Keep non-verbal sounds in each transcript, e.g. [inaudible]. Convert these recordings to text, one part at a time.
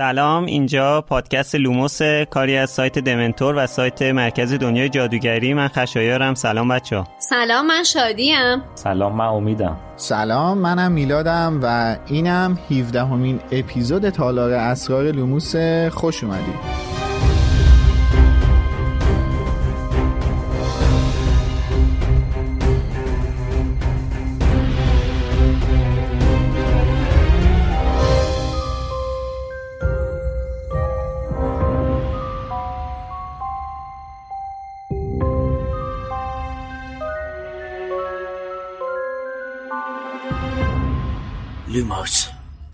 سلام اینجا پادکست لوموس کاری از سایت دمنتور و سایت مرکز دنیای جادوگری. من خشایارم. سلام بچه سلام من شادیم. سلام من امیدم. سلام منم میلادم و اینم 17 اُمین اپیزود تالار اسرار لوموس. خوش اومدید.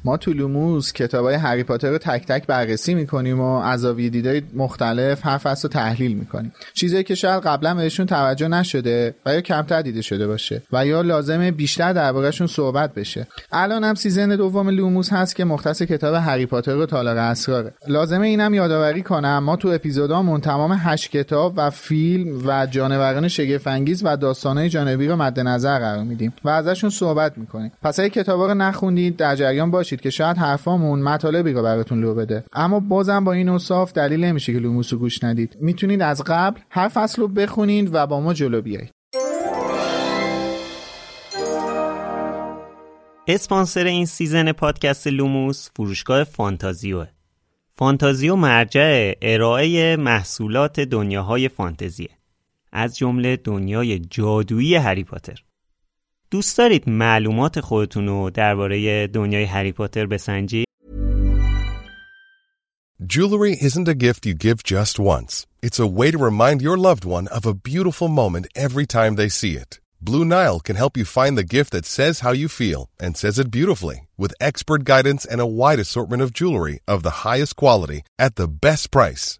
ما تو لوموس کتاب های هری پاتر رو تک تک بررسی می‌کنیم و از دید مختلف هر فصل رو تحلیل می‌کنیم. چیزایی که شاید قبلا بهشون توجه نشده و یا کمتر دیده شده باشه و یا لازمه بیشتر دربارهشون صحبت بشه. الان هم season دوم لوموس هست که مختص کتاب هری پاتر و تالار اسراره. لازمه اینم یادآوری کنم ما تو اپیزودامون تمام هشت کتاب و فیلم و جانوران شگفت و داستانهای جانبی رو مد نظر قرار میدیم و ازشون صحبت می‌کنیم. پس اگه کتابا رو نخوندید در جریان باشید. که شاید حرفامون مطالبی رو براتون لو بده. اما بازم با این اوصاف دلیل نمیشه که لوموس رو گوش ندید. می‌تونید از قبل هر فصل رو بخونید و با ما جلو بیایید. اسپانسر این season پادکست لوموس فروشگاه فانتازیوه فانتازیو مرجع ارائه محصولات دنیاهای فانتزیه. از جمله دنیای جادویی هری پاتر. دوست دارید معلومات خودتون رو درباره دنیای هری پاتر بسنجید؟ Jewelry isn't a gift you give just once. It's a way to remind your loved one of a beautiful moment every time they see it. Blue Nile can help you find the gift that says how you feel and says it beautifully with expert guidance and a wide assortment of jewelry of the highest quality at the best price.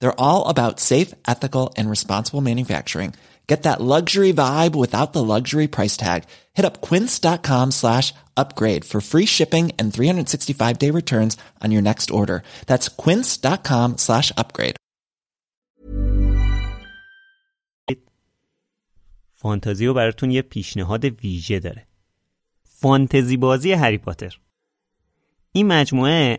They're all about safe, ethical, and responsible manufacturing. Get that luxury vibe without the luxury price tag. Hit up quince.com slash upgrade for free shipping and 365 day returns on your next order. That's quince.com slash upgrade. فانتزیو براتون یه پیشنهاد ویژه داره. فانتزی بازی هری پاتر. این مجموعه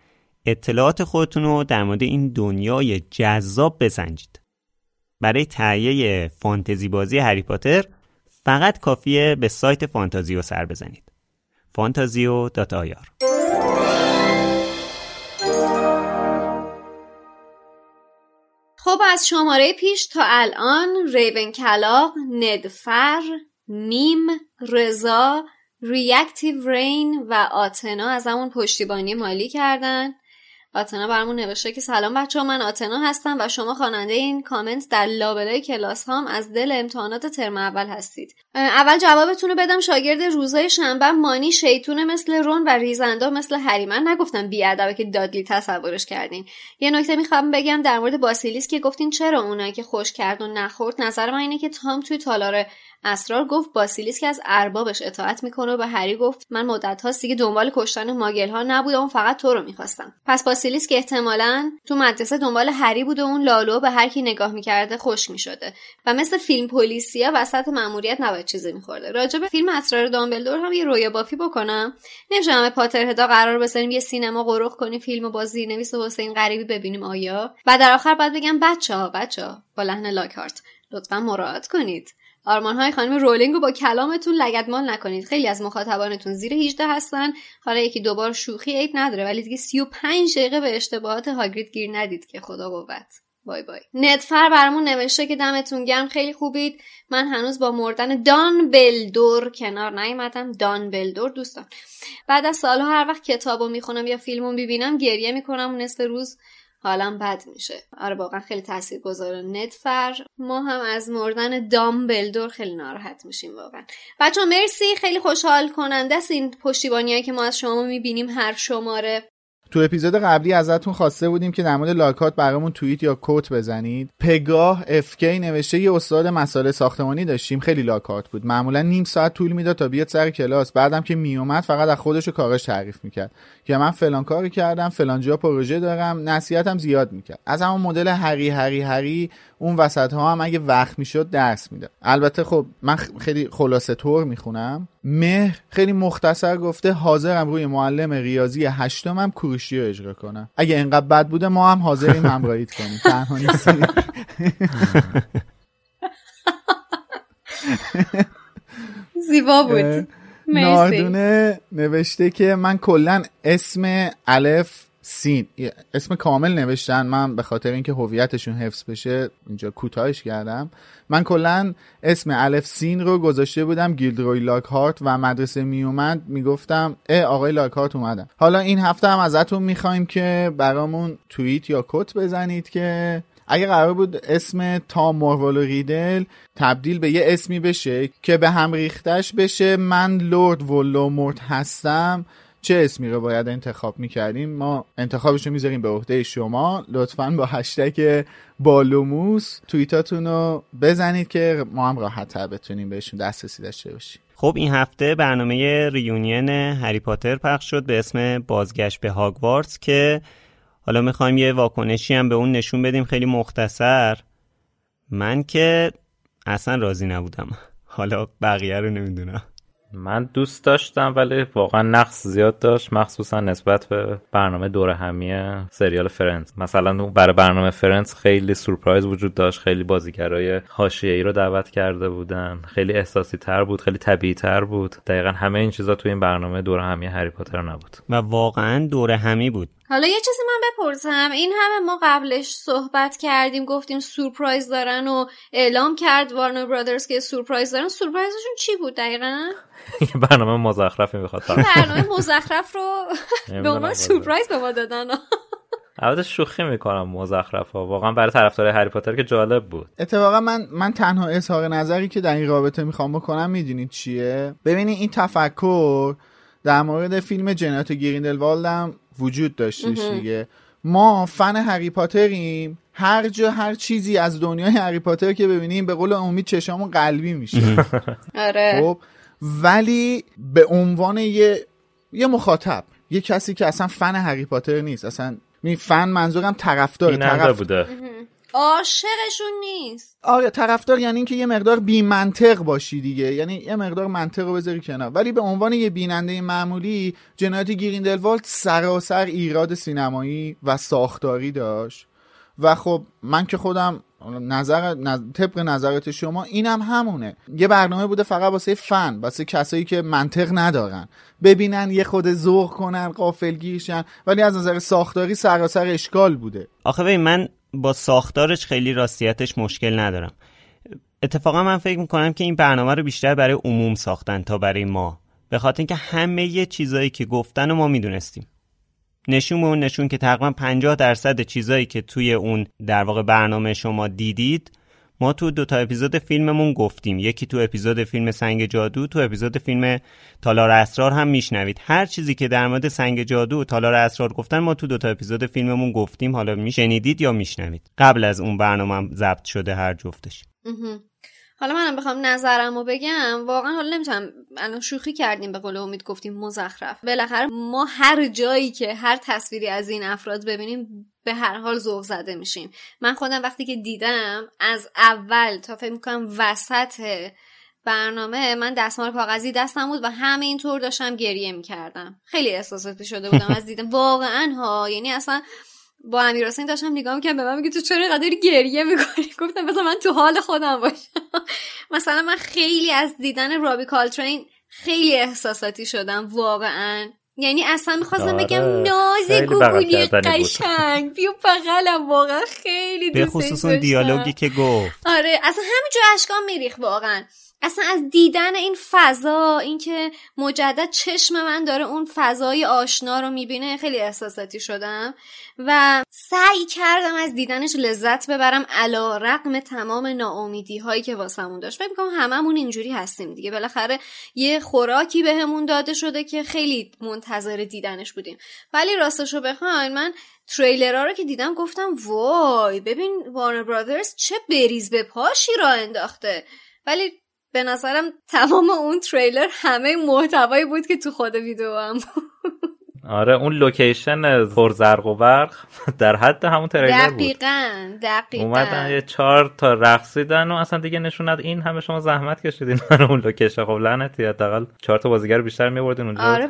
اطلاعات خودتون رو در مورد این دنیای جذاب بسنجید. برای تهیه فانتزی بازی هری پاتر فقط کافیه به سایت فانتازیو سر بزنید. آیار خب از شماره پیش تا الان ریون کلاق، ندفر، میم، رضا، ریاکتیو رین و آتنا از همون پشتیبانی مالی کردن آتنا برامون نوشته که سلام بچه ها من آتنا هستم و شما خواننده این کامنت در لابلای کلاس هام از دل امتحانات ترم اول هستید. اول جوابتون رو بدم شاگرد روزای شنبه مانی شیطون مثل رون و ریزنده مثل هری. من نگفتم بیادبه که دادلی تصورش کردین. یه نکته می‌خوام بگم در مورد باسیلیس که گفتین چرا اونایی که خوش کرد و نخورد نظر من اینه که تام توی تالار اسرار گفت باسیلیس که از اربابش اطاعت می‌کنه و به هری گفت من مدت هاست دیگه دنبال کشتن ماگل ها نبود اون فقط تو رو می‌خواستم. پس باسیلیس که احتمالا تو مدرسه دنبال هری بود و اون لالو به هر کی نگاه می‌کرده خوش می‌شده و مثل فیلم پلیسیا وسط ماموریت نباید چیزی میخورده. راجع به فیلم اسرار دامبلدور هم یه رویا بافی بکنم. نمیشه پاتر هدا قرار بذاریم یه سینما قروخ کنیم فیلم با زیرنویس حسین غریبی ببینیم آیا؟ و در آخر باید بگم بچه ها بچه ها با لحن لاکارت لطفا مراعات کنید. آرمان های خانم رولینگ رو با کلامتون لگدمال نکنید. خیلی از مخاطبانتون زیر 18 هستن. حالا یکی دوبار شوخی عیب نداره ولی دیگه 35 دقیقه به اشتباهات هاگرید گیر ندید که خدا قوت. بای بای. نتفر برامون نوشته که دمتون گرم خیلی خوبید. من هنوز با مردن دان بلدور کنار نیومدم. دان بلدور دوستان. بعد از سالها هر وقت کتابو می‌خونم یا فیلمو می‌بینم گریه می‌کنم. نصف روز حالم بد میشه. آره واقعا خیلی تاثیر گذاره نتفر ما هم از مردن دامبلدور خیلی ناراحت میشیم واقعا. بچه مرسی. خیلی خوشحال کننده است این پشتیبانی که ما از شما می‌بینیم هر شماره. تو اپیزود قبلی ازتون خواسته بودیم که در مورد لاکات برامون توییت یا کوت بزنید. پگاه افکی نوشته یه استاد مسائل ساختمانی داشتیم. خیلی لاکات بود. معمولا نیم ساعت طول می‌داد تا بیاد سر کلاس. بعدم که میومد فقط از خودش و کارش تعریف می‌کرد. که من فلان کاری کردم فلان جا پروژه دارم. نصیحتم زیاد می‌کرد. از همون مدل هری هری هری اون وسط ها هم اگه وقت می‌شد درس میده البته خب من خیلی خلاصه طور می‌خونم. مهر خیلی مختصر گفته حاضرم روی معلم ریاضی هشتمم کوروشی رو اجرا کنم. اگه انقدر بد بوده ما هم حاضریم همراهیت کنیم. [laughs] تنها [laughs] زیبا بود. ناردونه نوشته که من کلا اسم الف سین. اسم کامل نوشتن. من به خاطر اینکه هویتشون حفظ بشه اینجا کوتاهش کردم. من کلا اسم الف سین رو گذاشته بودم گیلدروی لاکهارت و مدرسه میومد می‌گفتم اه آقای لاکهارت اومدن. حالا این هفته هم ازتون می‌خوایم که برامون توییت یا کت بزنید که اگه قرار بود اسم تام مورولو ریدل تبدیل به یه اسمی بشه که به هم ریختش بشه. من لورد ولومورت هستم. چه اسمی رو باید انتخاب می‌کردیم؟ ما انتخابش رو می‌ذاریم به عهده شما. لطفا با هشتگ بالوموس توییتاتون رو بزنید که ما هم راحت بتونیم بهشون دسترسی داشته باشیم. خب این هفته برنامه ریونین هری پاتر پخش شد به اسم بازگشت به هاگوارتس که حالا می‌خوایم یه واکنشی هم به اون نشون بدیم. خیلی مختصر. من که اصلا راضی نبودم. [laughs] حالا بقیه رو نمی‌دونم. من دوست داشتم ولی واقعا نقص زیاد داشت مخصوصا نسبت به برنامه دور همی سریال فرندز مثلا برای برنامه فرندز خیلی سورپرایز وجود داشت خیلی بازیگرای حاشیه‌ای رو دعوت کرده بودن خیلی احساسی تر بود خیلی طبیعی تر بود. دقیقا همه این چیزا تو این برنامه دور همی هری پاتر نبود. و واقعا دور همی بود. حالا یه چیزی من بپرسم. این همه ما قبلش صحبت کردیم گفتیم سورپرایز دارن و اعلام کرد وارنر برادرز که سورپرایز دارن. سورپرایزشون چی بود دقیقا؟ برنامه مزخرفی می‌خواد برنامه مزخرف رو به عنوان سورپرایز به ما دادن. البته شوخی می‌کنم مزخرف ها واقعا برای طرفدار هری پاتر که جالب بود. اتفاقا من من تنها اظهار نظری که در این رابطه می‌خوام بکنم می‌دونید چیه؟ ببینید این تفکر در مورد فیلم جنات گریندلوالد وجود داشتش دیگه. ما فن هری پاتریم. هر جا هر چیزی از دنیای هری پاتر که ببینیم به قول امید چشامون قلبی میشه. آره. خب ولی به عنوان یه یه مخاطب یه کسی که اصلا فن هری پاتر نیست. اصلا می فن منظورم طرفدار طرف بوده. عاشقشون نیست. آره طرفدار یعنی اینکه یه مقدار بی منطق باشی دیگه. یعنی یه مقدار منطق رو بذاری کنار. ولی به عنوان یه بیننده معمولی جنایت گیریندلوالد سراسر ایراد سینمایی و ساختاری داشت. و خب من که خودم نظر طبق نظرات شما اینم همونه. یه برنامه بوده فقط واسه فن واسه کسایی که منطق ندارن. ببینن یه خود ذوق کنن قافلگیرشن ولی از نظر ساختاری سراسر اشکال بوده. آخه ببین من با ساختارش خیلی راستیتش مشکل ندارم. اتفاقا من فکر می‌کنم که این برنامه رو بیشتر برای عموم ساختن تا برای ما. به خاطر اینکه همه یه چیزایی که گفتن و ما می‌دونستیم. نشون به اون نشون که تقریبا 50 درصد چیزایی که توی اون در واقع برنامه شما دیدید ما تو دو تا اپیزود فیلممون گفتیم. یکی تو اپیزود فیلم سنگ جادو تو اپیزود فیلم تالار اسرار هم میشنوید. هر چیزی که در مورد سنگ جادو و تالار اسرار گفتن ما تو دو تا اپیزود فیلممون گفتیم. حالا میشنیدید یا میشنوید؟ قبل از اون برنامه ضبط شده هر جفتش. حالا منم بخوام نظرم رو بگم واقعا حالا نمی‌تونم الان شوخی کردیم به قول امید گفتیم مزخرف. بالاخره ما هر جایی که هر تصویری از این افراد ببینیم به هر حال ذوق زده میشیم. من خودم وقتی که دیدم از اول تا فکر می‌کنم وسط برنامه من دستمال کاغذی دستم بود و همه اینطور داشتم گریه می‌کردم. خیلی احساساتی شده بودم از دیدم واقعا ها یعنی اصلا با امیر حسین داشتم نگاه می‌کنم به من میگه تو چرا قدری گریه می‌کنی؟ گفتم مثلا من تو حال خودم باشم. مثلا من خیلی از دیدن رابی کالترین خیلی احساساتی شدم واقعا. یعنی اصلا می‌خواستم بگم ناز گوگولی قشنگ. بیو بغلم واقعا خیلی به خصوص اون دیالوگی که گفت. آره اصلا همینجا اشکام میریخ واقعا. اصلا از دیدن این فضا اینکه مجدد چشم من داره اون فضای آشنا رو می‌بینه خیلی احساساتی شدم و سعی کردم از دیدنش لذت ببرم علا رقم تمام ناامیدی هایی که واسمون داشت. فکر می‌کنم هممون اینجوری هستیم دیگه. بالاخره یه خوراکی بهمون به داده شده که خیلی منتظر دیدنش بودیم. ولی راستشو بخواین من تریلرها رو که دیدم گفتم وای ببین وارنر برادرز چه بریز به پاشی راه انداخته. ولی به نظرم تمام اون تریلر همه محتوایی بود که تو خود ویدیو هم بود. آره اون لوکیشن پرزرق و برق [laughs] در حد همون تریلر بود. دقیقا دقیقا. اومدن یه چهار تا رقصیدن و اصلا دیگه نشستن این همه شما زحمت کشیدین [laughs] من اون لوکیشن. خب لعنتی حداقل چهار تا بازیگر بیشتر میبردین اونجا. آره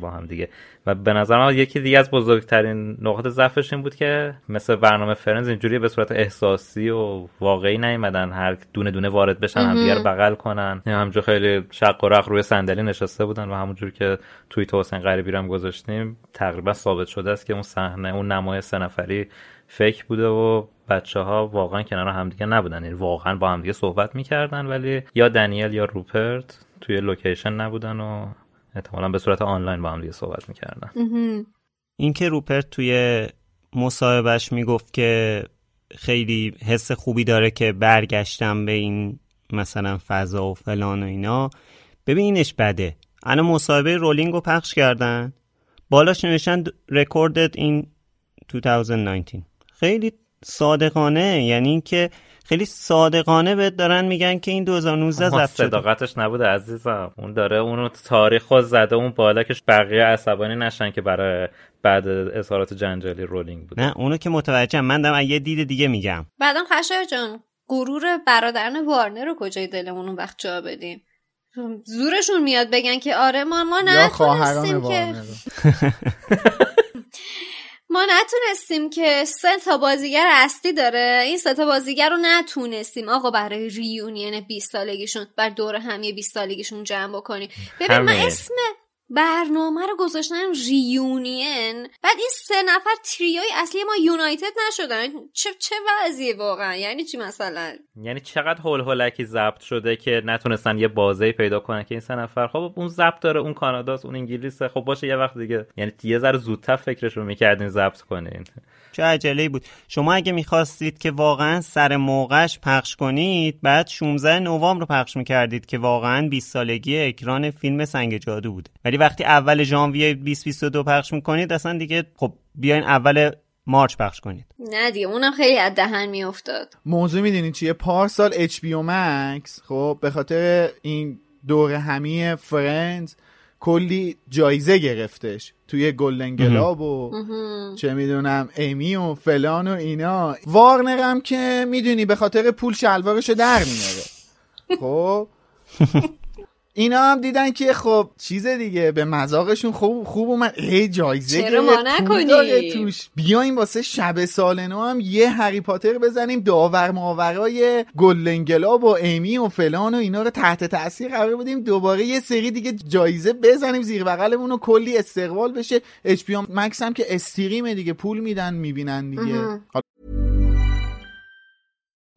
با هم دیگه. و به نظر من یکی دیگه از بزرگترین نقاط ضعفش این بود که مثل برنامه فرندز اینجوری به صورت احساسی و واقعی نیومدن. هی دونه دونه وارد بشن همدیگرو بغل کنن. همونجور خیلی شق و رق روی صندلی نشسته بودن و همونجور که توییت حسین غریبی رو هم گذاشتیم تقریبا ثابت شده است که اون صحنه اون نمای سه نفری fake بوده و بچه ها واقعا کنار همدیگه نبودن. یعنی واقعا با همدیگه صحبت می‌کردن ولی یا دنیل یا روپرت توی لوکیشن نبودن و احتمالا به صورت آنلاین با هم دیگه صحبت می‌کردن. اینکه روپرت توی مصاحبهش می‌گفت که خیلی حس خوبی داره که برگشتم به این مثلا فضا و فلان و اینا ببینینش بده. الان مصاحبه رولینگ رو پخش کردن. بالاش نوشتن رکوردد این 2019 خیلی صادقانه یعنی اینکه خیلی صادقانه بهت دارن میگن که این 2019 ضبط شده. صداقتش نبوده عزیزم. اون داره اونو تاریخ خود زده اون بالا که بقیه عصبانی نشن که برای بعد اظهارات جنجالی رولینگ بود نه اونو که متوجه من دارم یه دید دیگه میگم. بعدم خشایار جان غرور برادران وارنر رو کجای دلمون اون وقت جا بدیم زورشون میاد بگن که آره ما ما نتونستیم که [laughs] ما نتونستیم که سه تا بازیگر اصلی داره. این سه تا بازیگر رو نتونستیم آقا برای ریونین 20 سالگیشون بر دور همی 20 سالگیشون جمع بکنیم. ببین من اسم برنامه رو گذاشتن ریونین بعد این سه نفر تریوی اصلی ما یونایتد نشدن. چه چه وضعیه واقعا؟ یعنی چی مثلا؟ یعنی چقدر هول هولکی ضبط شده که نتونستن یه بازی پیدا کنن که این سه نفر؟ خب اون ضبط داره اون کاناداست اون انگلیسه. خب باشه یه وقت دیگه. یعنی یه ذره زودتر فکرش رو می‌کردین ضبط کنین. چه عجله بود. شما اگه می‌خواستید که واقعا سر موقعش پخش کنید بعد 16 نوامبر رو پخش می‌کردید که واقعا 20 سالگی اکران فیلم سنگ جادو بود. ولی وقتی اول ژانویه 2022 پخش می‌کنید اصلا دیگه خب بیاین اول مارچ پخش کنید. نه دیگه اونم خیلی از دهن میافتاد. موضوع می‌دونید چیه؟ پارسال اچ بی مکس خب به خاطر این دور همی فرندز کلی جایزه گرفتش توی گلدن گلاب و چه می‌دونم امی و فلان و اینا. وارنرم که می‌دونی به خاطر پول شلوارشو در میاره. [laughs] خب؟ اینا هم دیدن که خب چیز دیگه به مذاقشون خوب خوب اومد. ای جایزه چرا ما نکنی توش. بیایم واسه شب سال نو هم یه هری پاتر بزنیم داور ماورای گلدن گلاب و امی و فلان و اینا رو تحت تاثیر قرار بدیم. دوباره یه سری دیگه جایزه بزنیم زیر بغلمون و کلی استقبال بشه. اچ پی مکس هم که استریمه دیگه پول میدن می‌بینن دیگه.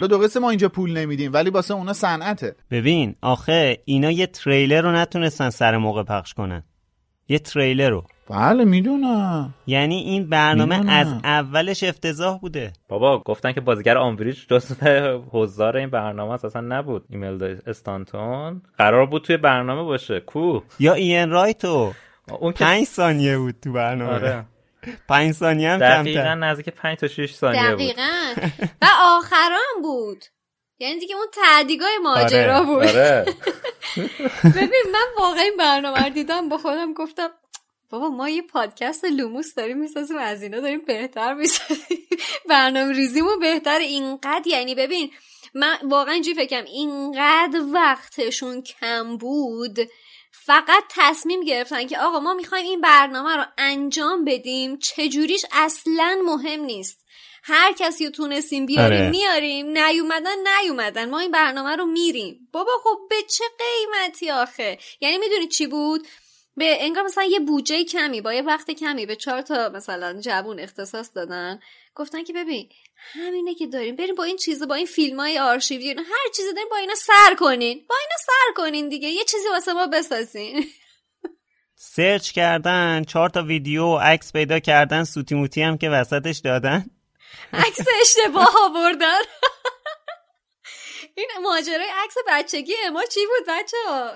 حالا درسته ما اینجا پول نمیدیم ولی واسه اونا صنعته. ببین آخه اینا یه تریلر رو نتونستن سر موقع پخش کنن. یه تریلر رو. بله می‌دونم. یعنی این برنامه می‌دونم. از اولش افتضاح بوده. بابا گفتن که بازیگر آمبریج جزو حضار این برنامه. اصلا نبود. ایمیل استانتون. قرار بود توی برنامه باشه. کو؟ یا این رایتو. اون که پنج ثانیه بود تو برنامه. آره. پنج ثانیه هم دقیقا کمتر نزدیک 5 تا 6 ثانیه بود. دقیقا. و آخرام بود. یعنی دیگه اون تعدیگای ماجرا آره. بود. آره. [laughs] ببین من واقعا این برنامه رو دیدم با خودم گفتم بابا ما یه پادکست لوموس داریم می‌سازیم از اینا داریم بهتر می‌سازیم. [laughs] برنامه ریزیمون بهتر. اینقدر یعنی ببین من واقعا اینجوری فکرم اینقدر وقتشون کم بود فقط تصمیم گرفتن که آقا ما می‌خوایم این برنامه رو انجام بدیم چجوریش اصلا مهم نیست. هر کسی رو تونستیم بیاریم آره. میاریم نیومدن نیومدن. ما این برنامه رو میریم. بابا خب به چه قیمتی آخه؟ یعنی می‌دونی چی بود؟ به انگار مثلا یه بودجه کمی با یه وقت کمی به چهار تا مثلا جوون اختصاص دادن. گفتن که ببین همینه که داریم. بریم با این چیزا با این فیلم های آرشیوی اینا، هر چیزی داریم با اینا سر کنین. با اینا سر کنین دیگه. یه چیزی واسه ما بسازین. سرچ کردن چهار تا ویدیو عکس پیدا کردن سوتی موتی هم که وسطش دادن. عکس اشتباه آوردن. این ماجرای عکس بچگی اما چی بود بچه ها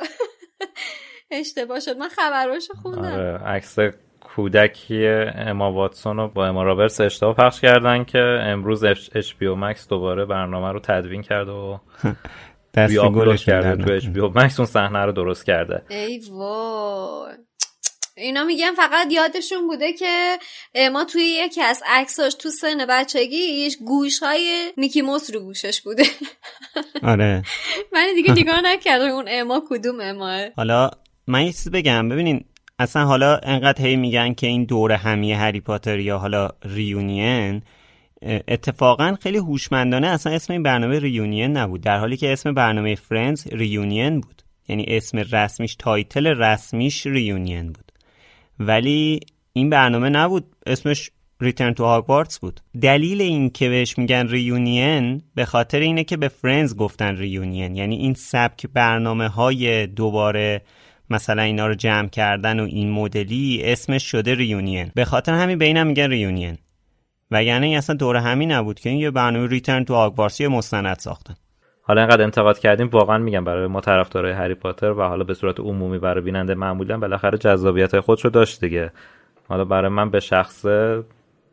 اشتباه شد. من خبراشو خوندم. آره عکس کودکی اما واتسون رو با اما رابرتس اشتباه پخش کردن که امروز اچ بی او مکس دوباره برنامه رو تدوین کرده و [laughs] گُلش کرده. تو اچ بی او مکس. اون صحنه رو درست کرده. ای وای. اینا میگن فقط یادشون بوده که ما توی یکی از عکساش تو سن بچگیش گوش های میکی موس رو گوشش بوده. [laughs] آره. [laughs] من دیگه نگاه نکردم اون اما کدوم اماه حالا من یه بگم. ببینین اصلا حالا انقدر هی میگن که این دور همی هری پاتر یا حالا reunion اتفاقا خیلی هوشمندانه اصلا اسم این برنامه reunion نبود. در حالی که اسم برنامه فرندز reunion بود. یعنی اسم رسمیش title رسمیش reunion بود. ولی این برنامه نبود. اسمش Return to Hogwarts بود. دلیل این که بهش میگن reunion به خاطر اینه که به فرندز گفتن reunion. یعنی این سبک برنامه های دوباره مثلا اینا رو جمع کردن و این مدلی اسمش شده ریونین به خاطر همین به اینم میگن ریونین وگرنه این اصلا دوره همین نبود که این یه برنامه ریترن تو هاگوارتس یه مستند ساختن. حالا اینقدر انتقاد کردیم واقعا میگم برای ما طرفدارای هری پاتر و حالا به صورت عمومی برای بیننده معمولا بالاخره جذابیت خودش رو داشت دیگه. حالا برای من به شخصه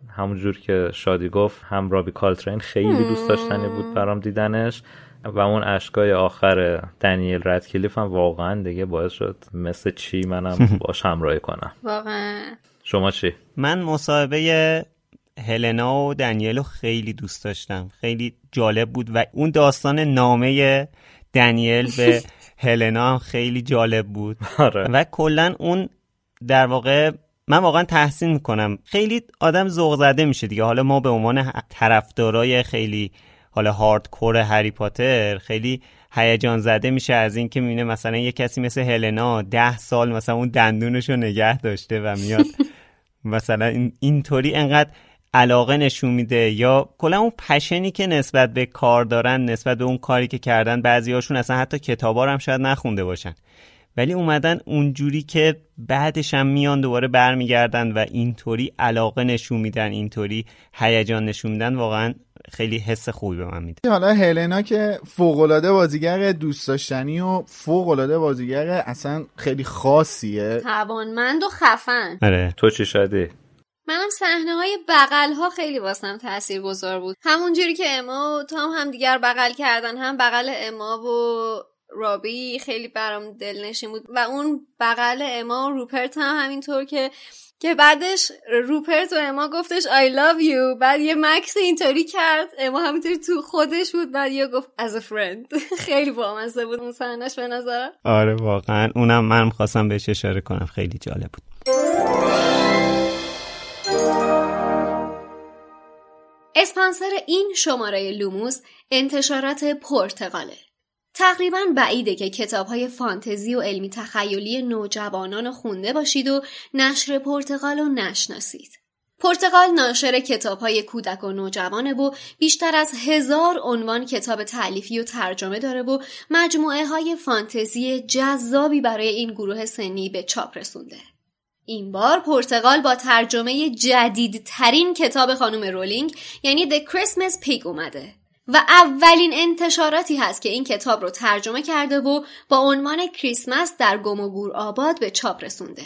همونجور که شادی گفت هم رابی کالترین خیلی دوست داشتنی بود برام دیدنش. و اون اشکای آخر دنیل ردکلیف هم واقعا دیگه باعث شد مثل چی منم [laughs] باش همراهی کنم. واقعا. شما چی؟ من مصاحبه هلنا و دنیلو خیلی دوست داشتم. خیلی جالب بود و اون داستان نامه دنیل به [laughs] هلنا هم خیلی جالب بود. آره. و کلا اون در واقع من واقعا تحسین می‌کنم. خیلی آدم ذوق زده میشه دیگه. حالا ما به عنوان طرفدارای خیلی حالا هاردکور هری پاتر خیلی هیجان زده میشه از این که می‌بینه مثلا یه کسی مثل هلنا ده سال مثلا اون دندونش رو نگه داشته و میاد. [laughs] مثلا این اینطوری انقدر علاقه نشون میده یا کلا اون پشنی که نسبت به کار دارن نسبت به اون کاری که کردن بعضی هاشون اصلا حتی کتابا هم شاید نخونده باشن. ولی اومدن اونجوری که بعدش هم میان دوباره برمیگردن و اینطوری علاقه نشون میدن اینطوری هیجان نشون میدن واقعا خیلی حس خوبی به من میده. حالا هلنا که فوقالعاده بازیگر دوست داشتنی و فوقالعاده بازیگر اصلا خیلی خاصیه. توانمند و خفن. آره. تو چی شدی؟ منم صحنه های بغل ها خیلی واسم تأثیر گذار بود. همون جوری که اما و تام هم دیگر بغل کردن. هم بغل اما و رابی خیلی برام دلنشین بود. و اون بغل اما و روپرت هم همینطور که که بعدش روپرت و اما گفتش I love you. بعد یه مکس اینطوری کرد. اما همینطوری تو خودش بود. بعد یه گفت as a friend. [laughs] خیلی بامزه بود اون صحنهش به نظرم. آره واقعا. اونم من خواستم بهش اشاره کنم. خیلی جالب بود. اسپانسر این شماره لوموس انتشارات پرتغاله. تقریبا بعیده که کتاب های فانتزی و علمی تخیلی نوجوانان خونده باشید و نشر پرتغال رو نشناسید. پرتغال ناشر کتاب های کودک و نوجوانه و بیشتر از هزار عنوان کتاب تعلیفی و ترجمه داره و مجموعه های فانتزی جذابی برای این گروه سنی به چاپ رسونده. این بار پرتغال با ترجمه جدیدترین کتاب خانم رولینگ یعنی The Christmas Pig اومده و اولین انتشاراتی هست که این کتاب رو ترجمه کرده و با عنوان کریسمس در گم و گور آباد به چاپ رسونده.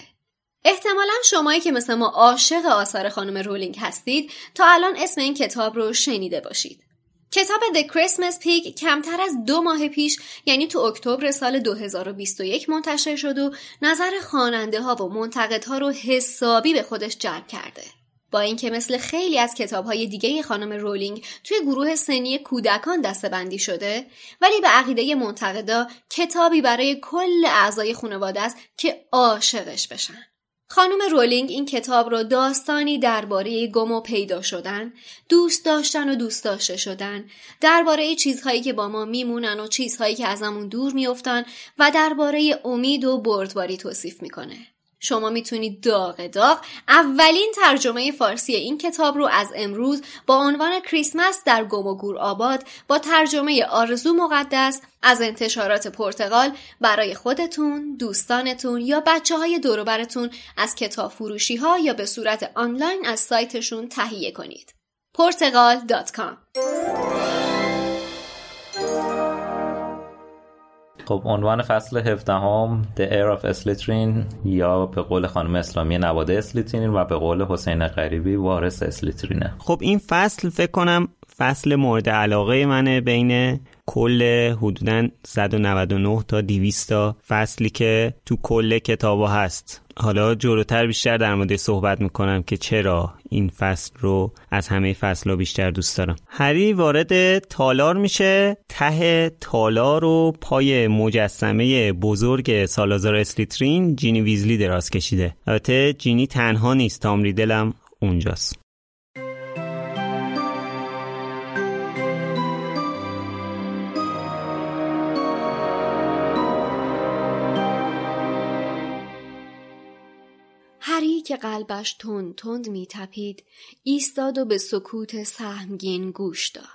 احتمالا شمایی که مثل ما عاشق آثار خانم رولینگ هستید تا الان اسم این کتاب رو شنیده باشید. کتاب The Christmas Pig کمتر از دو ماه پیش یعنی تو اکتبر سال 2021 منتشر شد و نظر خواننده ها و منتقدها رو حسابی به خودش جلب کرده. با اینکه مثل خیلی از کتابهای دیگه خانم رولینگ توی گروه سنی کودکان دستبندی شده ولی به عقیده منتقدا کتابی برای کل اعضای خانواده است که عاشقش بشن. خانم رولینگ این کتاب رو داستانی درباره گم و پیدا شدن، دوست داشتن و دوست داشته شدن، درباره چیزهایی که با ما میمونن و چیزهایی که ازمون دور میافتن و درباره امید و بردباری توصیف می‌کنه. شما می‌تونید داغ داغ اولین ترجمه فارسی این کتاب رو از امروز با عنوان کریسمس در گم و گور آباد با ترجمه آرزو مقدس از انتشارات پرتغال برای خودتون، دوستانتون یا بچه های دوروبرتون از کتاب فروشی ها یا به صورت آنلاین از سایتشون تهیه کنید. پرتغال.com خب عنوان فصل 17 هم The Air of Slytherin یا به قول خانم اسلامی نواده اسلیترین و به قول حسین غریبی وارث اسلیترینه. خب این فصل فکر کنم فصل مورد علاقه منه بین کل حدودا 199 تا 200 تا فصلی که تو کل کتابا هست. حالا جلوتر بیشتر در مورد صحبت می‌کنم که چرا این فصل رو از همه فصل رو بیشتر دوست دارم. هری وارد تالار میشه. ته تالار و پای مجسمه بزرگ سالازار اسلیترین جینی ویزلی دراز کشیده. البته جینی تنها نیست تام ریدلم اونجاست. که قلبش تند تند می تپید ایستاد و به سکوت سهمگین گوش داد.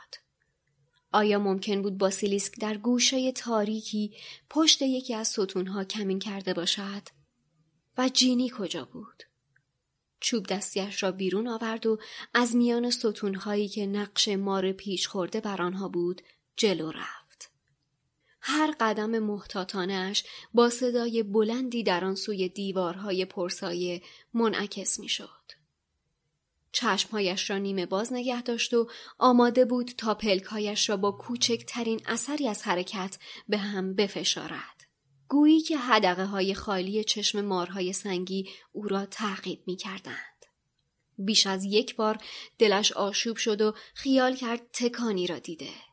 آیا ممکن بود باسیلیسک در گوشه تاریکی پشت یکی از ستونها کمین کرده باشد؟ و جینی کجا بود؟ چوب دستیش را بیرون آورد و از میان ستونهایی که نقش مار پیش خورده بر آنها بود جلو رفت. هر قدم محتاطانش با صدای بلندی در آن سوی دیوارهای پرسایه منعکس می‌شد. چشمهایش را نیمه باز نگه داشت و آماده بود تا پلکهایش را با کوچکترین اثری از حرکت به هم بفشارد. گویی که هدقه های خالی چشم مارهای سنگی او را تعقیب می کردند. بیش از یک بار دلش آشوب شد و خیال کرد تکانی را دیده.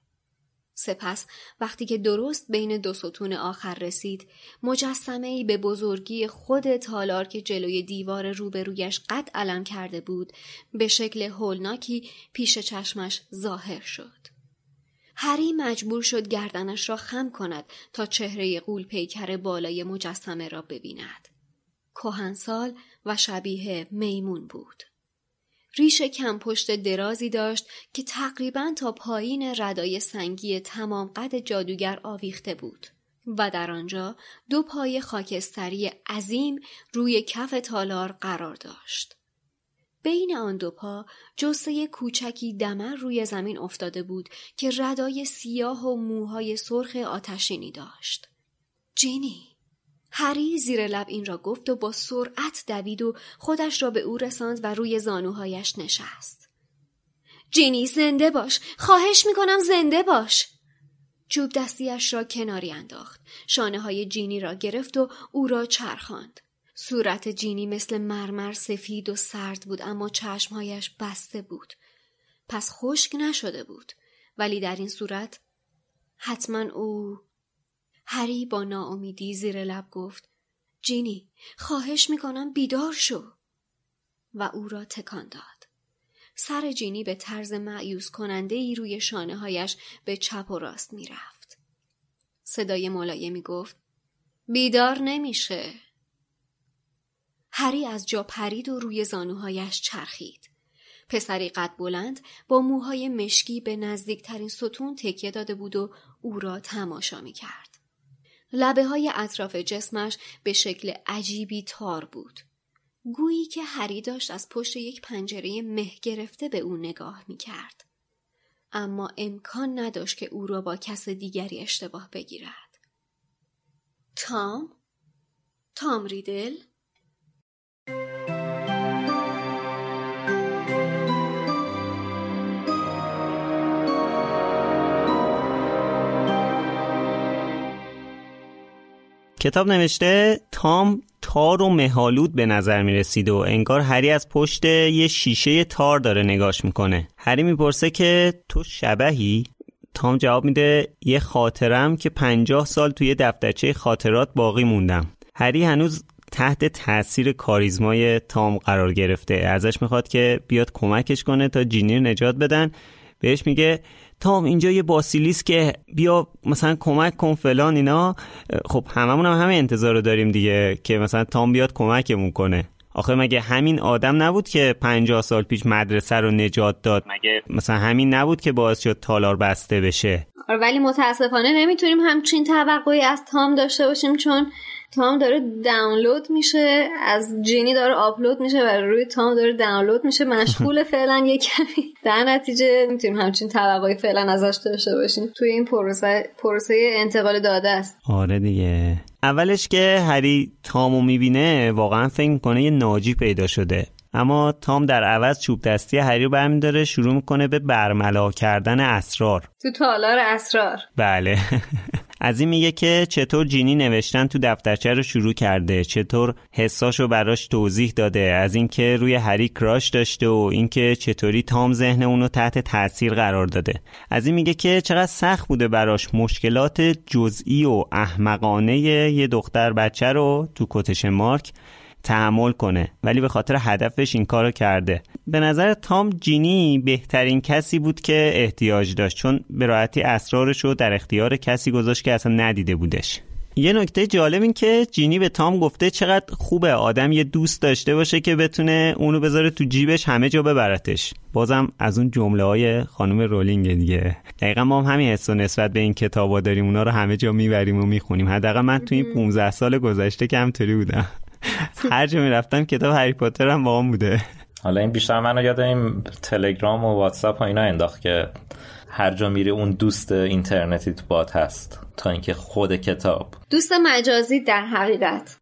سپس وقتی که درست بین دو ستون آخر رسید مجسمه ای به بزرگی خود تالار که جلوی دیوار روبرویش قد علم کرده بود به شکل هولناکی پیش چشمش ظاهر شد. هری مجبور شد گردنش را خم کند تا چهره قول پیکر بالای مجسمه را ببیند. کهنسال و شبیه میمون بود. ریش کم پشت درازی داشت که تقریبا تا پایین ردای سنگی تمام قد جادوگر آویخته بود و در آنجا دو پای خاکستری عظیم روی کف تالار قرار داشت. بین آن دو پا جسه کوچکی دمر روی زمین افتاده بود که ردای سیاه و موهای سرخ آتشینی داشت. جینی هری زیر لب این را گفت و با سرعت دوید و خودش را به او رساند و روی زانوهایش نشست. جینی زنده باش. خواهش می‌کنم زنده باش. چوب دستیش را کناری انداخت. شانه های جینی را گرفت و او را چرخاند. صورت جینی مثل مرمر سفید و سرد بود اما چشمهایش بسته بود. پس خشک نشده بود. ولی در این صورت حتما او هری با ناامیدی زیر لب گفت جینی خواهش می‌کنم بیدار شو و او را تکان داد سر جینی به طرز معیوز کننده ای روی شانه هایش به چپ و راست می‌رفت. صدای ملایمی گفت بیدار نمیشه. هری از جا پرید و روی زانوهایش چرخید. پسری قد بلند با موهای مشکی به نزدیکترین ستون تکیه داده بود و او را تماشا می کرد. لبه های اطراف جسمش به شکل عجیبی تار بود. گویی که هری داشت از پشت یک پنجره مه گرفته به او نگاه می کرد. اما امکان نداشت که او را با کس دیگری اشتباه بگیرد. تام؟ تام ریدل؟ کتاب نوشته تام تار و مهالود به نظر می رسید و انگار هری از پشت یه شیشه تار داره نگاش می‌کنه. هری می‌پرسه که تو شبهی؟ تام جواب میده یه خاطرم که پنجاه سال توی دفترچه خاطرات باقی موندم. هری هنوز تحت تاثیر کاریزمای تام قرار گرفته. ازش می‌خواد که بیاد کمکش کنه تا جینی نجات بدن. بهش میگه تام اینجا یه باسیلیس که بیا مثلا کمک کن فلان اینا. خب هممون هم همه انتظار رو داریم دیگه که مثلا تام بیاد کمکمون کنه. آخه مگه همین آدم نبود که پنجاه سال پیش مدرسه رو نجات داد؟ مگه؟ مثلا همین نبود که باعث شد تالار بسته بشه؟ آره، ولی متاسفانه نمی‌تونیم همچین توقعی از تام داشته باشیم چون تام داره دانلود میشه از جینی داره آپلود میشه و روی تام داره دانلود میشه. مشغول [laughs] فعلا یه کمی. در نتیجه می‌تونیم همچین توقعی فعلا ازش داشته باشیم. توی این پروسه پروسه انتقال داده است. آره دیگه. اولش که هری تامو می‌بینه واقعا فکر می‌کنه یه ناجی پیدا شده. اما تام در عوض چوب دستی هری رو برمیداره شروع می‌کنه به برملا کردن اسرار. تو تالار اسرار. بله. [laughs] از این میگه که چطور جینی نوشتن تو دفترچه رو شروع کرده چطور حساشو براش توضیح داده از اینکه روی هری کراش داشته و اینکه چطوری تام ذهن اونو تحت تاثیر قرار داده. از این میگه که چقدر سخت بوده براش مشکلات جزئی و احمقانه یه دختر بچه رو تو کتش مارک تحمل کنه. ولی به خاطر هدفش این کارو کرده. به نظر تام جینی بهترین کسی بود که احتیاج داشت چون به راحتی اسرارش رو در اختیار کسی گذاشت که اصلا ندیده بودش. یه نکته جالب این که جینی به تام گفته چقدر خوبه آدم یه دوست داشته باشه که بتونه اونو بذاره تو جیبش همه جا ببرتش. بازم از اون جمله های خانم رولینگ دیگه. دقیقا ما هم همین حس نسبت به این کتابا داریم اونا رو همه جا می‌بریم و می‌خونیم. حداقل من تو این 15 سال گذشته که همطوری بودم. هر جا می‌رفتم کتاب هری پاتر هم با بوده. حالا این بیشتر منو یاد این تلگرام و واتساپ و اینا انداخت که هر جا میری اون دوست اینترنتی تو بات هست. تا اینکه خود کتاب. دوست مجازی در حقیقت.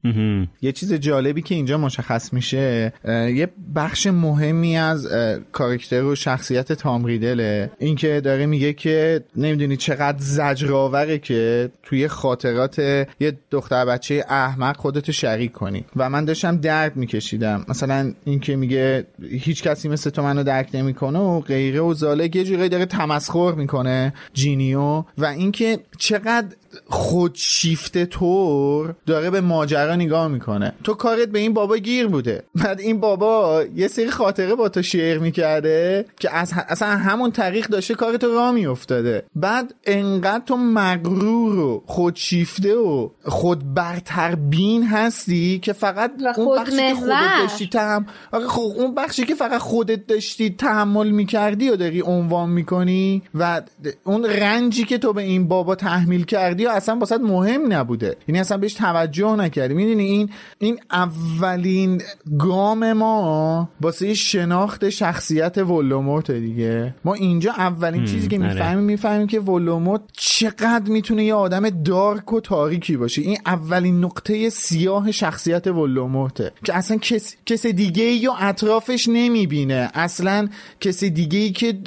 یه چیز جالبی که اینجا مشخص میشه یه بخش مهمی از کاراکتر و شخصیت تام ریدله. اینکه داره میگه که نمی‌دونی چقدر زجرآوره که توی خاطرات یه دختر بچه احمق خودتو شریک کنی. و من داشتم درد میکشیدم. مثلا اینکه میگه هیچ کسی مثل تو منو درک نمی‌کنه و غیره و زالک یه جوری داره تمسخر می‌کنه جینیو. و اینکه چقدر had خودشیفته طور داره به ماجرا نگاه می‌کنه. تو کارت به این بابا گیر بوده. بعد این بابا یه سری خاطره با تو شیر می‌کرده که از اصلا همون طریق داشته کارتو را میافتاده. بعد انقدر تو مغرور و خودشیفته و خود برتر بین هستی که فقط اون بخشی که خودت داشتی تهم خب اون بخشی که فقط خودت داشتی تحمل می‌کردی و داری عنوان می‌کنی و اون رنجی که تو به این بابا تحمیل کردی و اصلا واسه مهم نبوده. یعنی اصلا بهش توجه نکردی. می‌دونی این این اولین گام ما واسه شناخت شخصیت ولوموت دیگه. ما اینجا اولین چیزی که آره. می‌فهمیم می‌فهمیم که ولوموت چقدر می‌تونه یه آدم دارک و تاریکی باشه. این اولین نقطه سیاه شخصیت ولوموته که اصلا کس, کس دیگه یا اطرافش نمی‌بینه. اصلا کسی دیگه ای که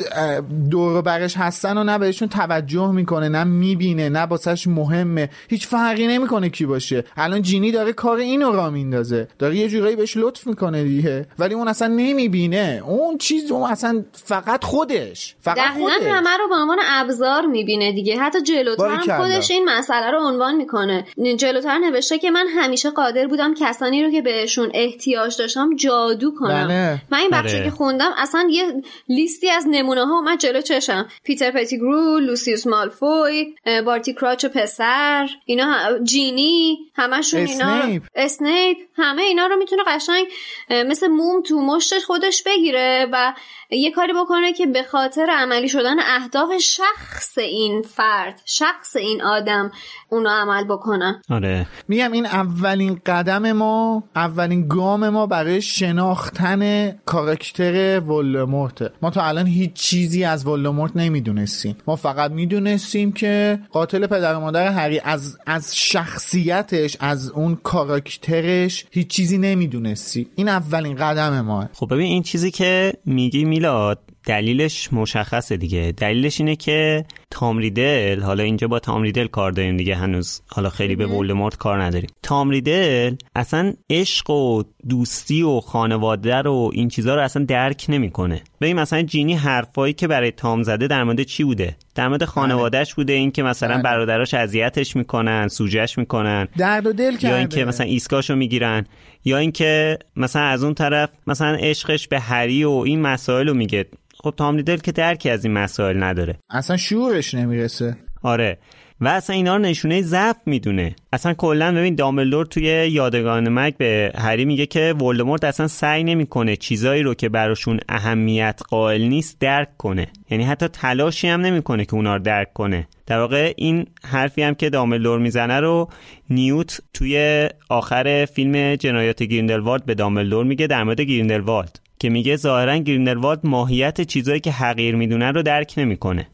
دور برش هستن و نه بهشون توجه می‌کنه نه می‌بینه نه باسش مهمه. هیچ فرقی نمی‌کنه کی باشه. الان جینی داره کار اینو را میندازه. داره یه جورایی بهش لطف می‌کنه دیگه. ولی اون اصلا نمی‌بینه. اون چیز اون اصلا فقط خودش. فقط دقیقا خودش. همه رو به عنوان ابزار می‌بینه دیگه. حتی جلوتر هم. خودش این مسئله رو عنوان می‌کنه. جلوتر نوشته که من همیشه قادر بودم کسانی رو که بهشون احتیاج داشتم جادو کنم. بله. من این بخشی آره. که خوندم اصلا یه لیستی از نمونه ها اومد جلو چشم. پیتر پتیگرو لوسیوس مالفوی بارتی کراچ پسر اینا جینی همشون اینا اسنیپ. اسنیپ همه اینا رو می‌تونه قشنگ مثل موم تو مشتش خودش بگیره و یه کاری بکنه که به خاطر عملی شدن اهداف شخص این فرد شخص این آدم اونو عمل بکنه آره. میگم این اولین قدم ما اولین گام ما برای شناختن کاراکتر ولدمورت. ما تا الان هیچ چیزی از ولدمورت نمی‌دونستیم. ما فقط می‌دونستیم که قاتل پدر و مادر هری از از شخصیتش از اون کاراکترش هیچ چیزی نمی‌دونستیم. این اولین قدم ما. خب ببین این چیزی که میگی میلاد دلیلش مشخصه دیگه. دلیلش اینه که تام ریدل حالا اینجا با تام ریدل کار داریم دیگه هنوز. حالا خیلی به ولدمورت کار نداریم. تام ریدل اصلا عشق و دوستی و خانواده رو این چیزها رو اصلا درک نمی‌کنه. ببین مثلا جینی حرفایی که برای تام زده در مورد چی بوده؟ در مورد خانوادهش بوده این که مثلا بله. برادراش اذیتش می‌کنن سوجش می‌کنن. درد و دل یا کرده. اینکه مثلا ایسکاشو می‌گیرن. یا اینکه مثلا از اون طرف مثلا عشقش به هری و این مسائل رو میگه. خب تام ریدل که درکی از این مسائل نداره. اصلا شعورش نمی‌رسه. آره. و اصلا اینا رو نشونه ضعف می‌دونه. اصلا کلا ببین دامبلدور توی یادگان مک به هری میگه که ولدمورت اصلا سعی نمی‌کنه چیزایی رو که براشون اهمیت قائل نیست درک کنه. یعنی حتی تلاشی هم نمی‌کنه که اونا رو درک کنه. در واقع این حرفی هم که دامبلدور می‌زنه رو نیوت توی آخر فیلم جنایات گریندلوالد به دامبلدور میگه در مورد گریندلوالد که میگه ظاهرا گریندلوالد ماهیت چیزایی که حقیر می‌دونه رو درک نمی‌کنه.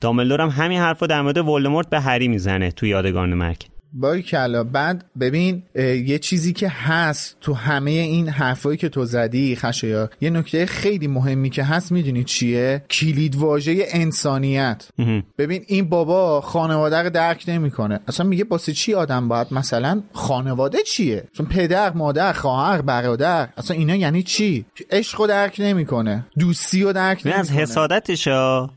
دامبلدور هم همین حرف رو در مورد ولدمورت به هری می‌زنه تو یادگاران مرگ. باریکلا بعد ببین یه چیزی که هست تو همه این حرفایی که تو زدی خشایار یه نکته خیلی مهمی که هست می‌دونی چیه؟ کلید واژه انسانیت. ببین این بابا خانواده رو درک نمی‌کنه. اصلا میگه واسه چی آدم باید مثلا خانواده چیه؟ چون پدر مادر خواهر برادر اصلا اینا یعنی چی؟ عشق رو درک نمی‌کنه. دوستی رو درک ببین از نمی‌کنه. حسادتش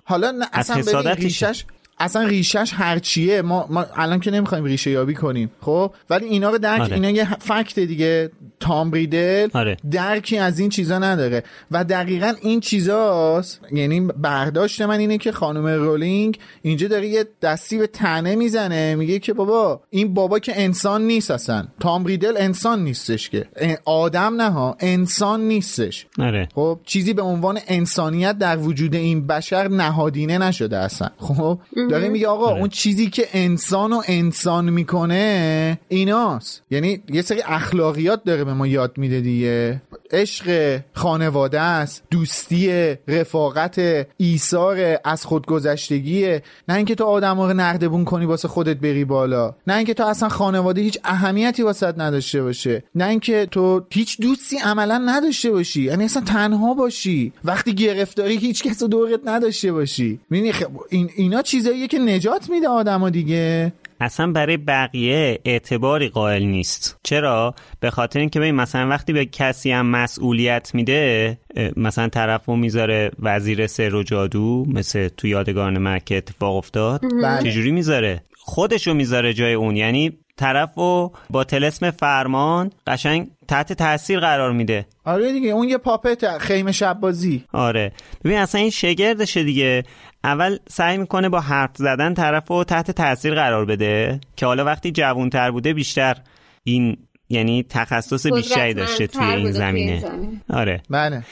حالا نه از اصلا حسادتشه. ریشش اصلا ریشش هرچیه ما, ما الان که نمی‌خوایم ریشه یابی کنیم خب؟ ولی اینا رو درک آره. اینا یه فکت دیگه تام ریدل آره. درکی از این چیزا نداره. و دقیقا این چیزاست یعنی برداشت من اینه که خانم رولینگ اینجا داره یه دستی به تنه می‌زنه میگه که بابا این بابا که انسان نیست اصلا. تام ریدل انسان نیستش که. آدم نه ها انسان نیستش. آره. خب؟ چیزی به عنوان انسانیت در وجود این بشر نهادینه نشده اصلا. خب؟ داره میگه؟ آقا اون چیزی که انسان و انسان می‌کنه ایناست. یعنی یه سری اخلاقیات داره به ما یاد میده دیگه. عشق خانواده است دوستی رفاقت ایثار از خودگذشتگیه. نه اینکه تو آدم رو نردبون کنی واسه خودت بری بالا. نه اینکه تو اصلا خانواده هیچ اهمیتی واسط نداشته باشه. نه اینکه تو هیچ دوستی عملا نداشته باشی. یعنی اصلا تنها باشی. وقتی گرفتاری هیچ کس رو دورت نداشته باشی. می‌بینی خب این اینا چیزاییه که نجات میده آدما دیگه. اصلا برای بقیه اعتباری قائل نیست. چرا؟ به خاطر اینکه ببین مثلا وقتی به کسی هم مسئولیت میده مثلا طرفو می‌ذاره وزیر سر و جادو مثل تو یادگان مرگ که اتفاق افتاد بله. چجوری می‌ذاره؟ خودشو می‌ذاره جای اون. یعنی طرفو با تلسم فرمان قشنگ تحت تاثیر قرار میده. آره دیگه اون یه پاپت خیمه شب بازی آره. ببین اصلا این شگردشه دیگه. اول سعی می‌کنه با حرف زدن طرف رو تحت تاثیر قرار بده که حالا وقتی جوانتر بوده بیشتر این یعنی تخصص بیشتری داشته توی این زمینه. آره. بله.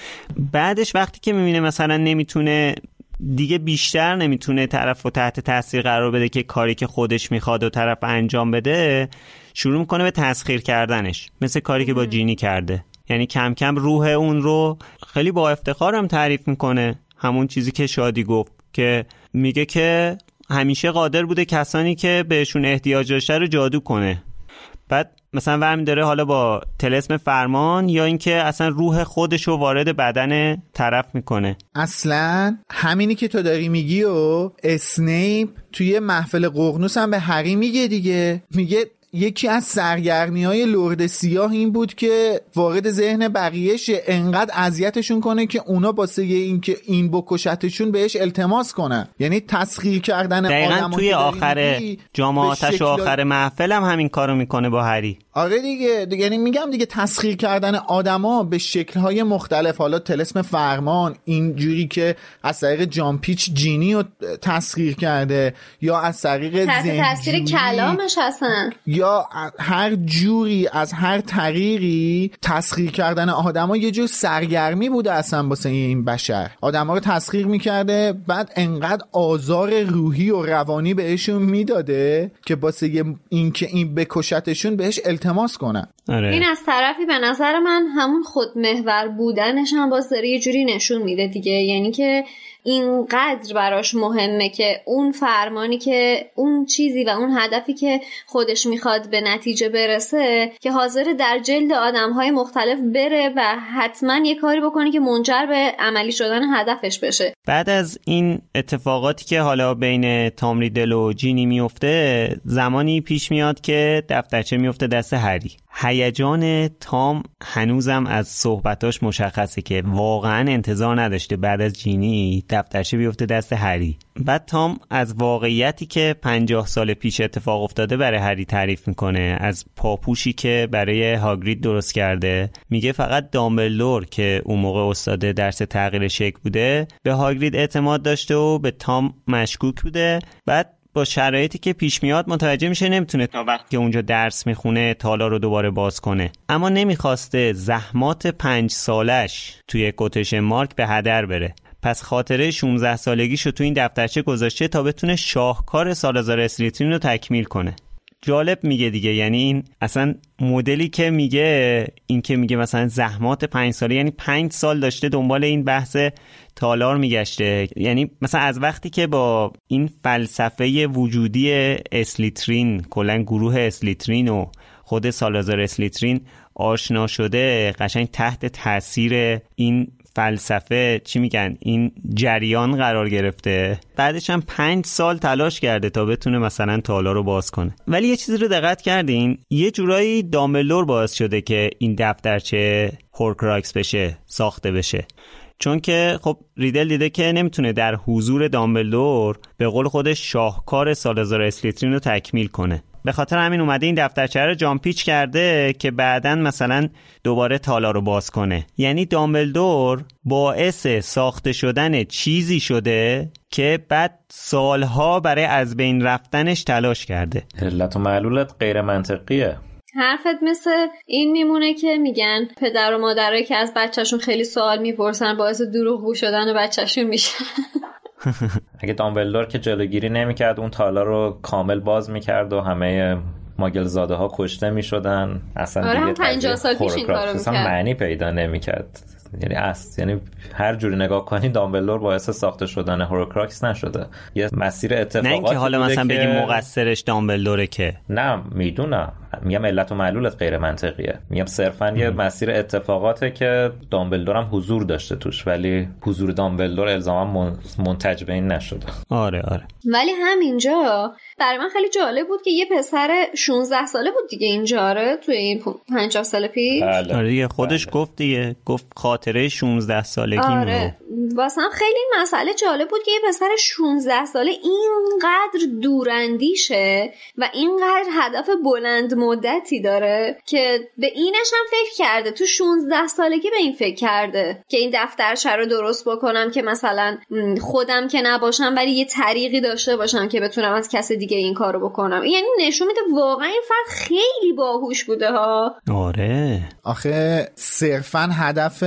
بعدش وقتی که می‌بینه مثلا نمی‌تونه دیگه بیشتر نمی‌تونه طرف رو تحت تاثیر قرار بده که کاری که خودش می‌خواد و طرف انجام بده شروع می‌کنه به تسخیر کردنش مثل کاری که با جینی کرده. یعنی کم کم روح اون رو خیلی با افتخارم تعریف می‌کنه. همون چیزی که شادی گفت که میگه که همیشه قادر بوده کسانی که بهشون احتیاج داشته رو جادو کنه. بعد مثلا ورمی داره حالا با تلسم فرمان یا اینکه اصلا روح خودش رو وارد بدن طرف می‌کنه. اصلا همینی که تو داری میگی و اسنیپ توی محفل قرنوس هم به هری میگه دیگه. میگه یکی از سرگرمی های لرد سیاه این بود که وارد ذهن بقیهش انقدر اذیتشون کنه که اونا باسه این که این بکشتشون بهش التماس کنن. یعنی تسخیر کردن دقیقا توی آخر جامعاتش و آخر محفل هم همین کارو می‌کنه با هری آره دیگه یعنی میگم دیگه تسخیر کردن آدما به شکلهای مختلف حالا تلسم فرمان اینجوری که از طریق جامپیچ جینی رو تسخیر کرده یا از طریق تاثیر کلامش هستن. یا هر جوری از هر طریقی تسخیر کردن آدما یه جور سرگرمی بوده اصلا واسه این بشر. آدما رو تسخیر می‌کرده بعد انقدر آزار روحی و روانی بهشون می‌داده که واسه اینکه این بکشتشون بهش التماس کنن آره. این از طرفی به نظر من همون خودمحور بودنش هم باز داره یه جوری نشون میده دیگه یعنی که اینقدر براش مهمه که اون فرمانی که اون چیزی و اون هدفی که خودش می‌خواد به نتیجه برسه که حاضر در جلد آدم های مختلف بره و حتما یه کاری بکنه که منجر به عملی شدن هدفش بشه. بعد از این اتفاقاتی که حالا بین تامریدل و جینی میفته زمانی پیش میاد که دفترچه میفته دست هری. هیجان تام هنوزم از صحبتاش مشخصه که واقعا انتظار نداشته بعد از جینی دفترچه بیفته دست هری. بعد تام از واقعیتی که پنجاه سال پیش اتفاق افتاده برای هری تعریف می‌کنه از پاپوشی که برای هاگرید درست کرده میگه فقط دامبلور که اون موقع استاد درس تغییر شکل بوده به هاگرید اعتماد داشته و به تام مشکوک بوده. بعد با شرایطی که پیش میاد متوجه میشه نمی‌تونه تا وقتی که اونجا درس می‌خونه تالا رو دوباره باز کنه. اما نمی‌خواسته زحمات پنج سالش توی کوتش مارک به هدر بره. پس خاطره 16 سالگیشو تو این دفترچه گذاشته تا بتونه شاهکار سالازار اسلیترین رو تکمیل کنه. جالب میگه دیگه یعنی این اصلا مدلی که میگه این که میگه مثلا زحمات پنج ساله یعنی پنج سال داشته دنبال این بحث تالار میگشته. یعنی مثلا از وقتی که با این فلسفه وجودی اسلیترین کلا گروه اسلیترین و خود سالازار اسلیترین آشنا شده قشنگ تحت تاثیر این فلسفه چی میگن؟ این جریان قرار گرفته. بعدش هم پنج سال تلاش کرده تا بتونه مثلا تالار رو باز کنه. ولی یه چیزی رو دقت کردین یه جورایی دامبلدور باعث شده که این دفترچه هورکراکس بشه ساخته بشه. چون که خب ریدل دیده که نمی‌تونه در حضور دامبلدور به قول خودش شاهکار سالزار اسلیترین رو تکمیل کنه. به خاطر همین اومده این دفترچه رو جان‌پیچ کرده که بعدا مثلا دوباره تالا رو باز کنه. یعنی دامبلدور باعث ساخته شدن چیزی شده که بعد سالها برای از بین رفتنش تلاش کرده. علت و معلولت غیر منطقیه. حرفت مثل این میمونه که میگن پدر و مادرایی که از بچهشون خیلی سوال می‌پرسن باعث دروغگو شدن بچهشون میشن. [laughs] اگه دامبلدور که جلوگیری نمی‌کرد اون تالا رو کامل باز می‌کرد و همه ماگل زاده ها کشته می‌شدن. اصلا آره هم 50 سال پیش این کارو می‌کرد. معنی پیدا نمی‌کرد. یعنی است یعنی هر جوری نگاه کنی دامبلور باعث ساخته شدن هوروکراکس نشده. یه مسیر اتفاقاتی نه اینکه حالا مثلا که... بگیم مقصرش دامبلدوره که. نه می‌دونم. میگم علت و معلولت غیر منطقیه. میگم صرفا یه مسیر اتفاقاته که دامبلدور هم حضور داشته توش ولی حضور دامبلدور الزاما منتج به این نشده. آره آره. ولی همینجا برای من خیلی جالب بود که یه پسر 16 ساله بود دیگه اینجا آره توی این 50 سال پیش بله. آره دیگه خودش بله. گفت دیگه گفت خاطره 16 سالگی آره واسه خیلی مسئله جالب بود که یه پسر 16 ساله اینقدر دوراندیشه و اینقدر هدف بلند مدتی داره که به اینش هم فکر کرده تو 16 سالگی به این فکر کرده که این دفترچه رو درست بکنم که مثلا خودم که نباشم ولی یه طریقی داشته باشم که بتونم از کس دیگه این کارو بکنم. یعنی نشون میده واقعا این فرد خیلی باهوش بوده ها. آره. آخه صرفا هدف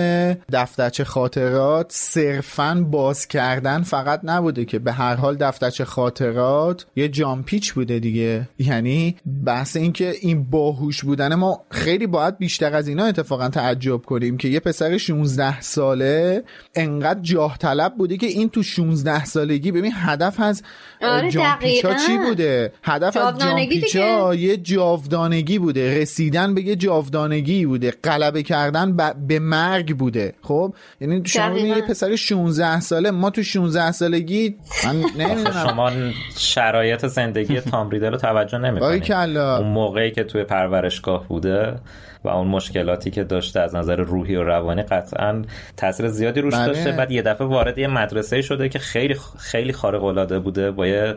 دفترچه خاطرات صرفا باز کردن فقط نبوده که به هر حال دفترچه خاطرات یه جامپیچ بوده دیگه. یعنی بحث این که این باهوش بودن ما خیلی باید بیشتر از اینا اتفاقا تعجب کنیم که یه پسر 16 ساله انقدر جاه طلب بوده که این تو 16 سالگی ببین هدف از آره جامپیچا چی بوده. هدف از جامپیچا یه جاودانگی بوده. رسیدن به یه جاودانگی بوده. غلبه کردن به مرگ بوده. خب؟ یعنی شما یه پسر 16 ساله. ما تو 16 سالگی من [laughs] نمی‌دونم. شما شرایط زندگی تام ریدل رو توجه نمی‌کنید اون موقعی که توی پرورشگاه بوده و اون مشکلاتی که داشته از نظر روحی و روانی قطعا تاثیر زیادی روش بله. داشته. بعد یه دفعه وارد یه مدرسه شده که خیلی خیلی خارق العاده بوده با یه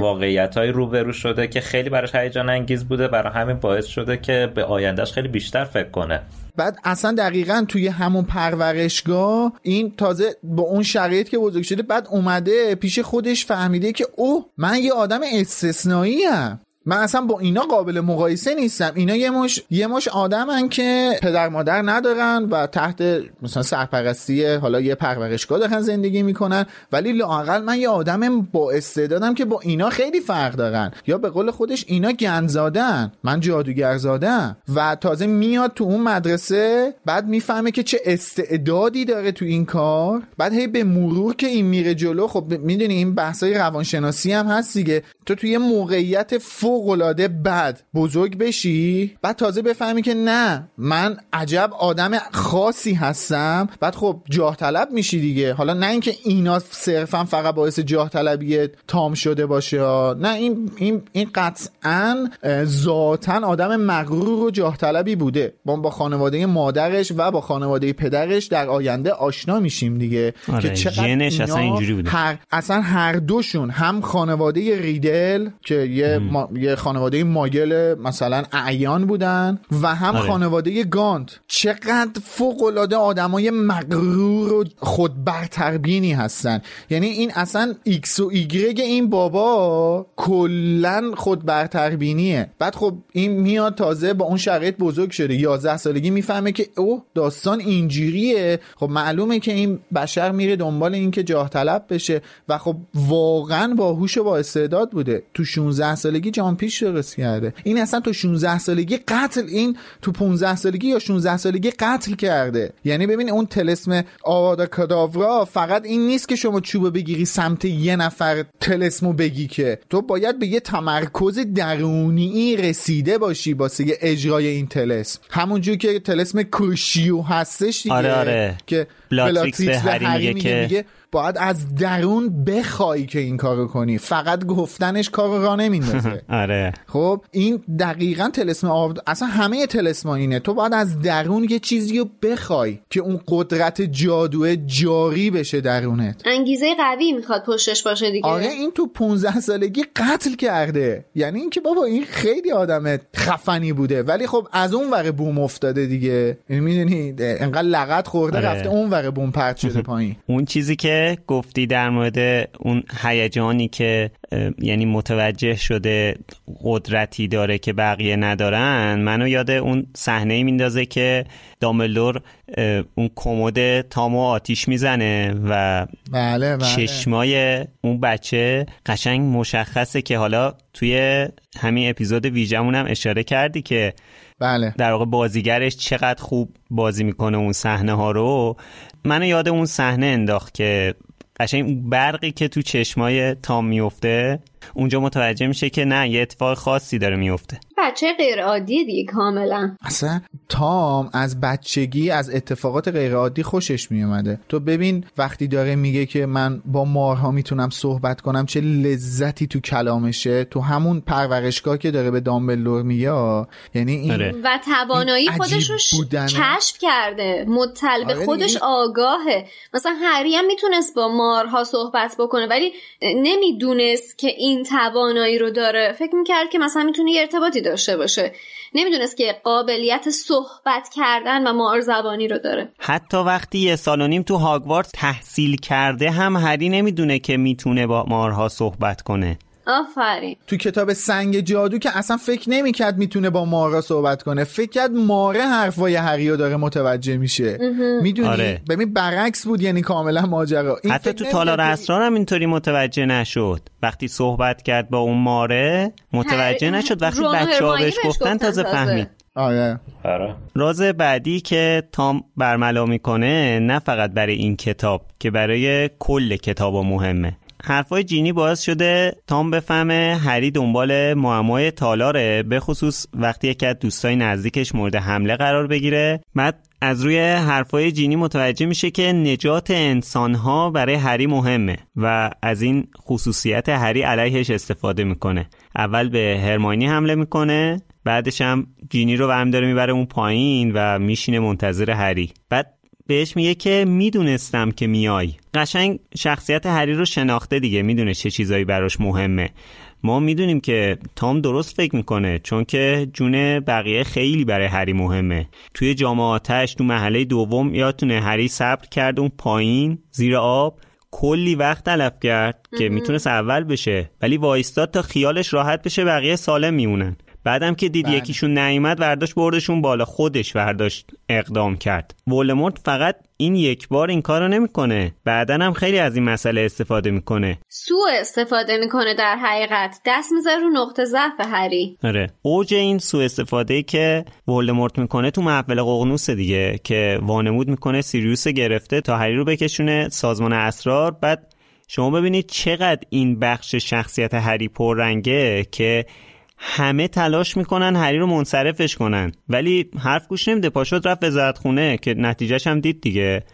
واقعیت های روبرو شده که خیلی براش هیجان انگیز بوده. برای همین باعث شده که به آیندهش خیلی بیشتر فکر کنه. بعد اصلا دقیقا توی همون پرورشگاه این تازه با اون شرایط که بزرگ شده بعد اومده پیش خودش فهمیده که اوه من یه آدم استثنایی هم من اصلا با اینا قابل مقایسه نیستم. اینا یه مش یه مش آدمن که پدر مادر ندارن و تحت مثلا سرپرستی حالا یه پرورشگاه دارن زندگی می‌کنن. ولی لاقل من یه آدم با استعدادم که با اینا خیلی فرق دارن. یا به قول خودش اینا گنزادن من جادوگر زادم. و تازه میاد تو اون مدرسه بعد می‌فهمه که چه استعدادی داره تو این کار. بعد هی به مرور که این میره جلو خب می‌دونی این بحثای روانشناسی هم هست دیگه. تو توی موقعیت فوقالعاده بد. بزرگ بشی؟ بعد تازه بفهمی که نه. من عجب آدم خاصی هستم. بعد خب جاه طلب میشی دیگه. حالا نه اینکه اینا صرفا فقط باعث جاه طلبی تام شده باشه نه این این این قطعا ذاتا آدم مغرور و جاه طلبی بوده. با با خانواده مادرش و با خانواده پدرش در آینده آشنا میشیم دیگه. آره که چقدر اصلا اینجوری بوده. هر اصلا هر دوشون هم خانواده ریدل که یه, ما... یه خانواده ماگل مثلا اعیان بودن و هم آره. خانواده گانت. چقدر فوق العاده آدمای مغرور و خود برتربینی هستن. یعنی این اصلا ایکس و ایگرگ این بابا کلا خود برتربینیه بعد خب این میاد تازه با اون شرایط بزرگ شده. 11 سالگی می‌فهمه که اوه داستان اینجوریه. خب معلومه که این بشر میره دنبال این که جاه طلب بشه و خب واقعا باهوش و با استعداد بوده. تو 16 سالگی جان‌پیچ درست کرده. این اصلا تو 16 سالگی قتل این تو 15 سالگی یا 16 سالگی قتل کرده. یعنی ببین اون طلسم آوادا کداورا فقط این نیست که شما چوب بگیری سمت یه نفر طلسمو بگی که. تو باید به یه تمرکز درونی رسیده باشی واسه اجرای این طلسم. همونجور که طلسم کروشیو هستش دیگه آره آره. که بلاتریکس به هری میگه, میگه باید از درون بخوای که این کارو کنی. فقط گفتنش کار را نمیندازه. [laughs] آره. خب این دقیقا تلسم آب اصلا همه تلسما اینه. تو باید از درون یه چیزی رو بخوای که اون قدرت جادو جاری بشه درونت. انگیزه قوی می‌خواد پشتش باشه دیگه. آره این تو 15 سالگی قتل کرده. یعنی اینکه بابا این خیلی آدم خفنی بوده. ولی خب از اون ور بوم افتاده دیگه. می‌دونی انقدر لغت خورده آره. رفته اون ور بوم پرت شده [laughs] پایین. اون چیزی که گفتی در مورد اون هیجانی که یعنی متوجه شده قدرتی داره که بقیه ندارن منو یاد اون صحنه میندازه که داملور اون کمد تامو آتیش می‌زنه و بله بله. چشمای اون بچه قشنگ مشخصه که حالا توی همین اپیزود ویژمون هم اشاره کردی که بله. در واقع بازیگرش چقدر خوب بازی می‌کنه اون صحنه ها رو منو یاد اون صحنه انداخت که قشنگ برقی که تو چشمای تام میفته اونجا متوجه میشه که نه یه اتفاق خاصی داره میفته. بچه غیر عادیه دیگه کاملا. اصلا تام از بچگی از اتفاقات غیر عادی خوشش میومده تو ببین وقتی داره میگه که من با مارها می‌تونم صحبت کنم چه لذتی تو کلامشه. تو همون پرورشگاه که داره به دامبلور میگه یعنی این آره. و توانایی خودش رو کشف کرده. مطلع به آره خودش آگاهه. مثلا هری هم می‌تونست با مارها صحبت بکنه ولی نمی‌دونست که این این توانایی رو داره. فکر می‌کرد که مثلا می‌تونه یه ارتباطی داشته باشه. نمی‌دونست که قابلیت صحبت کردن و مار زبانی رو داره. حتی وقتی یه سال و نیم تو هاگوارتس تحصیل کرده هم هری نمی‌دونه که می‌تونه با مارها صحبت کنه. آفرین. تو کتاب سنگ جادو که اصلا فکر نمی‌کرد می‌تونه با مارا صحبت کنه. فکر کرد ماره حرفای هریو داره متوجه میشه. می‌دونی؟ آره. ببین برعکس بود یعنی کاملا ماجرا. این حتی تو تالار اسرار هم اینطوری متوجه نشد. وقتی صحبت کرد با اون ماره متوجه هر- نشد. وقتی رون و بچه ها هرماینی بهش گفتن تازه. فهمید. آره. آره. راز بعدی که تام برملا می‌کنه نه فقط برای این کتاب که برای کل کتاب مهمه. حرفای جینی باعث شده تام بفهمه هری دنبال معمای تالاره به خصوص وقتی یکی از دوستای نزدیکش مورد حمله قرار بگیره. بعد از روی حرفای جینی متوجه میشه که نجات انسانها برای هری مهمه و از این خصوصیت هری علیهش استفاده می‌کنه. اول به هرماینی حمله می‌کنه بعدش هم جینی رو برمی داره می‌بره اون پایین و میشینه منتظر هری. بعد بهش میگه که می‌دونستم که میای. قشنگ شخصیت هری رو شناخته دیگه می‌دونه چه چیزایی براش مهمه. ما می‌دونیم که تام درست فکر می‌کنه چون که جون بقیه خیلی برای هری مهمه. توی جام آتش تو محله دوم یادتونه هری صبر کرد اون پایین زیر آب کلی وقت تلف کرد که می‌تونست اول بشه ولی وایستاد تا خیالش راحت بشه بقیه سالم میمونن. بعدم که دید بله. یکیشون نیومد ورداشت بردشون بالا. خودش ورداشت اقدام کرد. ولدمورت فقط این یک بار این کارو نمی‌کنه. بعدا هم خیلی از این مسئله استفاده می‌کنه. سوء استفاده می‌کنه در حقیقت. دست می‌ذاره رو نقطه ضعف هری. آره. اوج این سوء استفاده ای که ولدمورت می‌کنه تو محفل ققنوس دیگه که وانمود می‌کنه سیریوس گرفته تا هری رو بکشونه سازمان اسرار. بعد شما ببینید چقدر این بخش شخصیت هری پررنگه که همه تلاش می‌کنن هری رو منصرفش کنن. ولی حرف گوش نمیده. پاشد رفت وزارت خونه که نتیجهش هم دید دیگه.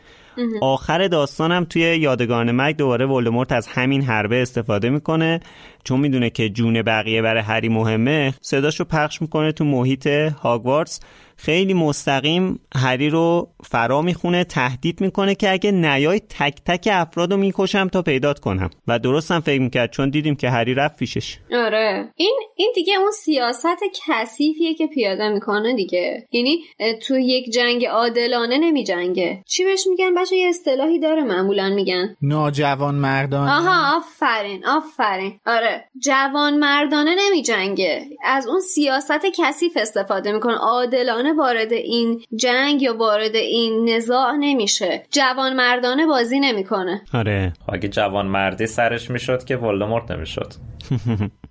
آخر داستانم توی یادگان مرگ دوباره ولدمورت از همین حربه استفاده می‌کنه. چون می‌دونه که جون بقیه برای هری مهمه صداشو پخش می‌کنه تو محیط هاگوارتس. خیلی مستقیم هری رو فرا می‌خونه تهدید می‌کنه که اگه نیای تک تک افراد رو می‌کشم تا پیدات کنم. و درست هم فکر می‌کرد چون دیدیم که هری رفت پیشش. آره. این این دیگه اون سیاست کثیفیه که پیاده می‌کنه دیگه. یعنی تو یک جنگ عادلانه نمی جنگه. چی بهش میگن؟ بچه یه اصطلاحی داره معمولا میگن. ناجوان مردان. آها آفرین آفرین. آره. جوان مردانه نمی جنگه. از اون سیاست کثیف استفاده می‌کنه. عادلانه وارد این جنگ یا وارد این نزاع نمیشه. جوان مردانه بازی نمی‌کنه. آره. خب اگه جوان مردی سرش می‌شد که ولدمورت نمی‌شد. [laughs]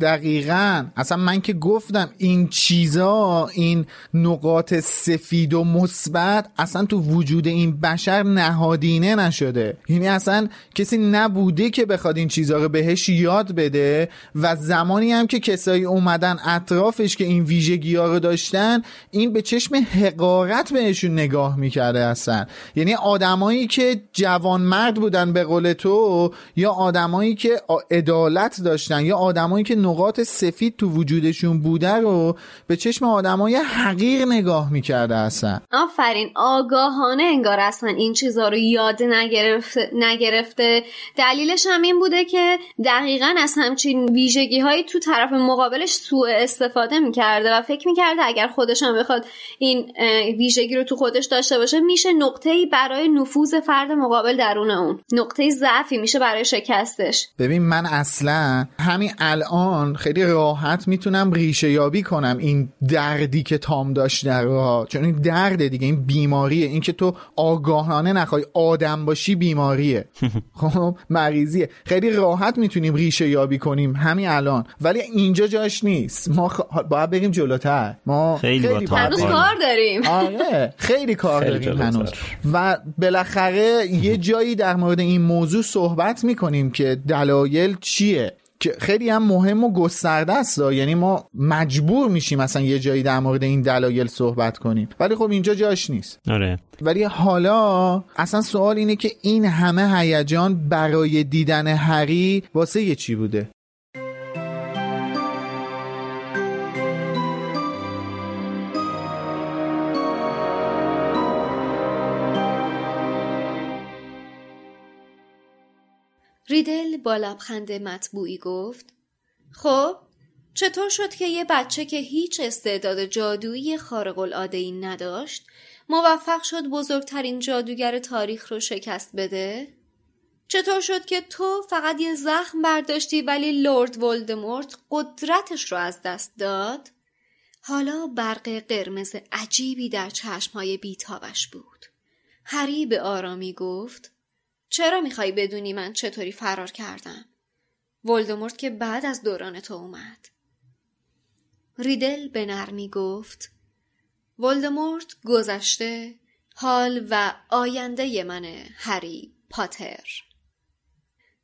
دقیقا. اصلا من که گفتم این چیزا این نقاط سفید و مثبت اصلا تو وجود این بشر نهادینه نشده. یعنی اصلا کسی نبوده که بخواد این چیزا رو بهش یاد بده و زمانی هم که کسایی اومدن اطرافش که این ویژگی ها رو داشتن این به چشم حقارت بهشون نگاه می‌کرده اصلا. یعنی آدمایی که جوانمرد بودن به قول تو یا آدمایی که عدالت داشتن یا آدمایی که نقاط سفید تو وجودشون بوده رو به چشم آدمای حقیر نگاه می‌کرده اصلا. آفرین آگاهانه انگار اصلا این چیزا رو یاد نگرفته, نگرفته. دلیلش هم این بوده که دقیقا از همچین ویژگی هایی تو طرف مقابلش سوء استفاده می‌کرده و فکر می‌کرده اگر خودش هم بخواد این ویژگی رو تو خودش داشته باشه میشه نقطه ای برای نفوذ فرد مقابل درون اون. نقطه ضعفی میشه برای شکستش. ببین من اصلا همین الان خیلی راحت می‌تونم ریشه یابی کنم این دردی که تام داشته رو چون این درد دیگه این بیماریه. این که تو آگاهانه نخوای آدم باشی بیماریه. [laughs] خب مریضیه. خیلی راحت می‌تونیم ریشه یابی کنیم همین الان. ولی اینجا جاش نیست. ما خ... باید بریم جلوتر. ما خیلی هنوز بریم. کار داریم. آره خیلی کار خیلی داریم. هنوز. و بالاخره یه جایی در مورد این موضوع صحبت می‌کنیم که دلایل چیه؟ که خیلی هم مهم و گسترده است یعنی ما مجبور میشیم مثلا یه جایی در مورد این دلایل صحبت کنیم. ولی خب اینجا جاش نیست. آره. ولی حالا اصلا سوال اینه که این همه هیجان برای دیدن هری واسه یه چی بوده؟ ریدل با لبخند مطبوعی گفت خب چطور شد که یه بچه که هیچ استعداد جادویی خارق العاده ای نداشت موفق شد بزرگترین جادوگر تاریخ رو شکست بده؟ چطور شد که تو فقط یه زخم برداشتی ولی لورد ولدمورت قدرتش رو از دست داد؟ حالا برق قرمز عجیبی در چشمهای بیتابش بود. هری به آرامی گفت چرا می‌خوای بدونی من چطوری فرار کردم؟ ولدمورت که بعد از دوران تو اومد. ریدل به نرمی گفت ولدمورت گذشته حال و آینده منه هری پاتر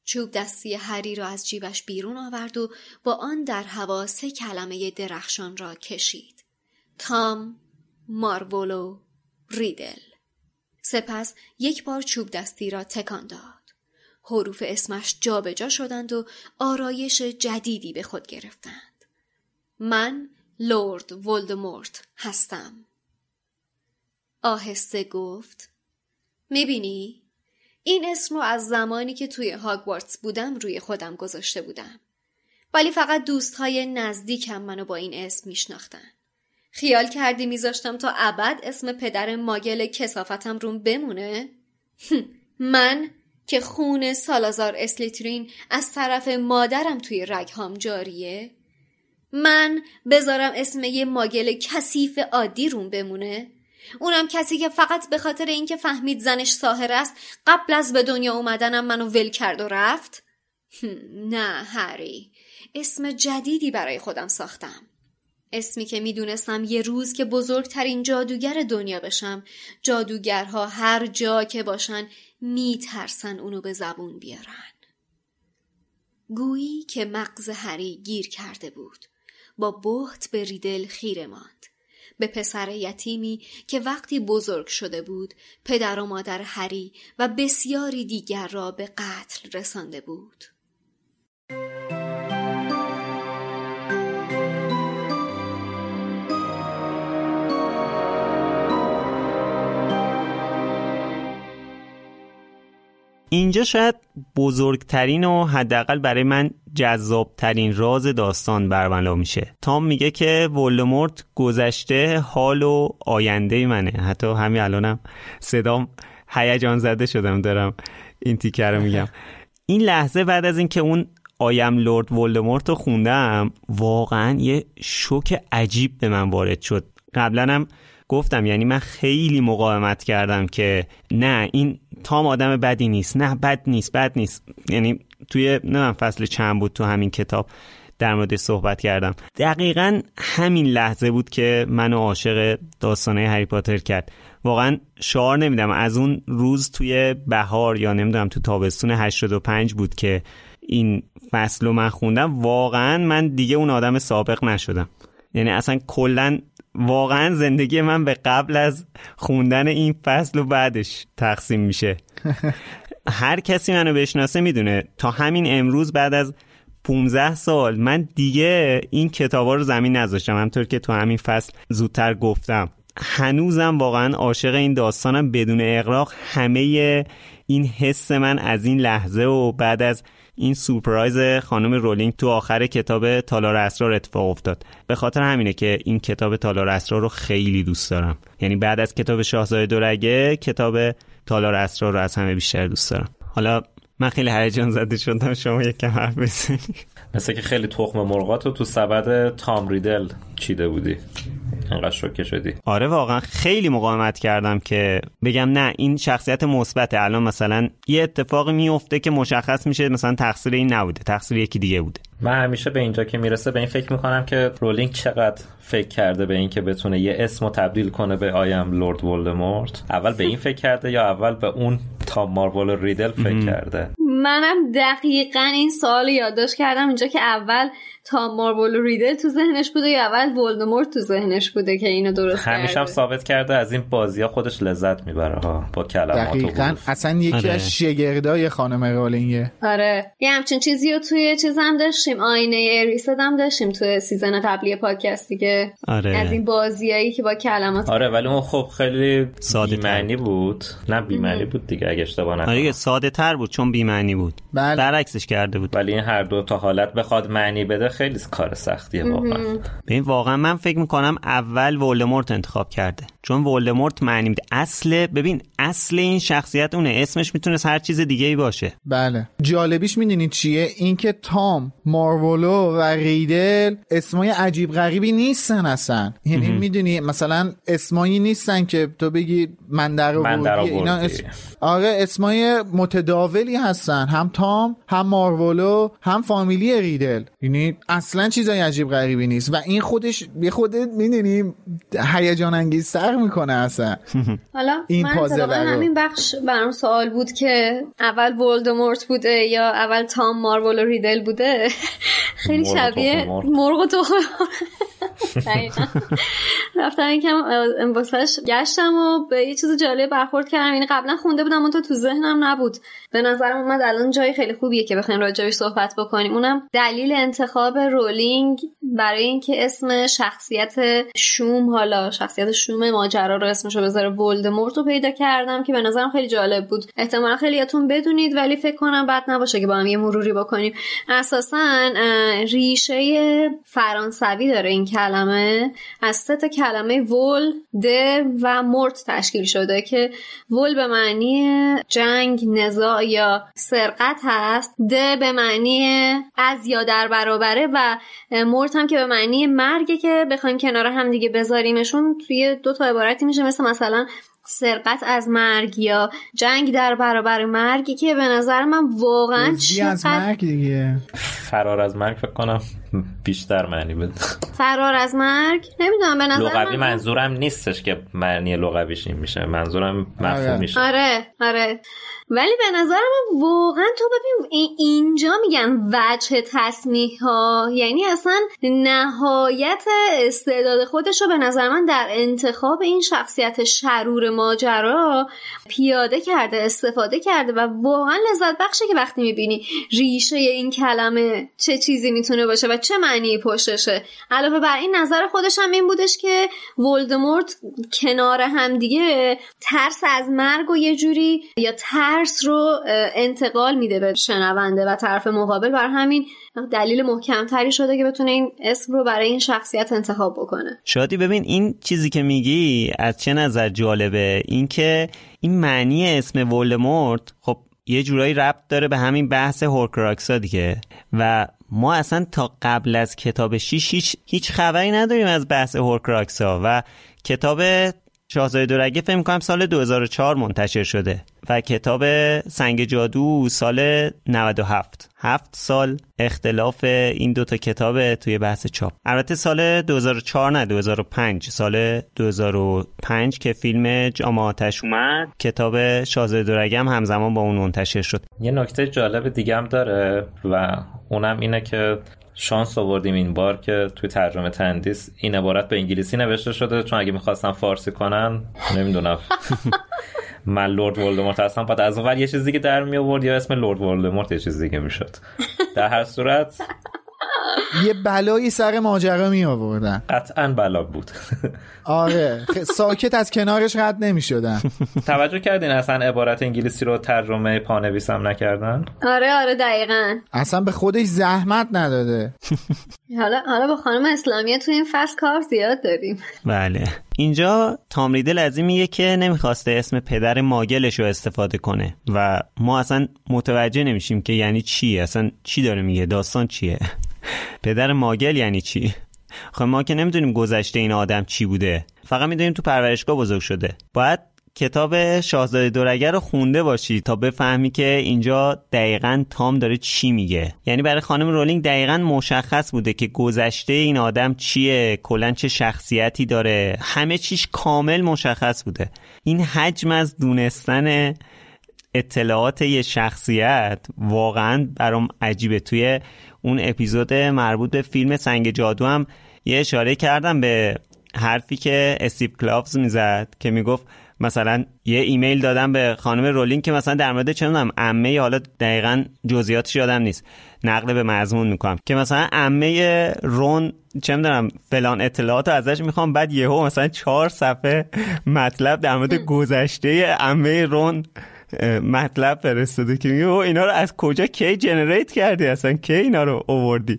چوب دستی هری را از جیبش بیرون آورد و با آن در هوا سه کلمه درخشان را کشید تام مارولو ریدل سپس یک بار چوب دستی را تکان داد. حروف اسمش جابجا جا شدند و آرایش جدیدی به خود گرفتند. من لورد ولدمورت هستم. آهسته گفت می‌بینی؟ این اسم رو از زمانی که توی هاگوارتس بودم روی خودم گذاشته بودم. ولی فقط دوستهای نزدیکم منو با این اسم میشناختن. خیال کردی میذاشتم تا ابد اسم پدر ماگل کسافتم روم بمونه؟ من که خون سالازار اسلیترین از طرف مادرم توی رگهام جاریه؟ من بذارم اسم یه ماگل کثیف عادی روم بمونه؟ اونم کسی که فقط به خاطر اینکه فهمید زنش ساهر است قبل از به دنیا اومدنم منو ول کرد و رفت؟ نه هری اسم جدیدی برای خودم ساختم اسمی که می‌دونستم یه روز که بزرگترین جادوگر دنیا بشم. جادوگرها هر جا که باشن میترسن اونو به زبون بیارن. گویی که مغز هری گیر کرده بود. با بحت به ریدل خیره ماند. به پسر یتیمی که وقتی بزرگ شده بود پدر و مادر هری و بسیاری دیگر را به قتل رسانده بود. اینجا شاید بزرگترین و حداقل برای من جذابترین راز داستان برملا میشه. تام میگه که ولدمورت گذشته حال و آینده منه. حتی همین الانم صدام هیجان زده شدم دارم این تیکه رو میگم. این لحظه بعد از اینکه اون آیم لورد ولدمورت رو خوندم واقعا یه شوک عجیب به من وارد شد. قبلا هم گفتم یعنی من خیلی مقاومت کردم که نه این تام آدم بدی نیست. نه بد نیست بد نیست. یعنی توی نه فصل چند بود تو همین کتاب در مورد صحبت کردم. دقیقا همین لحظه بود که منو عاشق داستانه هری پاتر کرد. واقعا شعار نمیدم. از اون روز توی بهار یا نمی‌دونم تو تابستون 85 بود که این فصل رو من خوندم. واقعا من دیگه اون آدم سابق نشدم. یعنی اصلا کلا واقعا زندگی من به قبل از خوندن این فصل و بعدش تقسیم میشه. [laughs] هر کسی منو بشناسه می‌دونه تا همین امروز بعد از 15 سال من دیگه این کتابا رو زمین نذاشتم. همطور که تو همین فصل زودتر گفتم. هنوزم واقعا عاشق این داستانم بدون اقراق همه این حس من از این لحظه و بعد از این سورپرایز خانم رولینگ تو آخر کتاب تالار اسرار اتفاق افتاد. به خاطر همینه که این کتاب تالار اسرار رو خیلی دوست دارم. یعنی بعد از کتاب شاهزاده دورگه کتاب تالار اسرار رو از همه بیشتر دوست دارم. حالا من خیلی هیجان زده شدم شما یک کم حرف بزنید. مثل که خیلی تخم مرغات رو تو سبد تام ریدل چیده بودی. انقدر شوکه شدی. آره واقعا خیلی مقاومت کردم که بگم نه این شخصیت مثبت الان مثلا یه اتفاقی میفته که مشخص میشه مثلا تقصیر این نبوده تقصیر یکی دیگه بوده. من همیشه به اینجا که می‌رسه به این فکر می‌کنم که رولینگ چقدر فکر کرده به اینکه بتونه یه اسم تبدیل کنه به آیم لورد ولدمورت اول به این فکر کرده یا اول به اون تا مارول ریدل فکر کرده؟ منم دقیقا این سوال یادداشت کردم اینجا که اول تام ماروولو ریدل تو ذهنش بوده یا لرد ولدمورت تو ذهنش بوده که اینو درست همیشه هم کرده. ثابت کرده از این بازی ها خودش لذت می‌بره ها با کلمات و دقیقا. حروف. اصلا یکی آره. از شگردای خانم رولینگه. آره. یه همچین چیزی رو توی چیز هم داشتیم آینه اریسد هم داشتیم توی season قبلی پادکست دیگه. آره. از این بازیایی که با کلمات آره ولی اون خب خیلی ساده بیمعنی بود. نه بیمعنی بود دیگه اگه اشتباه آره نکنم. دیگه ساده تر بود چون بی‌معنی بود. بله. برعکسش کرده بود. ولی این هر دو تا حالت بخواد معنی بده خیلی کار سختیه واقعا. ببین واقعا من فکر می‌کنم اول ولدمورت انتخاب کرده. چون ولدمورت معنی میده اصل ببین اصل این شخصیت اونه اسمش می‌تونست هر چیز دیگه ای باشه. بله. جالبیش می‌دونید چیه؟ اینکه تام مارولو و ریدل اسمای عجیب غریبی نیستن اصلا. یعنی می‌دونی مثلا اسمایی نیستن که تو بگی من در. اینا آوردی. اس... آره اسمای متداولی هستن. هم تام هم مارولو هم فامیلی ریدل. یعنی اصلا چیزای عجیب غریبی نیست. و این خودش یه خود می‌دونی هیجان انگیزتر می‌کنه اصلا [laughs] حالا این من پازل اتفاقا رو. همین بخش برام سوال بود که اول ولدمورت بوده یا اول تام مارول و ریدل بوده [laughs] خیلی شبیه مرغ. مرغ و تخم دقیقاً. رفتم یکم واسش گشتم و به یه چیز جالب برخورد کردم. این قبلا خونده بودم اون تو ذهنم نبود. به نظرم اومد الان جای خیلی خوبیه که بخوایم راجعش صحبت بکنیم. اونم دلیل انتخاب رولینگ برای اینکه اسم شخصیت شوم حالا شخصیت شوم ماجرا رو اسمشو بذاره ولدمورت رو پیدا کردم که به نظرم خیلی جالب بود. احتمالا خیلیاتون بدونید ولی فکر کنم بد نباشه که با هم یه مروری بکنیم. اساسا ریشه فرانسوی داره این کلمه از سه تا کلمه ول د و مرت تشکیل شده که ول به معنی جنگ نزاع یا سرقت هست. د به معنی از یا در برابره و مرت هم که به معنی مرگه که بخوایم کنار هم دیگه بذاریمشون توی دو تا عبارتی میشه مثل مثلا سرقت از مرگ یا جنگ در برابر مرگی که به نظر من واقعا دزدی از چقدر مرگ دیگه. فرار از مرگ فکر کنم. بیشتر معنی بده. فرار از مرگ؟ نمی‌دونم به نظر لغوی من منظورم نیستش که معنی لغویش این میشه. منظورم مفهومیشه آره. آره ولی به نظر من واقعا تو ببین این- اینجا میگن وجه تصمیح ها یعنی اصلا نهایت استعداد خودش رو به نظر من در انتخاب این شخصیت شرور ماجرا پیاده کرده استفاده کرده و واقعا لذت بخشه که وقتی می‌بینی ریشه این کلمه چه چیزی می‌تونه باشه و چه معنی پشتشه؟ علاوه بر این نظر خودش هم این بودش که ولدمورت کنار هم دیگه ترس از مرگ و یه جوری یا ترس رو انتقال میده به شنونده و طرف مقابل. بر همین دلیل محکمتری شده که بتونه این اسم رو برای این شخصیت انتخاب بکنه. شادی ببین این چیزی که میگی از چه نظر جالبه؟ اینکه این معنی اسم ولدمورت خب یه جورایی ربط داره به همین بحث هورکراکسا دیگه و ما اصلا تا قبل از کتاب 6 هیچ, هیچ خبری نداریم از بحث هورکراکسا و کتاب شاهزاده دورگه فکر می‌کنم سال 2004 منتشر شده. و کتاب سنگ جادو سال 97 هفت. سال اختلاف این دوتا کتاب توی بحث چاپ. البته سال 2004 نه 2005 سال 2005 که فیلم جام آتش اومد کتاب شاهزاده دورگه هم همزمان با اون منتشر شد. یه نکته جالب دیگه هم داره و اونم اینه که شانس آوردیم این بار که توی ترجمه تندیس این عبارت به انگلیسی نوشته شده چون اگه می‌خواستم فارسی کنن نمی‌دونم. [laughs] من لورد ولدمورت هستم. بعد از ور یه چیز دیگه در می آورد یا اسم لورد ولدمورت یه چیز دیگه می‌شد. در هر صورت یه بلایی سر ماجرا می آوردن. قطعا بلا بود. آره. ساکت از کنارش رد نمی شدن. توجه کردین اصلا عبارت انگلیسی رو ترجمه پانویس هم نکردن؟ آره آره دقیقا. اصلا به خودش زحمت نداده. حالا حالا با خانم اسلامیه تو این فصل کار زیاد داریم. بله. اینجا تام ریدل از این میگه که نمی‌خواسته اسم پدر ماگلش رو استفاده کنه و ما اصلا متوجه نمیشیم که یعنی چی اصلا چی داره میگه؟ داستان چیه؟ پدر ماگل یعنی چی؟ خب ما که نمی‌دونیم گذشته این آدم چی بوده. فقط می‌دونیم تو پرورشگاه بزرگ شده. باید کتاب شاهزاده دورگه رو خونده باشی تا بفهمی که اینجا دقیقا تام داره چی میگه. یعنی برای خانم رولینگ دقیقا مشخص بوده که گذشته این آدم چیه کلا چه شخصیتی داره. همه چیش کامل مشخص بوده. این حجم از دونستن اطلاعات یه شخصیت واقعا برام عجیبه. توی اون اپیزود مربوط به فیلم سنگ جادو هم یه اشاره کردم به حرفی که استیو کلاوز می‌زد که می‌گفت مثلا یه ایمیل دادم به خانم رولینگ که مثلا در مورد چه می‌دونم عمه حالا دقیقا جزئیاتش یادم نیست. نقل به مضمون می‌کنم که مثلا عمه رون چه می‌دونم فلان اطلاعات رو ازش می‌خوام بعد یهو مثلا چهار صفحه مطلب در مورد [laughs] گذشته عمه رون مطلب فرستاده که میگه اینا رو از کجا کی جنریت کردی؟ اصلا کی اینا رو اووردی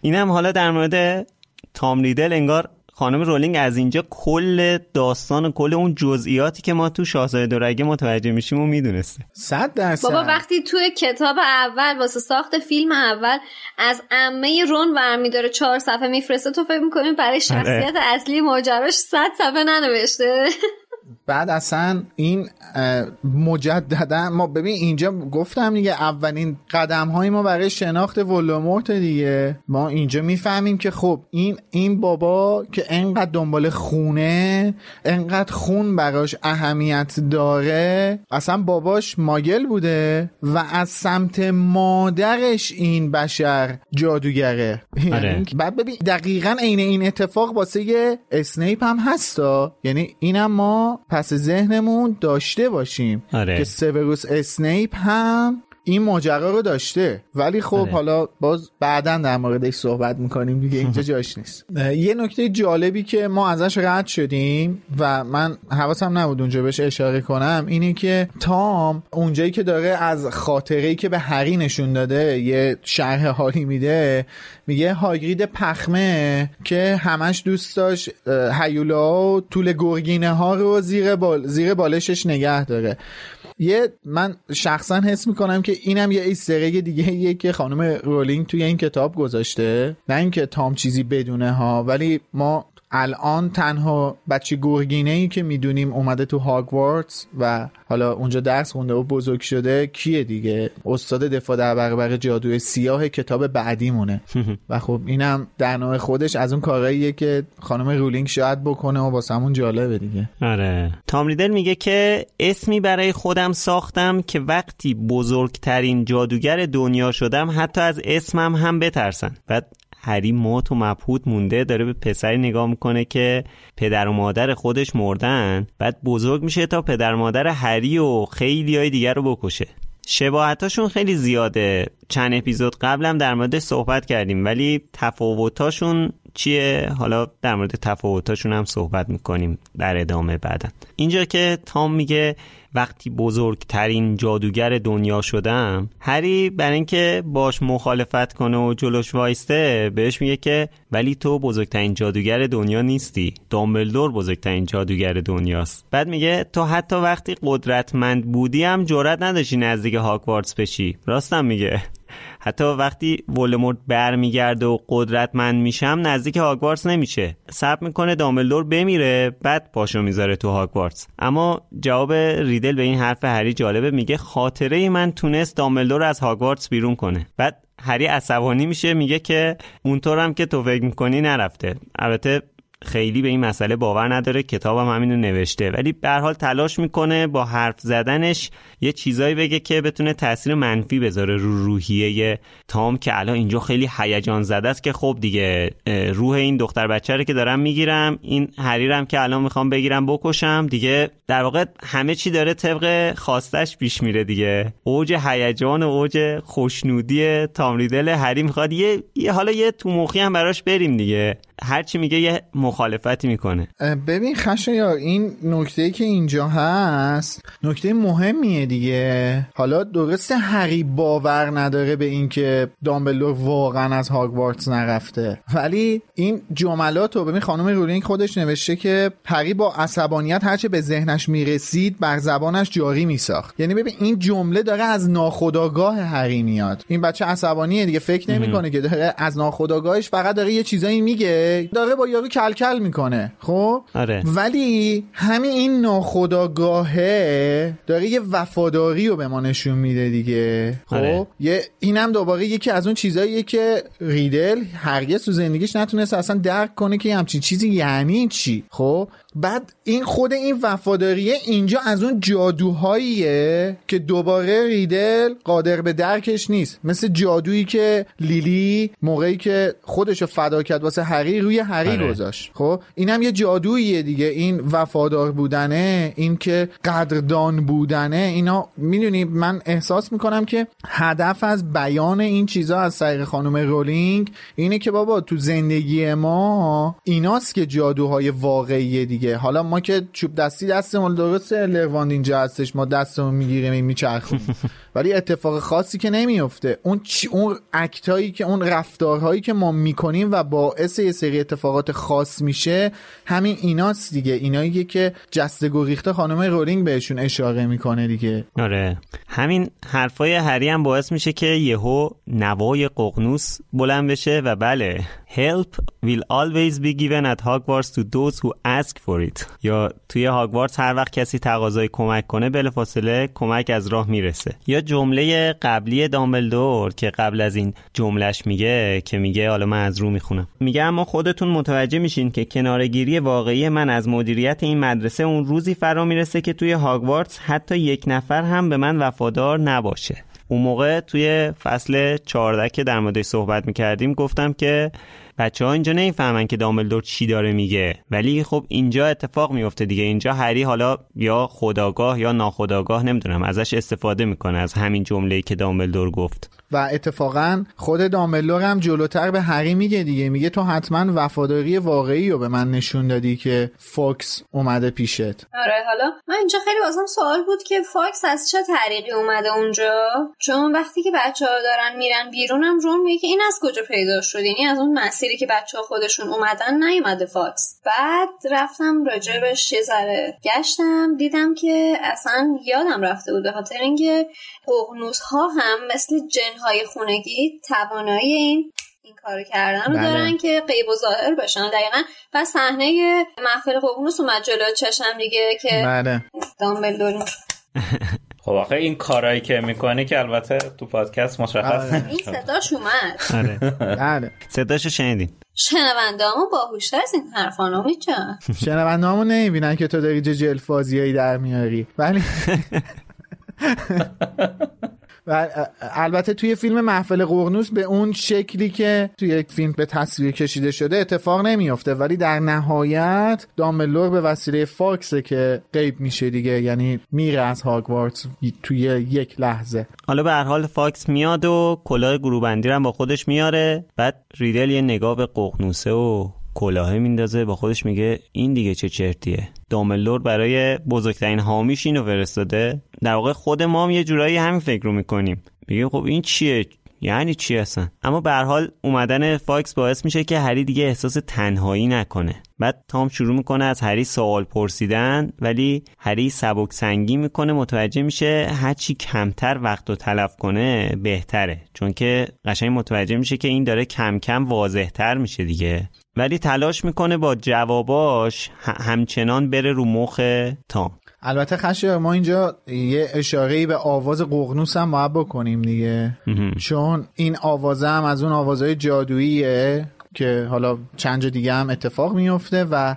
اینم حالا در مورد تام ریدل انگار خانم رولینگ از اینجا کل داستان و کل اون جزئیاتی که ما تو شاهزاده دورگه متوجه میشیم و می‌دونسته. صد درصد. بابا وقتی توی کتاب اول واسه ساخت فیلم اول از عمه رون ورمی داره چهار صفحه میفرسته تو فکر می‌کنی برای شخصیت اصلی ماجراش صد صفحه ننوشته؟ بعد اصلا این مجددا ما ببین اینجا گفتم دیگه اولین قدم های ما برای شناخت ولدمورت دیگه. ما اینجا می‌فهمیم که خب این این بابا که انقدر دنبال خونه انقدر خون براش اهمیت داره اصلا باباش Muggle بوده و از سمت مادرش این بشر جادوگره. آره. بعد ببین دقیقا عین این اتفاق واسه اسنیپ هم هستا یعنی اینم ما پس ذهنمون داشته باشیم آره. که سیوروس اسنیپ هم این ماجرا رو داشته. ولی خب آره. حالا باز بعدا در موردش صحبت می‌کنیم دیگه اینجا [laughs] جاش نیست. یه نکته جالبی که ما ازش رد شدیم و من حواسم نبود اونجا بهش اشاره کنم اینه که تام اونجایی که داره از خاطره که به هری نشون داده یه شرح حالی میده میگه هاگرید پخمه که همش دوست داشت هیولا و طول گرگینه ها رو زیر, بال... زیر بالشش نگه داره. یه من شخصا حس می‌کنم که اینم یه Easter egg دیگه یه که خانم رولینگ توی این کتاب گذاشته. نه اینکه تام چیزی بدونه ها ولی ما الان تنها بچه گرگینه ای که می‌دونیم اومده تو هاگوارتس و حالا اونجا درس خونده و بزرگ شده کیه دیگه؟ استاد دفاع در برابر جادوی سیاه کتاب بعدیمونه. [laughs] و خب اینم در نوع خودش از اون کارهاییه که خانم رولینگ شاید بکنه و واسمون جالبه دیگه. آره. تام ریدل میگه که اسمی برای خودم ساختم که وقتی بزرگترین جادوگر دنیا شدم حتی از اسمم هم بترسن. بعد هری مات و مبهوت مونده داره به پسری نگاه می‌کنه که پدر و مادر خودش مردن. بعد بزرگ میشه تا پدر و مادر هری و خیلی های دیگر رو بکشه. شباهتاشون خیلی زیاده. چند اپیزود قبلم در مورد صحبت کردیم ولی تفاوتاشون چیه؟ حالا در مورد تفاوتاشون هم صحبت می‌کنیم در ادامه بعدا. اینجا که تام میگه وقتی بزرگترین جادوگر دنیا شدم هری برای اینکه باش مخالفت کنه و جلوش وایسته بهش میگه که ولی تو بزرگترین جادوگر دنیا نیستی. دامبلدور بزرگترین جادوگر دنیاست. بعد میگه تو حتی وقتی قدرتمند بودی هم جرأت نداشتی نزدیک هاگوارتس بشی. راستم میگه. حتی وقتی ولدمورت برمیگرده و قدرتمند میشم نزدیک هاگوارتس نمیشه. صبر می‌کنه دامبلدور بمیره بعد پاشو می‌ذاره تو هاگوارتس. اما جواب ریدل به این حرف هری جالبه میگه خاطره من تونست دامبلدور از هاگوارتس بیرون کنه. بعد هری عصبانی میشه میگه که اونطورم که تو فکر می‌کنی نرفته. البته خیلی به این مسئله باور نداره کتابم همینو نوشته. ولی به حال تلاش می‌کنه با حرف زدنش یه چیزایی بگه که بتونه تاثیر منفی بذاره رو روحیه تام که الان اینجا خیلی هیجان زده است که خب دیگه روح این دختر بچه رو که دارم می‌گیرم این حریرم که الان می‌خوام بگیرم بکشم. دیگه در واقع همه چی داره طبق خواستش پیش میره دیگه. اوج هیجان و اوج خوشنودی تام ریدل هری می‌خواد. یه, یه حالا یه تو مخی هم براش بریم دیگه. هرچی میگه یه مخالفتی می‌کنه. ببین خشایار این نکته که اینجا هست نکته مهمیه دیگه. حالا درست هری باور نداره به اینکه دامبلدور واقعا از هاگوارتس نرفته. ولی این جملات رو ببین خانم رولینگ خودش نوشته که هری با عصبانیت هرچه به ذهنش می‌رسید بر زبانش جاری میساخت. یعنی ببین این جمله داره از ناخودآگاه هری میاد. این بچه عصبانیه دیگه فکر نمی‌کنه که داره از ناخودآگاهش فقط داره یه چیزایی میگه. داره با یارو کلکل می‌کنه خب آره. ولی همین این ناخداگاهه داره یه وفاداری رو به ما نشون میده دیگه خب آره. یه اینم دوباره یکی از اون چیزاییه که ریدل هرگز تو زندگیش نتونست اصلا درک کنه که یه همچین چیزی یعنی چی خب بعد این خود این وفاداریه اینجا از اون جادوهاییه که دوباره ریدل قادر به درکش نیست. مثل جادویی که لیلی موقعی که خودشو فدا کرد واسه هری روی هری آره. گذاشت. خب؟ اینم یه جادوییه دیگه. این وفادار بودنه این که قدردان بودنه اینا می‌دونی من احساس می‌کنم که هدف از بیان این چیزا از طریق خانم رولینگ اینه که بابا تو زندگی ما ایناست که جادوهای واقعیه دیگه حالا ما که چوب دستی دستمون درسته لرواند اینجا هستش ما دستمون می‌گیریم این میچرخونیم [laughs] ولی اتفاق خاصی که نمیفته اون چی اون اکتایی که اون رفتارهایی که ما می‌کنیم و باعث یه سری اتفاقات خاص میشه همین ایناست دیگه. اینایی که جسته گریخته خانم رولینگ بهشون اشاره می‌کنه دیگه. آره. همین حرفای هری هم باعث میشه که یهو نوای ققنوس بلند بشه و بله help will always be given at Hogwarts to those who ask for it. یا توی هاگوارتس هر وقت کسی تقاضای کمک کنه بلافاصله کمک از راه می‌رسه. یا جمله قبلی دامبلدور که قبل از این جملش میگه که میگه حالا من از رو می‌خونم. میگه اما خودتون متوجه میشین که کنارگیری واقعی من از مدیریت این مدرسه اون روزی فرا می‌رسه که توی هاگوارتس حتی یک نفر هم به من وفادار نباشه. اون موقع توی فصل 14 که در موردش صحبت می‌کردیم گفتم که بچه ها اینجا نمی‌فهمن که دامبلدور چی داره میگه. ولی خب اینجا اتفاق میفته دیگه. اینجا هری حالا یا خودآگاه یا ناخودآگاه نمی‌دونم ازش استفاده می‌کنه از همین جمله‌ای که دامبلدور گفت. و اتفاقا خود دامبلدور هم جلوتر به هری میگه دیگه. میگه تو حتما وفاداری واقعی رو به من نشون دادی که فاکس اومده پیشت. آره حالا من اینجا خیلی واسم سوال بود که فاکس از چه طریقی اومده اونجا؟ چون وقتی که بچه ها دارن میرن بیرونم رون میگه که این از کجا پیدا شد؟ یعنی از اون مسیری که بچه ها خودشون اومدن نیومده فاکس. بعد رفتم راجبش یه ذره گشتم دیدم که اصلا یادم رفته بود به خاطر اینکه ققنوس ها هم مثل جن های خونگی توانایی این این کارو کردن رو بله. دارن که غیب و ظاهر بشن دقیقا. و صحنه محفل ققنوس اومد جلو چشم دیگه که بله. دامبلدور. [laughs] خب آخه این کارایی که می‌کنی که البته تو پادکست مشخص آره. این. صداش اومد. آره. بله. صداشو شنیدین؟ شنونده همون باهوشتر از این حرفا نامید جان شنونده همون نمی‌بینن که تو داری چه جلفازیایی در میاری. ولی [laughs] و البته توی فیلم محفل قرنوس به اون شکلی که توی یک فیلم به تصویر کشیده شده اتفاق نمیافته. ولی در نهایت دامبلور به وسیله فاکسه که غیب میشه دیگه. یعنی میره از هاگوارتس توی یک لحظه. حالا به هر حال فاکس میاد و کلاه گروهبندی رو هم با خودش میاره. بعد ریدل یه نگاه به ققنوسه و کلاهه میندازه. با خودش میگه این دیگه چه چرتیه. دامبلدور برای بزرگترین حامیش اینو فرستاده. در واقع خود ما هم یه جورایی همین فکر رو می‌کنیم. میگه خب این چیه؟ یعنی چی هستن اما به حال اومدن فاکس باعث میشه که هری دیگه احساس تنهایی نکنه. بعد تام شروع می‌کنه از هری سوال پرسیدن ولی هری سبک سنگین می‌کنه متوجه میشه هرچی کمتر وقت رو تلف کنه بهتره. چون که قشنگ متوجه میشه که این داره کم کم واضحتر میشه دیگه. ولی تلاش می‌کنه با جواباش همچنان بره رو مخ تام. البته خشه ما اینجا یه اشاره به آواز ققنوس هم باید بکنیم دیگه. چون این آوازه هم از اون آوازهای جادوییه. که حالا چند جا دیگه هم اتفاق میفته و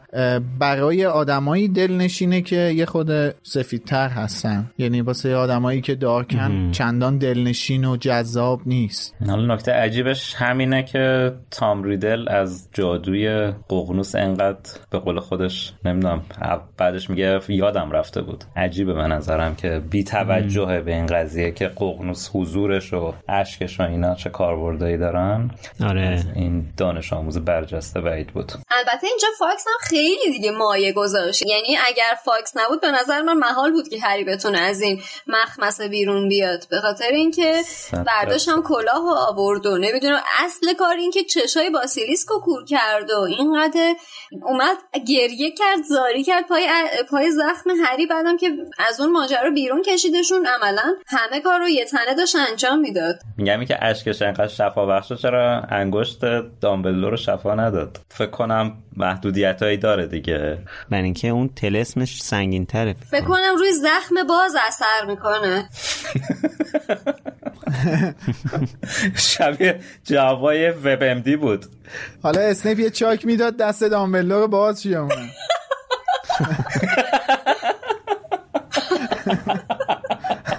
برای آدمایی دلنشینه که یه خود سفیدتر هستن. یعنی واسه آدمایی که دارکن چندان دلنشین و جذاب نیست. حالا نکته عجیبش همینه که تام ریدل از جادوی ققنوس انقدر به قول خودش نمی‌دونم بعدش میگه یادم رفته بود. عجیبه به نظرم که بی توجهه به این قضیه که ققنوس حضورش و اشکش و اینا چه کاربردایی دارن. آره. این دانش آموز برجسته بعید بود. البته اینجا فاکس هم خیلی دیگه مایه گذاشت. یعنی اگر فاکس نبود به نظر من محال بود که هری بتونه از این مخمسه بیرون بیاد. به خاطر اینکه برداشت هم کلاه و آورد و نمی‌دونم اصل کار این که چشای باسیلیسک رو کور کرد و اینقدر اومد گریه کرد زاری کرد پای پای زخم هری بعدم که از اون ماجرا بیرون کشیدشون. عملا همه کار رو یه تنه داشت انجام می‌داد. میگم که اشکش انقدر شفا بخشه چرا انگشت دامبلدور دامبلو رو شفا نداد. فکر کنم محدودیت هایی داره دیگه. برای اینکه اون تلسمش سنگین تره فکر کنم روی زخم باز اثر می‌کنه. شبیه جوابای وب ام دی بود. حالا اسنیپ یه چاک می‌داد دست دامبلو رو باز چیه [laughs]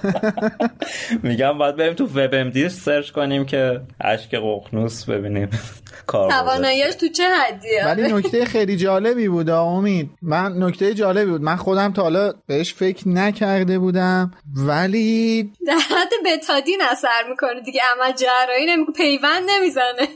[laughs] میگم باید بریم تو وب ام دی سرچ کنیم که اشک ققنوس ببینیم. [laughs] کار تواناییش تو چه حدیه؟ ولی نکته خیلی جالبی بود امید. من نکته جالبی بود. من خودم تا حالا بهش فکر نکرده بودم. ولی در حد بتادین اثر می‌کنه دیگه عمل جراحی نمی‌کنه پیوند نمی‌زنه.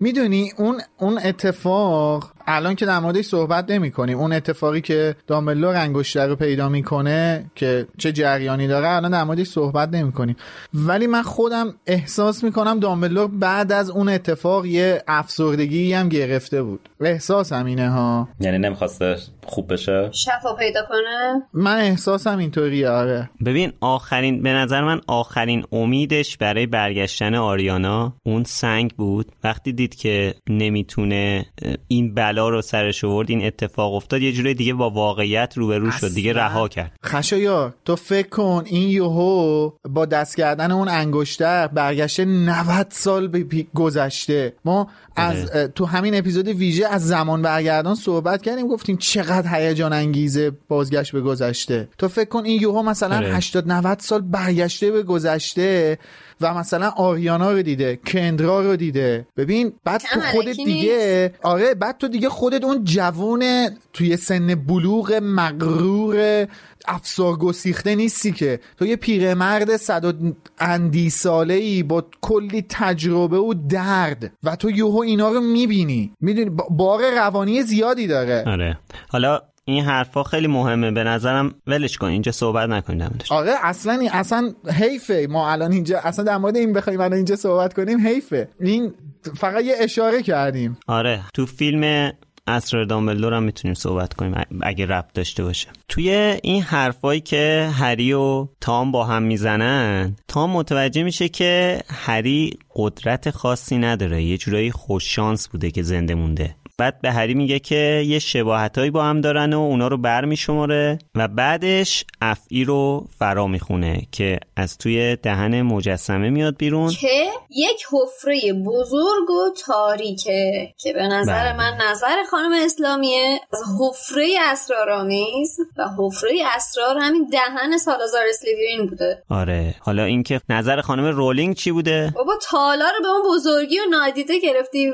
می‌دونی اون اون اتفاق الان که در موردش صحبت نمی کنیم اون اتفاقی که دامبلور انگشتر رو پیدا می‌کنه که چه جریانی داره الان در موردش صحبت نمی کنیم ولی من خودم احساس می‌کنم دامبلور بعد از اون اتفاق یه افسردگی هم گرفته بود. احساسم اینه ها. یعنی نمی‌خواسته خوب بشه؟ شفا پیدا کنه؟ من احساسم اینطوریه آره. ببین آخرین به نظر من آخرین امیدش برای برگشتن آریانا اون سنگ بود. وقتی دید که نمی‌تونه این بلا رو سرش آورد این اتفاق افتاد یه جوری دیگه با واقعیت روبرو شد دیگه رها کرد. خشایار تو فکر کن این یوهو با دست کردن اون انگشتر برگشته 90 سال گذشته. ما از تو همین اپیزود ویژه از زمان برگردان صحبت کردیم گفتیم چقدر هیجان انگیزه بازگشت به گذشته. تو فکر کن این یوهو مثلا 80 90 سال برگشته به گذشته. و مثلا آریانا رو دیده کندرا رو دیده. ببین بعد تو خودت دیگه آره بعد تو دیگه خودت اون جوون توی سن بلوغ مغرور افسار گسیخته نیستی که. تو یه پیرمرد صد و اندی ساله ای با کلی تجربه و درد و تو یهو اینا رو می‌بینی. می‌دونی بار روانی زیادی داره. آره. حالا این حرفا خیلی مهمه به نظرم ولش کن اینجا صحبت نکنیم آره اصلا اصلا حیفه. ما الان اینجا اصلا در مورد این بخوایم الان اینجا صحبت کنیم حیفه. این فقط یه اشاره کردیم. آره تو فیلم اسرار دامبلدور هم می‌تونیم صحبت کنیم اگه ربط داشته باشه. توی این حرفایی که هری و تام با هم می‌زنن تام متوجه میشه که هری قدرت خاصی نداره یه جورایی خوششانس بوده که زنده مونده. بعد به هری میگه که یه شباهتایی با هم دارن و اونا رو بر میشماره و بعدش افعی رو فرا می‌خونه که از توی دهن مجسمه میاد بیرون. که یک حفره بزرگ و تاریکه که به نظر بله. من نظر خانم اسلامیه از حفره اسرارآمیز و حفره اسرار همین دهن سالازار اسلیدرین بوده. آره. حالا اینکه نظر خانم رولینگ چی بوده؟ بابا تالا رو به اون بزرگی و نادیده گرفتی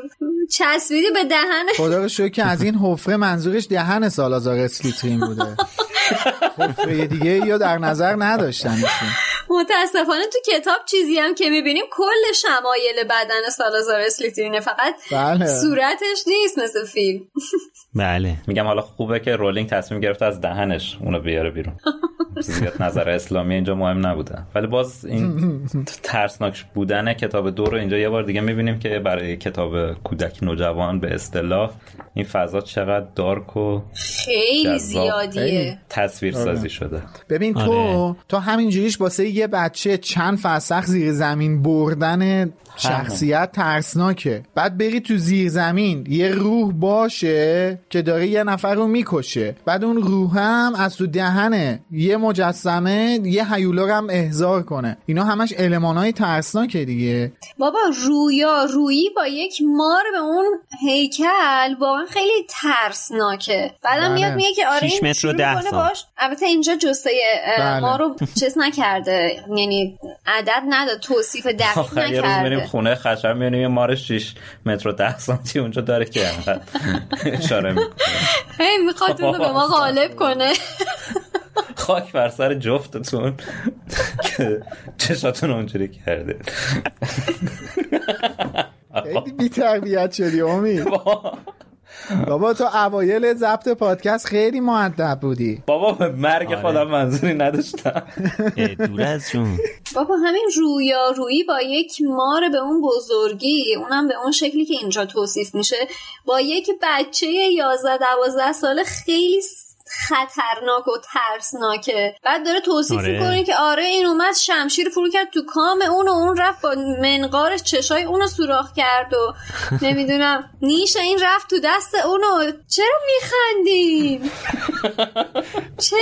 چسبیدی به دهن خدا رو که از این حفره منظورش دهن سالازار اسلیترین بوده. [laughs] حفره دیگه یا در نظر نداشتن متاسفانه تو کتاب چیزی هم که می‌بینیم کل شمایل بدن سالازار اسلیترینه فقط بله. صورتش نیست مثل فیلم. [laughs] بله. میگم حالا خوبه که رولینگ تصمیم گرفته از دهنش اونو بیاره بیرون. [laughs] زیاد نظر اسلامی اینجا مهم نبوده. ولی باز این [laughs] ترسناک بودن کتاب دو رو اینجا یه بار دیگه می‌بینیم که برای کتاب کودک نوجوان به اصطلاح این فضا چقدر دارک و خیلی زیادیه. تصویر سازی آره. شده. ببین تو آره. تو همینجوریش واسه یه بچه چند فرسخ زیر زمین بردن شخصیت ترسناکه. بعد بری تو زیر زمین یه روح باشه که داره یه نفر رو می‌کشه. بعد اون روح هم از تو دهنه. یه مجسمه یه هیولا هم احضار کنه. اینا همش های ترسناکه دیگه. بابا رویا رویی با یک مار به اون هیکل واقعا خیلی ترسناکه. بعدم بله. میاد میگه که آره این متر ده باش. البته اینجا جسته بله. ما رو چیز نکرده. یعنی عدد نداد توصیف دقیق نکرده. خونه خشم می‌بینیم یه مار 6 متر و 10 سانتی اونجا داره که اشاره می‌کنه. هی می‌خواد اونو به ما غالب کنه. خاک بر سر جفتتون که چشاتون اونجوری کرده. خیلی بی تربیت شدی امید. [laughs] بابا تو اوایل ضبط پادکست خیلی معدب بودی. بابا به مرگ آره. خودم منظوری نداشتم. دور از جون. بابا همین رویا رویی با یک مار به اون بزرگی اونم به اون شکلی که اینجا توصیف میشه با یک بچه 11 12 ساله خیلی خطرناک و ترسناکه. بعد داره توصیف آره. می‌کنه که آره این اومد شمشیر فرو کرد تو کام اون و اون رفت با منقارش چشای اونو سوراخ کرد و [laughs] نمی‌دونم نیش این رفت تو دست اونو. چرا میخندین چرا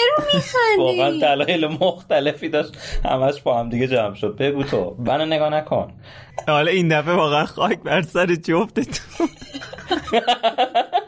واقعا میخندین دلایل مختلفی داشت. همش با هم دیگه جمع شد. بگو تو. منو نگاه نکن. حالا این دفعه واقعا خاک بر سر جفتتون. [laughs]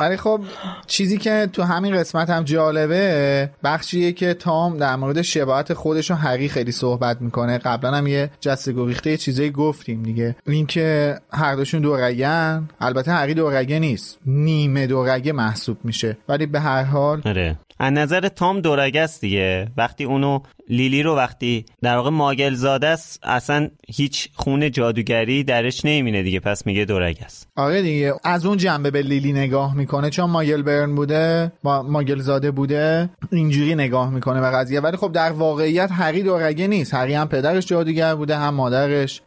ولی خب چیزی که تو همین قسمت هم جالبه بخشیه که تام در مورد شباهت خودش و هری خیلی صحبت می‌کنه. قبلا هم یه جسته گریخته چیزایی گفتیم دیگه. اینکه هر دوشون دورگن البته هری دورگه نیست. نیمه دورگه محسوب میشه. ولی به هر حال آره. از نظر تام دورگه است دیگه. وقتی اونو لیلی رو وقتی در واقع ماگل زاده است اصلا هیچ خون جادوگری درش نمیینه دیگه. پس میگه دورگه است. آره دیگه. از اون جنبه به لیلی نگاه می‌کنه چون ماگل برن بوده ما ماگل زاده بوده اینجوری نگاه می‌کنه به قضیه. ولی خب در واقعیت هری دورگه نیست. هری هم پدرش جادوگر بوده هم مادرش.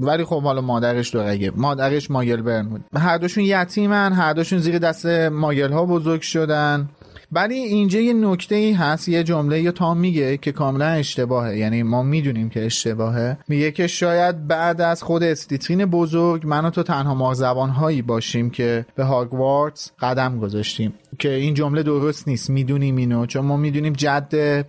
ولی خب حالا مادرش دورگه مادرش ماگل برن بود هر دوشون یتیمن هر دوشون زیر دست ماگل ها بزرگ شدن. ولی اینجا یه نکته ای هست یه جمله یا تام میگه که کاملا اشتباهه. یعنی ما می‌دونیم که اشتباهه. میگه که شاید بعد از خود استیترین بزرگ من و تو تنها مارزبان هایی باشیم که به هاگوارتس قدم گذاشتیم. که این جمله درست نیست. می‌دونیم اینو. چون ما می‌دونیم جد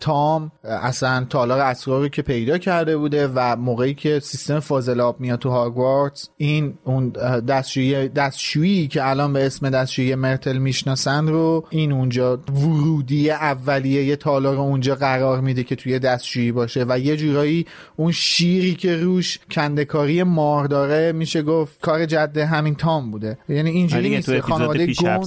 تام اصلا تالار اسرار رو که پیدا کرده بوده و موقعی که سیستم فاضلاب میاد تو هاگوارتس این اون دستشویی دستشویی که الان به اسم دستشویی مرتل می‌شناسن رو این اونجا ورودی اولیه یه تالار اونجا قرار میده که توی دستشویی باشه و یه جورایی اون شیری که روش کندکاری مار داره میشه گفت کار جد همین تام بوده. یعنی اینجوری دیگه نیست. خانواده گوند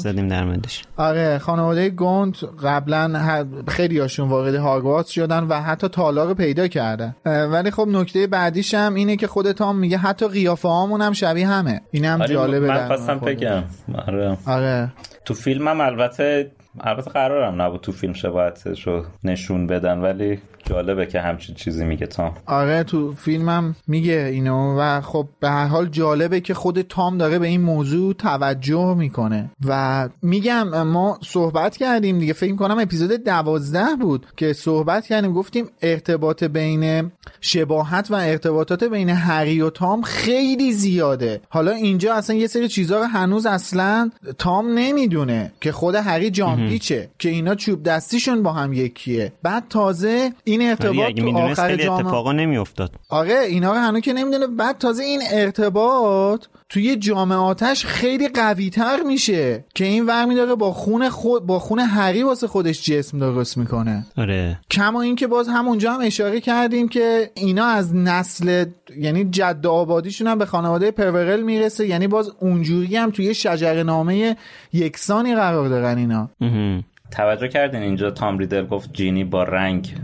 موردش آره خانواده گوند قبلا خیلی هاشون وارد هاگوارتس شدن و حتی تالار رو پیدا کردن. ولی خب نکته بعدیش هم اینه که خود تام میگه حتی قیافه هامون هم شبیه همه. اینم آره، جالبه من خواستم. بگم. آره. آره. تو فیلمم البته البته قرارم نبود تو فیلم شباهتش رو نشون بدن ولی جالبه که همچین چیزی میگه تام. آره تو فیلمم میگه اینو و خب به هر حال جالبه که خود تام داره به این موضوع توجه می‌کنه و میگم ما صحبت کردیم دیگه فکر کنم اپیزود دوازده بود که صحبت کردیم گفتیم ارتباط بین شباهت و ارتباطات بین هری و تام خیلی زیاده. حالا اینجا اصلا یه سری چیزها رو هنوز اصلا تام نمی‌دونه که خود هری جامپیچه که اینا چوب دستیشون با هم یکیه. بعد تازه این ولی ارتباط تو آخر جام اتفاقا نمیافتاد. آره اینا رو هنوز که نمی‌دونه. بعد تازه این ارتباط توی جام آتش خیلی قوی تر میشه که این ور میداره با خون خود با خون هری واسه خودش جسم درست می‌کنه. آره. کما اینکه باز همونجا هم اشاره کردیم که اینا از نسل یعنی جد آبادیشون هم به خانواده پرورل می‌رسه. یعنی باز اونجوری هم توی شجر نامه یکسانی قرار دارن اینا. توجه کردین اینجا تام ریدل گفت جینی با رنگ.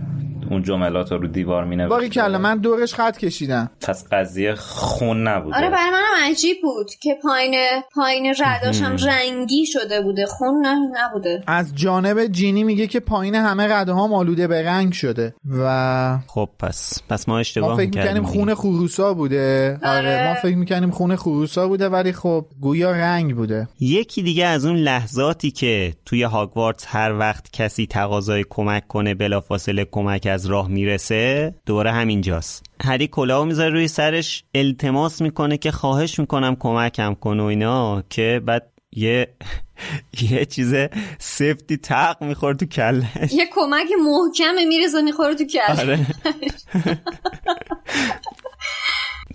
اون جملات رو رو دیوار می باری کلا من دورش خط کشیدم. پس قضیه خون نبوده. آره برای منم عجیب بود که پایین پایین رداش هم رنگی شده بوده. خون نبوده. از جانب جینی میگه که پایین همه رده ها آلوده به رنگ شده و خب پس پس ما ما اشتباه فکر می‌کردیم می‌کنیم خون خروسا بوده. آره. آره. ما فکر می‌کنیم خون خروسا بوده ولی خب گویا رنگ بوده. یکی دیگه از اون لحظاتی که توی هاگوارتس هر وقت کسی تقاضای کمک کنه بلافاصله کمک از راه می‌رسه دوره همینجاست. هری کلاهو می‌ذاره روی سرش التماس می‌کنه که خواهش می‌کنم کمکم کن و اینا که بعد یه [laughs] یه چیز سفتی تق می‌خوره تو کلش. یه کمک محکمه میرزه می‌خوره تو کل آره. [laughs]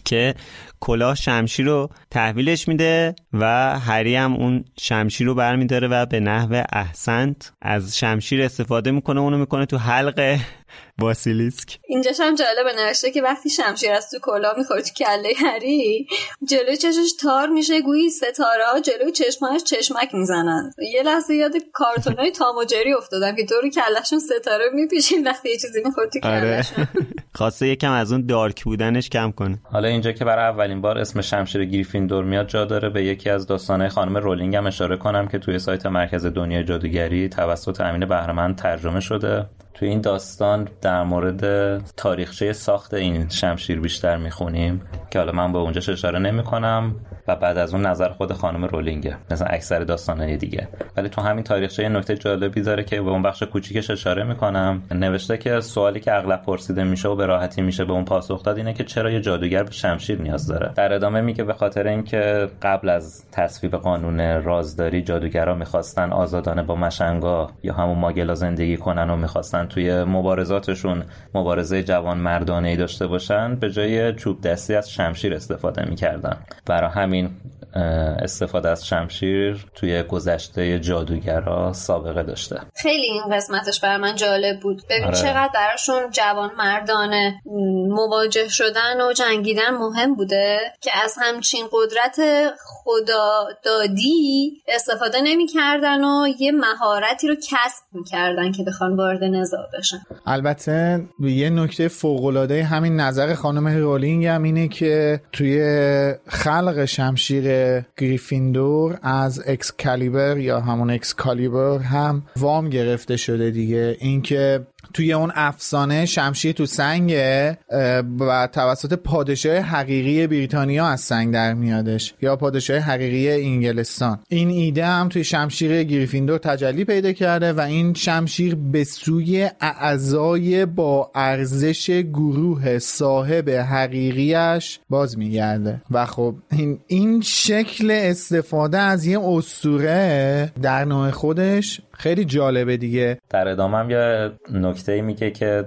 که کلاه شمشیر رو تحویلش میده و هری هم اون شمشیر رو برمیداره و به نحو احسنت از شمشیر استفاده می‌کنه اونو می‌کنه تو حلق باسیلیسک. اینجاش هم جالبه نوشته که وقتی شمشیر از تو کلا می‌خوره تو کله هری جلوی چشش تار میشه گویی ستاره ها جلوی چشمانش چشمک می‌زنن. یه لحظه یاد کارتونای تام و جری افتادم که دور کلشون ستاره میپیشین وقتی یه چیزی می‌خوره تو آره. کلشون [laughs] خواسته یکم از اون دارک بودنش کم کنه. حالا اینجا که برای اولین بار اسم شمشیر گریفیندور میاد جا داره به یکی از داستانهای خانم رولینگ هم اشاره کنم که توی سایت مرکز دنیای جادوگری توسط امین بهرمند ترجمه شده. توی این داستان در مورد تاریخچه ساخت این شمشیر بیشتر می‌خونیم که حالا من به اونجاش اشاره نمی‌کنم و بعد از اون نظر خود خانم رولینگه مثلا اکثر داستانهای دیگه. ولی تو همین تاریخچه نکته جالبی داره که به اون بخش کوچیکش اشاره می‌کنم. نوشته که سوالی که اغلب پرسیده میشه و به راحتی میشه به اون پاسخ داد اینه که چرا یه جادوگر به شمشیر نیاز داره؟ در ادامه میگه به خاطر اینکه قبل از تصویب قانون رازداری جادوگرا می‌خواستن آزادانه با مشنگا یا همون ماگلا زندگی کنن و می‌خواستن توی مبارزاتشون مبارزه جوان مردانه ای داشته باشن به جای چوب دستی از شمشیر استفاده می‌کردن. برای همین استفاده از شمشیر توی گذشته جادوگرا سابقه داشته. خیلی این قسمتش بر من جالب بود. ببین آره. چقدر براشون جوان مردانه مواجه شدن و جنگیدن مهم بوده که از همچین قدرت خدا دادی استفاده نمی‌کردن و یه مهارتی رو کسب می‌کردن که بخوان وارد نزاع بشن. البته یه نکته فوق‌العاده همین نظر خانم رولینگ هم اینه که توی خلق شمشیر گریفیندور از اکس کالیبر یا همون اکس کالیبر هم وام گرفته شده دیگه. اینکه توی اون افسانه شمشیر تو سنگه و توسط پادشاه حقیقی بریتانیا از سنگ در میادش یا پادشاه حقیقی انگلستان. این ایده هم توی شمشیر گریفیندور تجلی پیدا کرده و این شمشیر به سوی اعضای با ارزش گروه صاحب حقیقیش باز میگرده. و خب این این شکل استفاده از یه اسطوره در نوع خودش خیلی جالبه دیگه. در ادامه هم یه نکته میگه که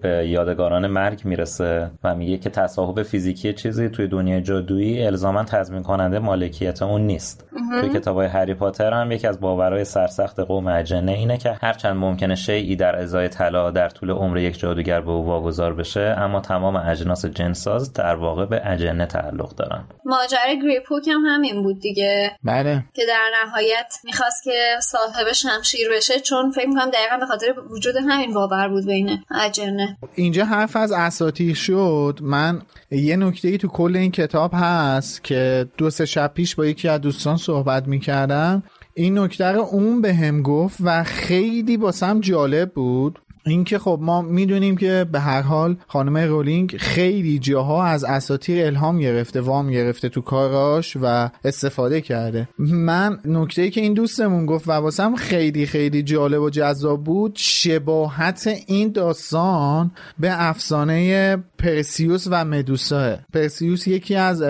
به یادگاران مرگ می‌رسه و میگه که تصاحب فیزیکی چیزی توی دنیای جادویی الزاما تضمین کننده مالکیت اون نیست. توی کتابای هری پاتر هم یکی از باورهای سرسخت قوم اجنه اینه که هرچند ممکنه شیعی در ازای طلا در طول عمر یک جادوگر به او واگذار بشه اما تمام اجناس جنساز در واقع به اجنه تعلق دارن. ماجرای گریپوک هم همین بود دیگه. بله. که در نهایت می‌خواست که صاحب شمشیر بشه چون فکر می‌کنم دقیقا به خاطر وجود همین باور بود بین اجنه. اینجا حرف از اساتیر شد. من یه نکته ای تو کل این کتاب هست که دو سه شب پیش با یکی از دوستان صحبت می‌کردم. این نکته رو اون به هم گفت و خیلی باسم جالب بود. اینکه خب ما می‌دونیم که به هر حال خانم رولینگ خیلی جاها از اساتیر الهام گرفته وام گرفته تو کاراش و استفاده کرده. من نکته ای که این دوستمون گفت و واسم خیلی خیلی جالب و جذاب بود شباهت این داستان به افسانه پرسیوس و مدوسا. پرسیوس یکی از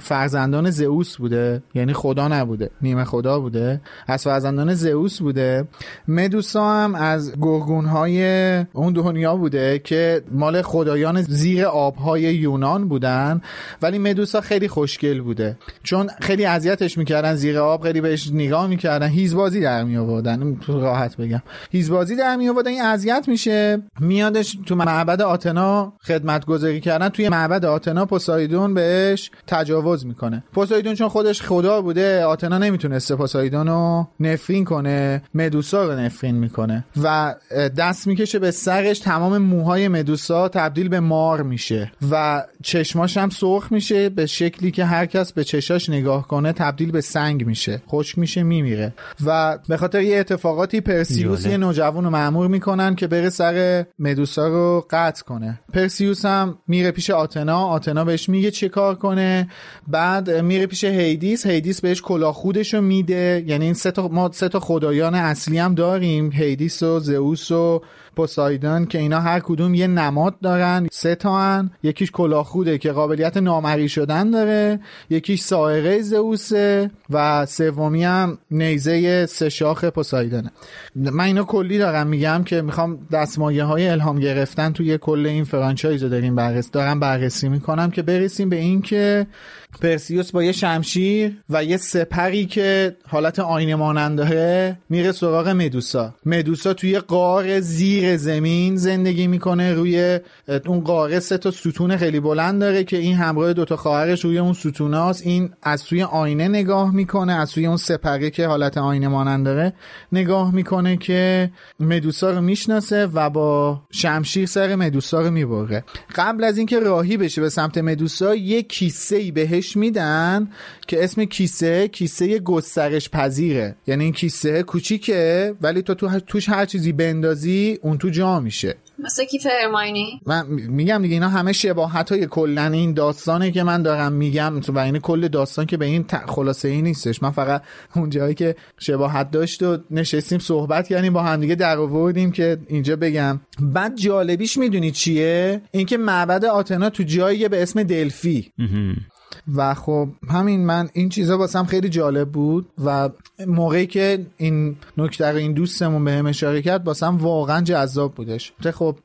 فرزندان زئوس بوده یعنی خدا نبوده نیمه خدا بوده. از فرزندان زئوس بوده. مدوسا هم از گرگون های اون دنیا بوده که مال خدایان زیر آبهای یونان بودن ولی مدوسا خیلی خوشگل بوده. چون خیلی اذیتش می‌کردن زیر آب خیلی بهش نگاه می‌کردن. هیزبازی در می آوردن راحت بگم. هیزبازی در می آوردن این اذیت میشه. میادش تو معبد آتنا خدمت گذاری کردن. توی معبد آتنا پوسایدون بهش تجاوز می‌کنه. پوسایدون چون خودش خدا بوده آتنا نمی‌تونسته پوسایدون رو نفرین کنه. مدوسا رو نفرین می‌کنه. و دست می‌کشه به سرش تمام موهای مدوسا تبدیل به مار میشه و چشماش هم سرخ میشه به شکلی که هر کس به چشاش نگاه کنه تبدیل به سنگ میشه خشک میشه میمیره. و به خاطر یه اتفاقاتی پرسیوس یه نوجوان رو مأمور می‌کنن که بره سر مدوسا رو قطع کنه. پرسیوس هم میره پیش آتنا آتنا بهش میگه چه کار کنه. بعد میره پیش هیدیس هیدیس بهش کلاه خودش رو میده. یعنی این سه تا ما سه تا خدایان اصلی هم داریم. هیدیس و زئوس و پوسایدن که اینا هر کدوم یه نماد دارن سه تا هن. یکیش کلاهخوده که قابلیت نامرئی شدن داره یکیش سائره زئوسه و سومی هم نیزه سه شاخ پوسایدنه من اینا کلی دارم میگم که می‌خوام دستمایه های الهام گرفتن توی کل این فرانچایز رو داریم بررسی دارم بررسی می‌کنم که برسیم به این که پرسیوس با یه شمشیر و یه سپری که حالت آینه مانند میره سراغ مدوسا. مدوسا توی قار زیر زمین زندگی می‌کنه روی اون قاره سه تا ستون خیلی بلند داره که این همراه دوتا خواهرش روی اون ستوناست. این از توی آینه نگاه می‌کنه از توی اون سپره که حالت آینه مانند داره نگاه می‌کنه که مدوسا رو می‌شناسه و با شمشیر سر مدوسا رو می‌بره. قبل از اینکه راهی بشه به سمت مدوسا یه کیسه ای بهش میدن که اسم کیسه کیسه گسترش پذیره. یعنی این کیسه کوچیکه ولی تو, تو توش هر چیزی بندازی اون تو جا میشه. مثل کی فرماینی من میگم دیگه اینا همه شباهت های کلا این داستانه که من دارم میگم. و این کل داستان که به این خلاصه ای نیستش. من فقط اون جایی که شباهت داشت و نشستیم صحبت کردیم با همدیگه در آوردیم که اینجا بگم. بعد جالبیش می‌دونی چیه؟ اینکه معبد آتنا تو جایی به اسم دلفی. و خب همین من این چیزا واسم خیلی جالب بود و موقعی که این نکته این دوستمون به هم اشاره کرد واسم واقعا جذاب بودش. خب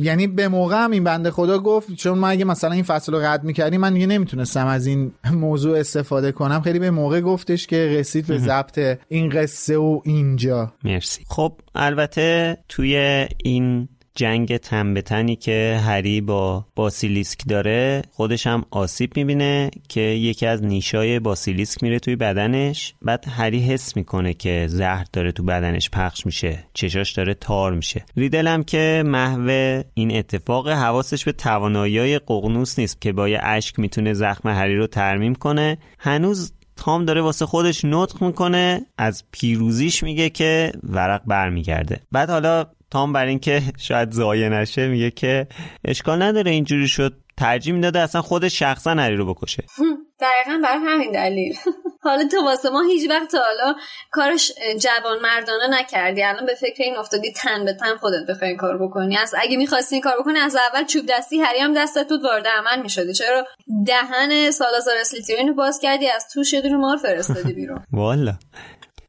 یعنی به موقع هم این بنده خدا گفت چون ما اگه مثلا این فصل رو رد می‌کردیم من دیگه نمی‌تونستم از این موضوع استفاده کنم. خیلی به موقع گفتش که رسید به ضبط این قصه و اینجا. مرسی. خب البته توی این جنگ تن به تنی که هری با باسیلیسک داره خودش هم آسیب می‌بینه که یکی از نیشای باسیلیسک میره توی بدنش. بعد هری حس می‌کنه که زهر داره تو بدنش پخش میشه چشاش داره تار میشه. ریدل هم که محو این اتفاق حواسش به توانایی ققنوس نیست که با یه اشک می‌تونه زخم هری رو ترمیم کنه. هنوز تام داره واسه خودش نطق می‌کنه از پیروزیش میگه که ورق برمیگرده. بعد حالا تام برای اینکه شاید زایه نشه میگه که اشکال نداره اینجوری شد. ترجیح می‌داده اصلا خودش شخصا هری رو بکشه. [laughs] دقیقا بر همین دلیل. [laughs] حالا تو واسه ما هیچ وقت حالا کارش جوان مردانه نکردی. الان به فکر این افتادی تن به تن خودت بخوای این کار بکنی. از اگه می‌خواستی این کار بکنی از اول چوب دستی هری هم دستت بود وارد عمل می‌شدی. چرا دهن سالازار اسلیترین رو باز کردی؟ از توش یه دونه مار فرستادی بیرون. [laughs] والا.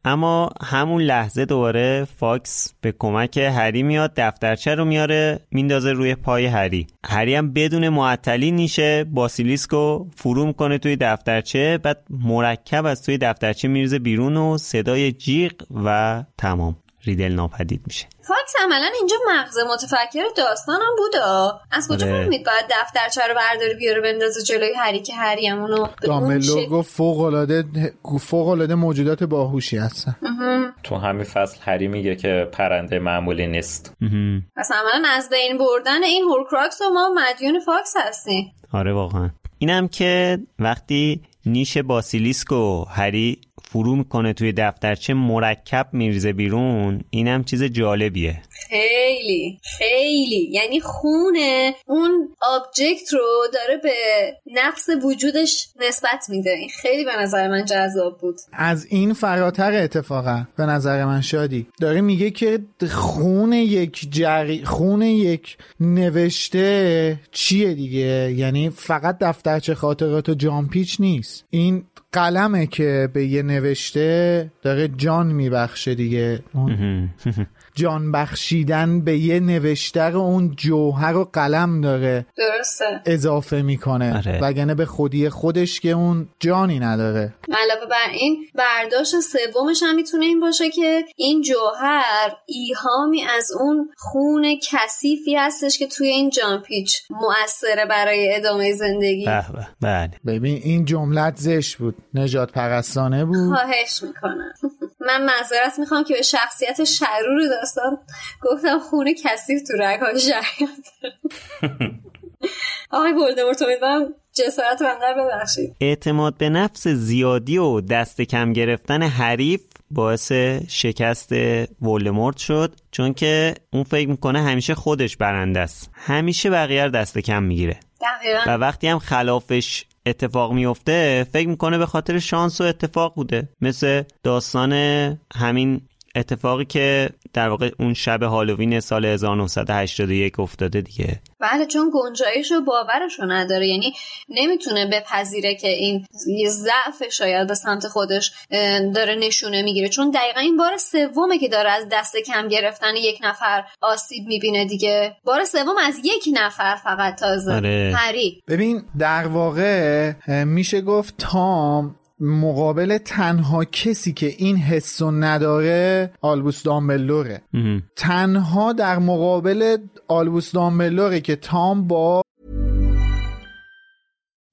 اما همون لحظه دوباره فاکس به کمک هری میاد دفترچه رو میاره میندازه روی پای هری. هری هم بدون معطلی نیش باسیلیسکو فرو می‌کنه توی دفترچه بعد مرکب از توی دفترچه می‌ریزه بیرون و صدای جیغ و تام ریدل ناپدید میشه. فاکس عملا اینجا مغز متفکر داستانم بوده. از کجا آره. فهمید باید دفترچه رو برداره بیاره بندازه جلوی هری که هری همونو داملو گفت فوق العاده فوق العاده موجودات باهوشی هستن. تو همین فصل هری میگه که پرنده معمولی نیست. پس عملا از بین بردن این Horcrux و ما مدیون فاکس هستیم. آره واقعا. اینم که وقتی نیش باسیلیسک و هری فرو می‌کنه توی دفترچه مرکب میریزه بیرون. اینم چیز جالبیه. خیلی خیلی. یعنی خون اون object رو داره به نفس وجودش نسبت میده. این خیلی به نظر من جذاب بود. از این فراتر اتفاقا به نظر من شادی. داره میگه که خون یک جری خون یک نوشته چیه دیگه؟ یعنی فقط دفترچه خاطرات و جامپیچ نیست. این قلمه که به یه نوشته داره جان میبخشه دیگه. [laughs] جان بخشیدن به یه نوشتر اون جوهر و قلم داره. درسته. اضافه می‌کنه. آره. وگرنه به خودی خودش که اون جانی نداره. علاوه بر این برداشت سومش هم می‌تونه این باشه که این جوهر ایهامی از اون خون کثیفی هستش که توی این جامپیچ مؤثره برای ادامه زندگی. بله. ببین این جملت زش بود. نجات پرستانه بود. خواهش می‌کنم. [laughs] من معذرت می‌خوام که به شخصیت شرور داستان گفتم خونه کثیف تو رگهای جریان [laughs] آقای ولدمورت امیدوارم جسارت بنده ببخشید. اعتماد به نفس زیادی و دست کم گرفتن حریف باعث شکست ولدمورت شد چون که اون فکر می‌کنه همیشه خودش برنده است. همیشه بقیه دست کم می‌گیره. و وقتی هم خلافش اتفاق میفته فکر می‌کنه به خاطر شانس و اتفاق بوده. مثل داستان همین اتفاقی که در واقع اون شب هالووین سال 1981 افتاده دیگه. بله چون گنجایش و باورش رو نداره. یعنی نمی‌تونه بپذیره که این یه ضعف شاید به سمت خودش داره نشونه می‌گیره. چون دقیقا این بار سومه که داره از دست کم گرفتن یک نفر آسیب می‌بینه دیگه. بار سوم از یک نفر فقط تازه. آره. هری ببین در واقع میشه گفت تام مقابل تنها کسی که این حسو نداره آلبوس دامبلوره تنها در مقابل آلبوس دامبلوره که تام با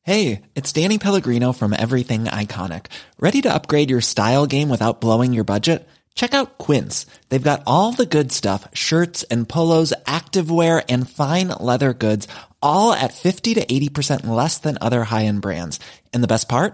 Hey, it's Danny Pellegrino from Everything Iconic. Ready to upgrade your style game without blowing your budget? Check out Quince. They've got all the good stuff, shirts and polos, activewear and fine leather goods, all at 50 to 80% less than other high-end brands. And the best part?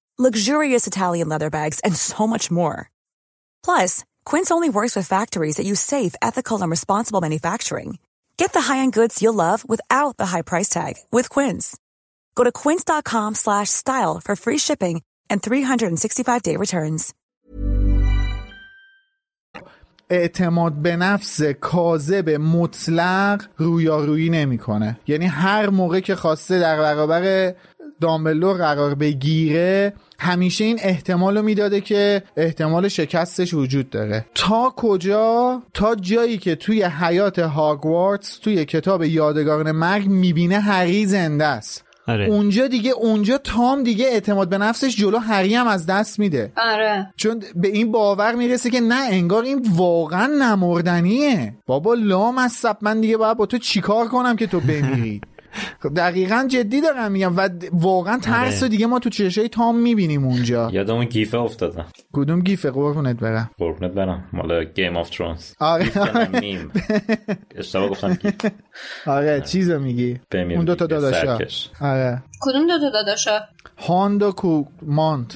luxurious Italian leather bags, and so much more. Plus, Quince only works with factories that use safe, ethical, and responsible manufacturing. Get the high-end goods you'll love without the high price tag with Quince. Go to quince.com slash style for free shipping and 365-day returns. اعتماد به نفس کاذب مطلق رویارویی نمیکنه یعنی هر موقع که خواسته در برابر دامبلور قرار بگیره همیشه این احتمال رو می‌داده که احتمال شکستش وجود داره. تا کجا؟ تا جایی که توی حیات هاگوارتس توی کتاب یادگاران مرگ می‌بینه هری زنده است. آره. اونجا دیگه اونجا تام دیگه اعتماد به نفسش جلو هری هم از دست میده. آره. چون به این باور می‌رسه که نه انگار این واقعا نمردنیه. بابا لام از سب من دیگه باید با تو چیکار کنم که تو بمیری؟ [laughs] دقیقا جدی دارم میگم و واقعا ترس دیگه ما تو چشای تام می‌بینیم اونجا. یاد اون gif ه افتادم. کدوم gif ه؟ قربونت برم. قربونت برم. مال Game of Thrones آره. [laughs] اشتباه گفتم gif آره چیزو میگی. اون دو تا دیگه، داداشا. آره. کدوم دو تا داداشا؟ [laughs] Hound و کو Mountain.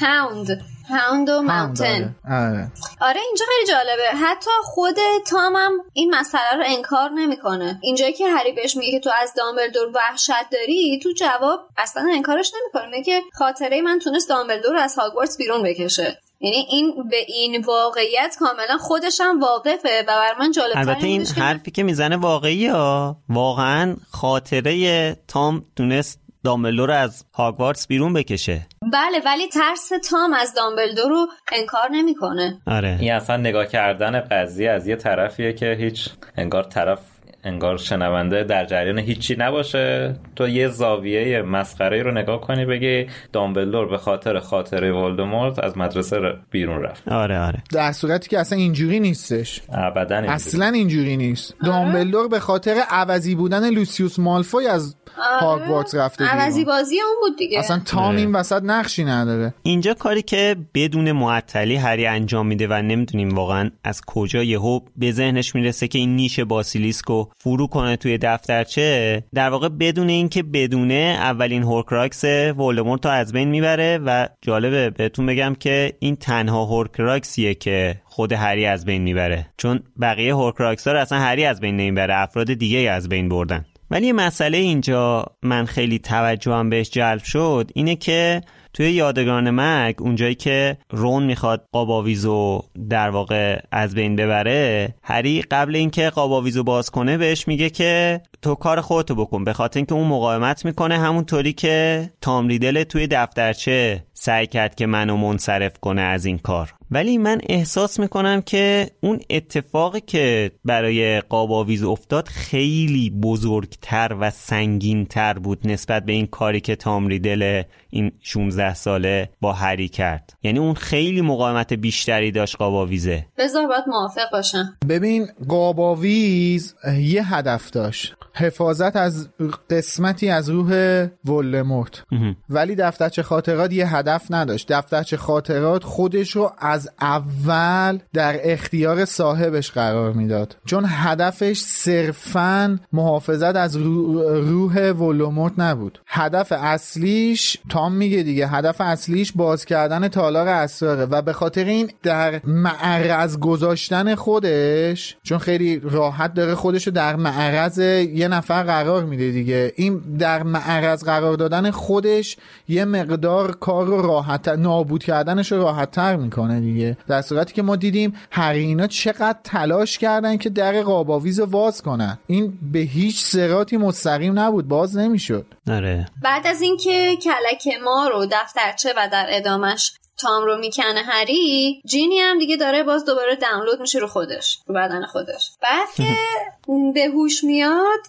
Hound Hound و Mountain آره. آره. آره اینجا خیلی جالبه. حتی خود تام هم این مسئله رو انکار نمی‌کنه. اینجایی که هری بهش میگه که تو از دامبلدور وحشت داری تو جواب اصلا انکارش نمی‌کنه. میگه که خاطره من تونست دامبلدور رو از هاگوارتس بیرون بکشه. یعنی این به این واقعیت کاملا خودش هم واقفه و بر من جالب البته این حرفی که می‌زنه واقعی ها. واقعا خاطره تام تونست دامبلدور رو از هاگوارتس بیرون بکشه. بله ولی ترس تام از دامبلدور رو انکار نمی‌کنه. آره. این اصلا نگاه کردن قضیه از یه طرفیه که هیچ انگار طرف انگار شنونده در جریان هیچی نباشه. تو یه زاویه مسخره رو نگاه کنی بگی دامبلدور به خاطر خاطره ولدمورت از مدرسه بیرون رفت. آره آره. در صورتی که اصلا اینجوری نیستش. ابدا اینجوری. اصلا اینجوری نیست. دامبلدور به خاطر عوضی بودن لوسیوس مالفوی از هاگوارتس رفته عوضی بیرون بازی اون بود دیگه. اصلا تام این وسط نقشی نداره. اینجا کاری که بدون معطلی هری انجام میده و نمی‌دونیم واقعا از کجا یهو به ذهنش می‌رسه که این نیش Basilisk و فرو کنه توی دفترچه در واقع بدون اینکه بدونه اولین Horcrux ولدمورت رو از بین می‌بره و جالبه بهتون بگم که این تنها Horcrux یه که خود هری از بین می‌بره. چون بقیه Horcrux ها رو اصلا هری از بین نمی‌بره افراد دیگه از بین بردن. ولی مسئله اینجا من خیلی توجهم بهش جلب شد اینه که توی یادگان مرگ اونجایی که رون می‌خواد قاباویزو در واقع از بین ببره هری قبل اینکه قاباویزو باز کنه بهش میگه که تو کار خودتو بکن. به خاطر اینکه اون مقاومت می‌کنه همونطوری که تام ریدل توی دفترچه سعی کرد که منو منصرف کنه از این کار. ولی من احساس می‌کنم که اون اتفاقی که برای قاباویز افتاد خیلی بزرگتر و سنگینتر بود نسبت به این کاری که تام ریدل این 16 ساله با هری کرد. یعنی اون خیلی مقاومت بیشتری داشت قاباویزه. بذار باید موافق باشم. ببین قاباویز یه هدف داشت. حفاظت از قسمتی از روح ولدمورت ولی دفترچه خاطرات یه هدف نداشت. دفترچه خاطرات خودش رو از اول در اختیار صاحبش قرار می‌داد. چون هدفش صرفا محافظت از رو- روح ولدمورت نبود. هدف اصلیش تام میگه دیگه هدف اصلیش باز کردن تالار اسراره. و به خاطر این در معرض گذاشتن خودش چون خیلی راحت داره خودش رو در معرض یه نفر قرار میده دیگه. این در معرض قرار دادن خودش یه مقدار کار رو راحت نابود کردنش رو راحت تر می‌کنه دیگه. در صورتی که ما دیدیم هر اینا چقدر تلاش کردن که در قاباویز رو باز کنن. این به هیچ سراتی مستقیم نبود باز نمی‌شد. آره. بعد از اینکه کلک ما رو دفترچه و در ادامش تام رو می‌کنه هری جینی هم دیگه داره باز دوباره دانلود میشه رو خودش رو بدن خودش. بعد که [laughs] به هوش میاد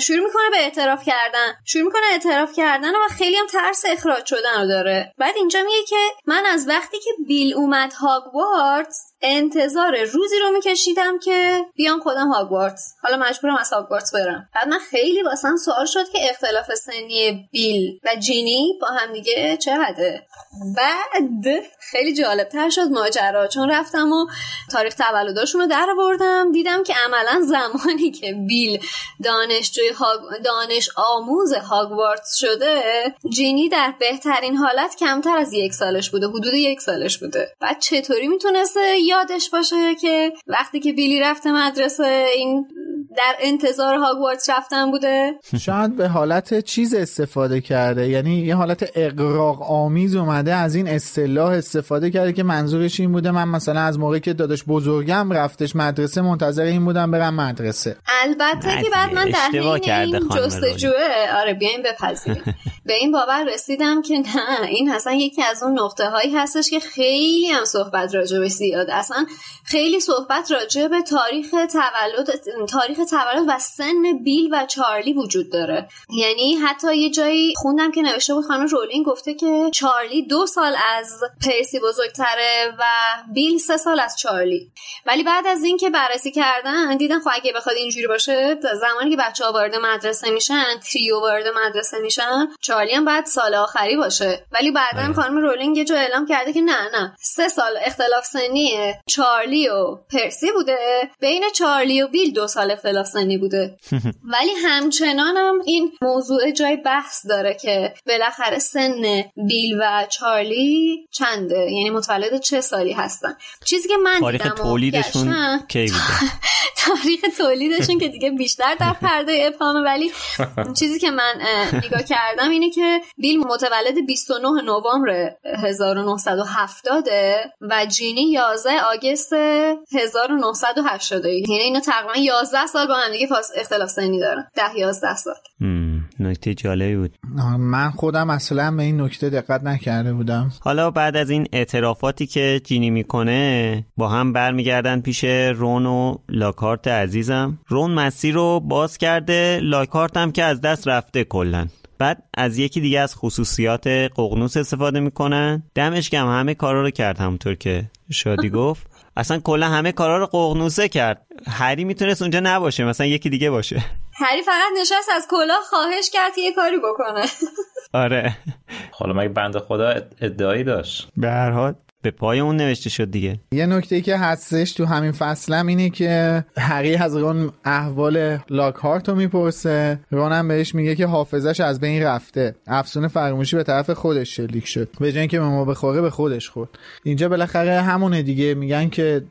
شروع می‌کنه به اعتراف کردن. شروع می‌کنه اعتراف کردن و خیلی هم ترس اخراج شدن رو داره. بعد اینجا میگه که من از وقتی که بیل اومد هاگوارتس انتظار روزی رو میکشیدم که بیام خودم هاگوارتس حالا مجبورم از هاگوارتس برم. بعد من خیلی واسم سوال شد که اختلاف سنی بیل و جینی با هم دیگه چقدره؟ بعد خیلی جالب تر شد ماجرا چون رفتم و تاریخ تولداشون رو در بردم دیدم که عملا زمانی که بیل دانشجوی. دانش آموز هاگوارتس شده جینی در بهترین حالت کمتر از یک سالش بوده حدود یک سالش بوده بعد چطوری می‌تونسته یادش باشه که وقتی که بیلی رفته مدرسه این در انتظار هاگوارتس رفتن بوده؟ شاید به حالت چیز استفاده کرده. یعنی یه حالت اقراق آمیز اومده از این اصطلاح استفاده کرده که منظورش این بوده من مثلا از موقعی که داداش بزرگم رفتش مدرسه منتظر این بودم برم مدرسه. البته که بعد من در این جستجوه. آره بیاین بپذیریم. [laughs] به این باور رسیدم که نه این اصلا یکی از اون نقطه هایی هستش که خیلی هم صحبت راجبش زیاد. اصلا خیلی صحبت راجع به تاریخ تولد تاریخ تولد و سن بیل و چارلی وجود داره. یعنی حتی یه جایی خوندم که نوشته بود خانم رولینگ گفته که چارلی دو سال از پرسی بزرگتره و بیل سه سال از چارلی. ولی بعد از اینکه بررسی کردن دیدن خب اگه بخواد اینجوری باشه زمانی که بچه ها وارد مدرسه میشن تریو وارد مدرسه میشن چارلی هم بعد سال آخری باشه. ولی بعدا خانم رولینگ یه جا اعلام کرده که نه نه. سه سال اختلاف سنی چارلی و پرسی بوده. بین چارلی و بیل دو سال اختلاف سنی بوده. [laughs] ولی همچنان هم این موضوع جای بحث داره که بالاخره سن بیل و چارلی چنده؟ یعنی متولد چه سالی هستن؟ چیزی که من تاریخ تولیدشون کی بوده؟ [laughs] تاریخ تولیدشون که دیگه بیشتر در [laughs] پرده ابهامه. ولی چیزی که من نگاه کردم اینه که بیل متولد 29 نوامبر 1970 و جینی 11 آگست 1980 یعنی اینا تقریبا 11 سال با هم دیگه اختلاف سنی دارن. 10 11 سال. نکته جالبی بود. من خودم اصلا به این نکته دقت نکرده بودم. حالا بعد از این اعترافاتی که جینی می‌کنه با هم برمیگردن پیش رون و لاکارت عزیزم. رون مسیر رو باز کرده لاکارت هم که از دست رفته کلا. بعد از یکی دیگه از خصوصیات ققنوس استفاده می‌کنن. دمش گم همه کارا رو کرد همونطور که شادی گفت. اصلا کلا همه کارا رو ققنوسه کرد. هری می‌تونست اونجا نباشه مثلا یکی دیگه باشه. هری فقط نشست از کلاه خواهش کرد یه کاری بکنه. آره. حالا مگه بنده خدا ادعایی داشت؟ به هر حال به پای اون نوشته شد دیگه. یه نکته که هستش تو همین فصلم اینه که هری از رون احوال لاکهارت رو می‌پرسه. رونم بهش میگه که حافظش از بین رفته. افسون فرموشی به طرف خودش شلیک شد. به جای اینکه به ما بخوره به خودش خورد. اینجا بالاخره همونه دیگه. میگن که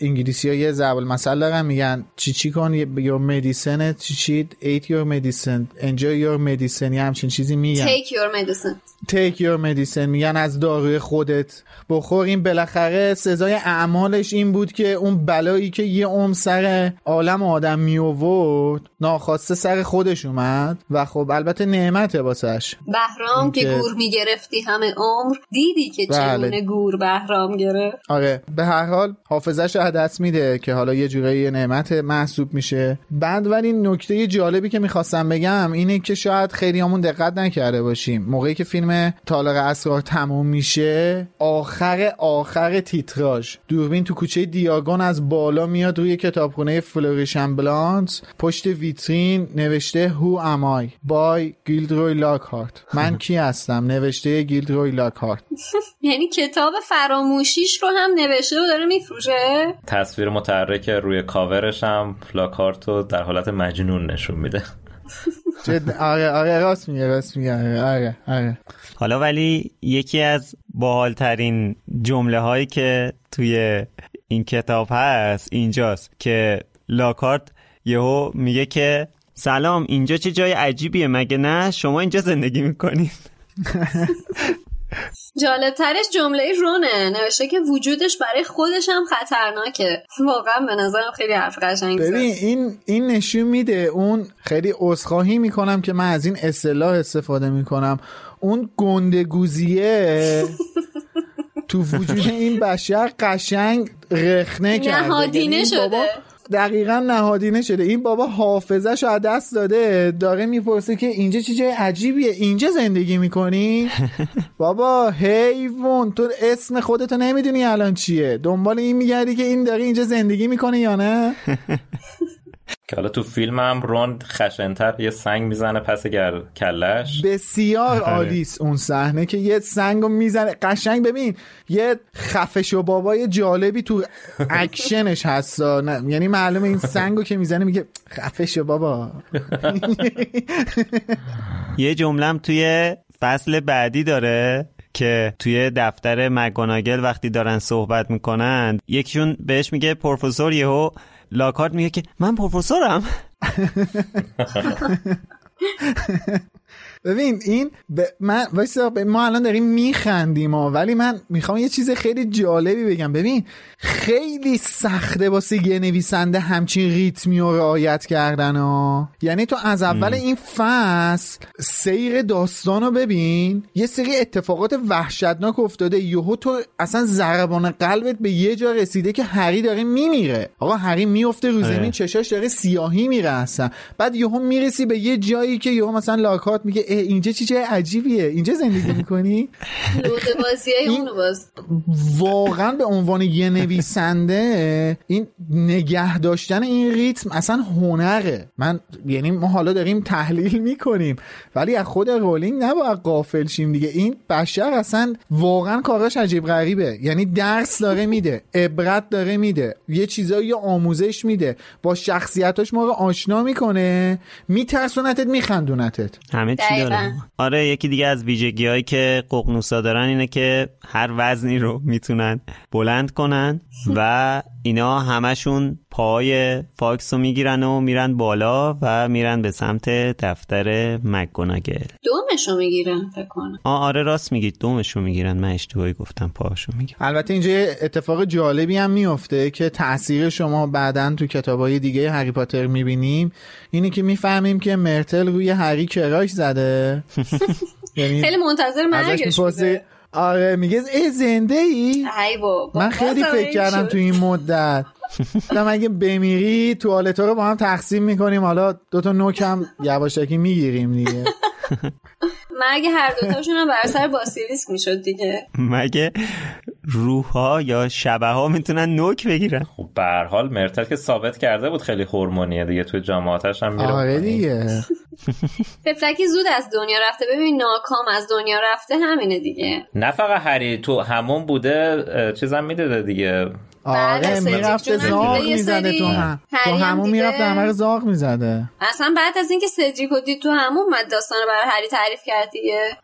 انگلیسی ها یه ضرب المثل دارن. میگن چی چی کن یور مدیسن چی چی ایت یور مدیسن انجوی یور مدیسن یه همچین چیزی میگن. تیک یور مدیسن تیک یور مدیسن میگن از داروی خودت. بخور این بالاخره سزای اعمالش این بود که اون بلایی که یه عمر سر عالم آدم می آورد ناخواسته سر خودش اومد و خب البته نعمته واسش. بهرام که گور می‌گرفتی همه عمر دیدی که بله. چگونه گور بهرام گرفت؟ آره به هر حال حافظش از دست میده که حالا یه جورایی نعمت محسوب میشه. بعد ولی نکته جالبی که می‌خواستم بگم اینه که شاید خیلی همون دقت نکرده باشیم. موقعی که فیلم تالار اسرار تموم میشه آخر آخر تیتراژ. دوربین تو کوچه دیاگون از بالا میاد روی کتابخونه Flourish and Blotts پشت ویترین نوشته Who Am I by Gilderoy Lockhart. من کی هستم؟ نوشته گیلدروی لاکهارت. [laughs] یعنی کتاب فراموشیش رو هم نوشته و داره میفروشه؟ تصویر متحرک روی کاورش هم لاکهارت رو در حالت مجنون نشون میده. جد آره آره راست میگه راست میگه. آره آره, آره. حالا ولی یکی از باحالترین جمله هایی که توی این کتاب هست اینجاست که لاکارت یهو میگه که سلام اینجا چه جای عجیبیه مگه نه؟ شما اینجا زندگی می‌کنید. [laughs] جالبترش جمله رونه. نوشته که وجودش برای خودش هم خطرناکه. واقعا به نظرم خیلی حرف قشنگ ببین این این نشون میده اون خیلی عذرخواهی می‌کنم که من از این اصطلاح استفاده می‌کنم. اون گندگوزیه [laughs] تو وجود این بشر قشنگ رخنه کرده. نهادینه یعنی شده. دقیقا نهادینه شده. این بابا حافظش از دست داده. داره می‌پرسه که اینجا چی جای عجیبیه. اینجا زندگی می‌کنی؟ [laughs] بابا حیوان. تو اسم خودتو نمی‌دونی الان چیه. دنبال این میگردی که این داره اینجا زندگی می‌کنه یا نه؟ [laughs] که حالا تو فیلم هم رون خشنتر یه سنگ می‌زنه پس گر کلش بسیار آره. عالیست اون صحنه که یه سنگو می‌زنه. قشنگ ببین یه خفش و بابای جالبی تو اکشنش هستا نه یعنی معلومه این سنگو که می‌زنه میگه خفش و بابا. [laughs] یه جملم توی فصل بعدی داره که توی دفتر مگوناگل وقتی دارن صحبت می‌کنن یکیشون بهش میگه پروفسور یهو لاکارت میگه که من پروفسورم. [laughs] ببین این ب... من ما الان داریم میخندیم ها ولی من می‌خوام یه چیز خیلی جالبی بگم. ببین خیلی سخته واسه یه نویسنده همچین ریتمی رو رعایت کردن ها یعنی تو از اول این فصل سیر داستان رو ببین یه سری اتفاقات وحشتناک افتاده. یهو تو اصلا ضربان قلبت به یه جا رسیده که هری داره میمیره. آقا هری میفته رو. زمین چشاش داره سیاهی میره اصلا. بعد یهو می‌رسی به یه جایی که یهو مثلا لاکارت میگه اه، اینجا چی جای عجیبیه اینجا زندگی می‌کنی؟ باز. واقعا به عنوان یه نویسنده این نگه داشتن این ریتم اصلا هنره. من یعنی ما حالا داریم تحلیل می‌کنیم. ولی از خود رولینگ نباید قافل شیم دیگه. این بشر اصلا واقعا کاراش عجیب غریبه. یعنی درس داره میده عبرت داره میده یه چیزایی آموزش میده با شخصیتاش ما رو آشنا می‌کنه. میترسونتت میخندونتت. همه چی دقیقاً. داره آره یکی دیگه از ویژگی هایی که ققنوسا دارن اینه که هر وزنی رو می‌تونن بلند کنن و اینا همشون پای فاکس رو می‌گیرن و میرن بالا و میرن به سمت دفتر مکگوناگل. دومشو می‌گیرن فکر کنم. آره راست میگید. دومش رو می‌گیرن. من اشتباهی گفتم پاهاشو می‌گیرن. البته اینجا یه اتفاق جالبی هم میفته که تاثیر شما بعدا تو کتابای دیگه هری پاتر می‌بینیم. اینه که می‌فهمیم که مرتل روی هری کراش زده. [laughs] یعنی خیلی منتظر مرگش بوده آره میگه ای زنده ای ای بابا من خیلی فکر کردم. تو این مدت. گفتم اگه بمیری توالتا رو با هم تقسیم می‌کنیم. حالا دوتا نوک هم یواشکی می‌گیریم دیگه. [laughs] مرگ هر دوتاشون هم بر سر باسیلیسک می‌شد دیگه؟ مگه روحها یا شبه ها می‌تونن نوک بگیرن؟ خب به هر حال مرتل که ثابت کرده بود خیلی هورمونیه دیگه توی جامعاتش هم میره آره. دیگه. [laughs] ففلکی زود از دنیا رفته. ببین ناکام از دنیا رفته همینه دیگه. نه فقط هری تو همون بوده چیزم می‌داده دیگه. آره سدریک می‌رفته زاغ می‌زده تو هم. تو همون. می‌رفته همه رو زاغ می‌زده. اصلا بعد از اینکه سدریکو دید تو همون مد داستان رو برای هری تعریف کرد دیگه.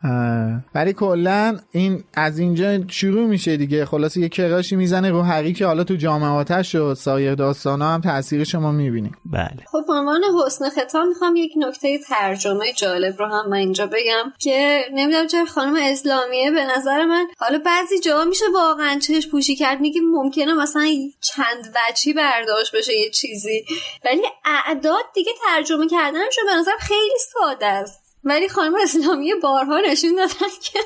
ولی کلا این از اینجا شروع میشه دیگه. خلاصه یه کراشی می‌زنه رو هری که حالا تو جامعاتش و سایر داستان هم تاثیر شما می‌بینیم بله. خب عنوان حسن ختام می‌خوام یک نکته ترجمه جالب رو هم من اینجا بگم که نمی‌دونم چرا خانم اسلامیه به نظر من حالا بعضی جاها میشه واقعا چشم پوشی کرد میگه ممکنه مثلا چند وجهی برداشت بشه یه چیزی. ولی اعداد دیگه ترجمه کردنشون به نظر خیلی ساده است. ولی خانم اسلامی بارها نشون دادن که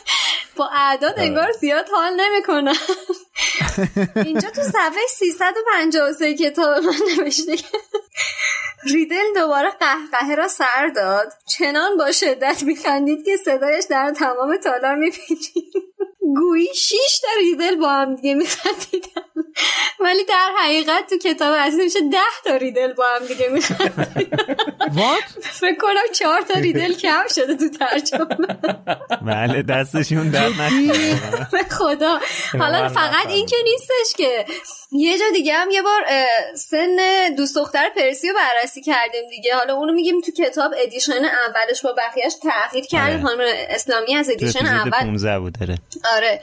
با اعداد انگار زیاد حال نمی‌کنن. [laughs] اینجا تو صفحه 353 کتاب من نوشته که ریدل دوباره قهقهه را سر داد. چنان با شدت میخندید که صدایش در تمام تالار میپیچید. گویی شیش تا ریدل با هم دیگه میخندیدن. ولی در حقیقت تو کتاب اصلی میشه ده تا ریدل با هم دیگه میخندیدن. فکر کنم چهار تا ریدل کم شده تو ترجمه. بله دستشون در نکنه. خدا. حالا فقط. این که نیستش که. یه جا دیگه هم یه بار سن دوست دختر پرسی رو بررسی کردیم دیگه. حالا اونو میگیم تو کتاب edition اولش با بقیهش تغییر کرد آره. خانم اسلامیه از edition اول 15 بود داره آره.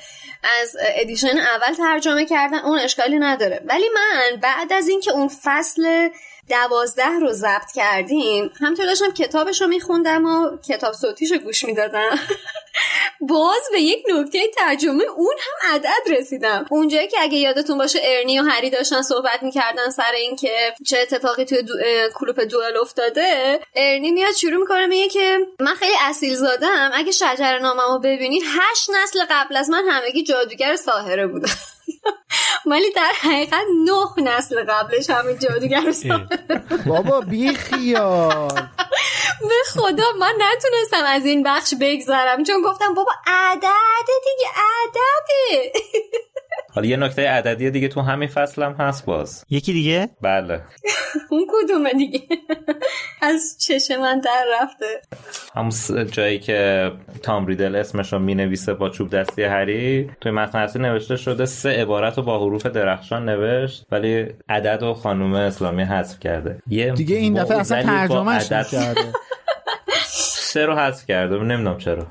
از edition اول ترجمه کردن. اون اشکالی نداره. ولی من بعد از اینکه اون فصل دوازده رو ضبط کردیم همینطور داشتم کتابش رو میخوندم و کتاب صوتیش رو گوش می‌دادم. [laughs] باز به یک نکته ترجمه اون هم عدد رسیدم. اونجایی که اگه یادتون باشه ارنی و هری داشتن صحبت می‌کردن سر اینکه چه اتفاقی توی دو... کلوپ دوئل افتاده. ارنی میاد شروع می‌کنه میگه که من خیلی اصیل زادم. اگه شجر ناممو ببینید هشت نسل قبل از من همگی جادوگر ساهره بودن. ولی در حقیقت نه نسل قبلش همین جادوگر ساهره بابا بی خیال به خدا من نتونستم از این بخش بگذرم چون گفتم بابا عدده دیگه عدده. حالا یه نکته عددی دیگه تو همین فصل هم هست باز. یکی دیگه؟ بله. [laughs] اون کدومه دیگه؟ [laughs] از چش من در رفته. همون جایی که تام ریدل اسمش رو می‌نویسه با چوب دستی هری توی متن اصلی نوشته شده سه عبارت رو با حروف درخشان نوشت ولی عدد و خانوم اسلامی حذف کرده. یه دیگه این دفعه اصلا ترجمهش کرده [laughs] سه رو حذف کرده نمی‌دونم چرا.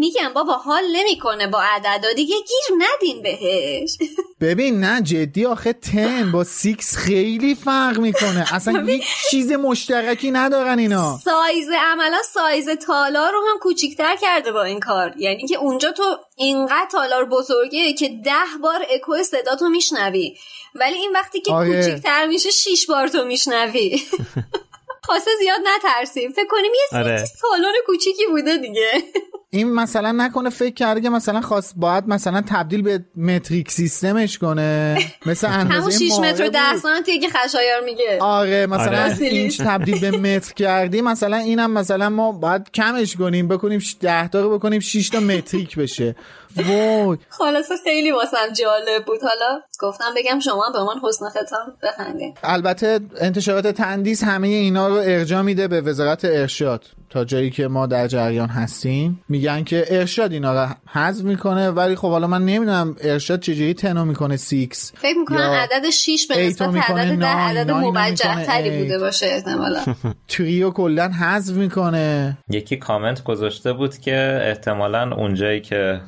میگم بابا حال نمی‌کنه با عددا. دیگه گیر ندین بهش. [laughs] ببین نه جدی آخه ten با six خیلی فرق می‌کنه. اصلا یک چیز مشترکی ندارن اینا. سایز عملا سایز تالار رو هم کوچیکتر کرده با این کار. یعنی که اونجا تو اینقدر تالار بزرگه که ده بار اکو صدا تو میشنوی. ولی این وقتی که آره. کوچیکتر میشه شیش بار تو میشنوی. [laughs] خواسته زیاد نترسیم. فکر کنیم یه آره. سالن کوچیکی بوده دیگه. این مثلا نکنه فکر کرده که مثلا خواست باید مثلا تبدیل به متریک سیستمش کنه. مثل اندازه همون 6 متر و 10 سانتی که خشایار میگه. آره مثلا آره. اینچ تبدیل به متر کردیم مثلا اینم مثلا ما باید کمش کنیم بکنیم 10 تا بکنیم 6 تا متریک بشه. وای. خلاصه خیلی واسم جالب بود. حالا گفتم بگم شما به من حسن ختام بخندین. البته انتشارات تندیس همه اینا رو ارجا میده به وزارت ارشاد. تا جایی که ما در جریان هستیم. میگن که ارشاد اینا رو حذف می‌کنه ولی خب حالا من نمی‌دونم ارشاد چجوری ten و می‌کنه six فکر می‌کنم عدد 6 به نسبت عدد ده عدد موجه تری بوده باشه احتمالا. [laughs] three و کلا حذف می‌کنه. یکی کامنت گذاشته بود که احتمالا اونجایی که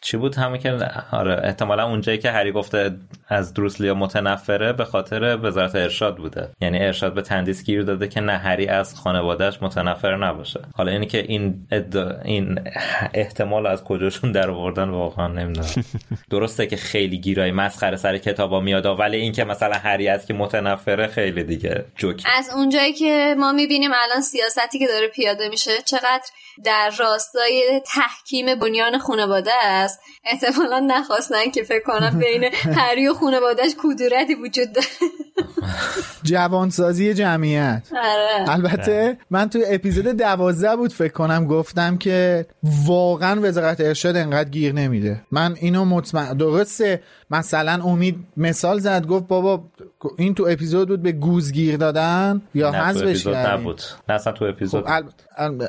چی بود همه که آره احتمالا اونجایی که هری گفته از دورسلیا متنفره به خاطر وزارت ارشاد بوده. یعنی ارشاد به تندیس گیر داده که نه هری از خانوادهش متنفر نباشه. حالا اینی که این این احتمال از کجاشون در آوردن واقعا نمی‌دونم. [laughs] درسته که خیلی گیرای مسخره سر کتابا میاد ولی اینکه مثلا هری از که متنفره خیلی دیگه جوک از اونجایی که ما می‌بینیم الان سیاستی که داره پیاده میشه چقدر در راستای تحکیم بنیان خانواده است. احتمالا نخواستن که فکر کنم بین [laughs] هری و خانوادهش کدورتی وجود داره. جوانسازی جمعیت. آره. البته من تو اپیزود دوازده بود فکر کنم گفتم که واقعا وزارت ارشاد انقدر گیر نمیده. من اینو مطمئن درسته مثلا امید مثال زد گفت بابا این تو اپیزود بود به گوزگیر دادن یا حذفش نبود. نه اصلا تو اپیزود خب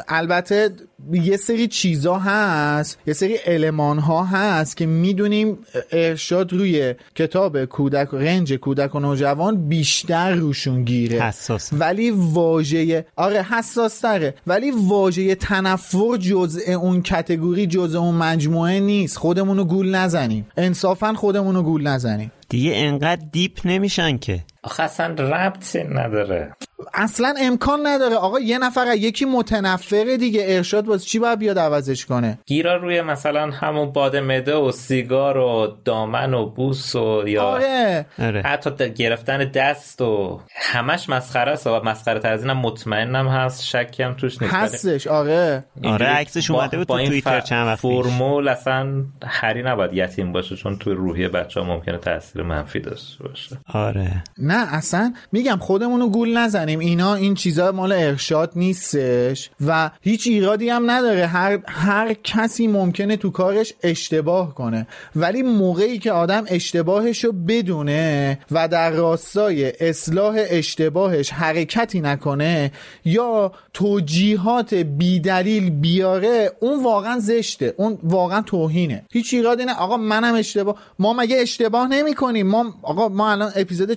البته یه سری چیزا هست یه سری علمان ها هست که می‌دونیم ارشاد روی کتاب کودک رنج کودک و نوجوان بیشتر روشون گیره. حساس. ولی واژه آره حساس تره ولی واژه تنفر جزء اون کتگوری جزء اون مجموعه نیست. خودمونو گول نزنیم. انصافا خودمونو گول نزنیم. دیگه انقدر دیپ نمیشن که. آخه اصلا ربطی نداره. اصلا امکان نداره. آقا یه نفر یکی متنفره دیگه. ارشاد باز چی باید بیاد عوضش کنه؟ گیرا روی مثلا همون باد مده و سیگار و دامن و بوس و یا آره. آره. حتی گرفتن دست و همش مسخره است. و مسخره تر از اینم مطمئنم هست. شکی هم توش نیست. هستش. آره. آره عکسش اومده بود تو توییتر چند وقت فرمول اصلا هری نباید یتیم باشه چون توی روحیه بچه ها ممکنه تاثیر منفی داشته باشه. آره. نه اصلا میگم خودمونو گول نزنیم. اینا این چیزا مال ارشاد نیستش و هیچ ایرادی هم نداره. هر هر کسی ممکنه تو کارش اشتباه کنه. ولی موقعی که آدم اشتباهش رو بدونه و در راستای اصلاح اشتباهش حرکتی نکنه یا توجیهات بیدلیل بیاره اون واقعا زشته. اون واقعا توهینه. هیچ ایرادی نه. آقا منم اشتباه ما مگه اشتباه نمی کنیم ما آقا ما الان اپیزود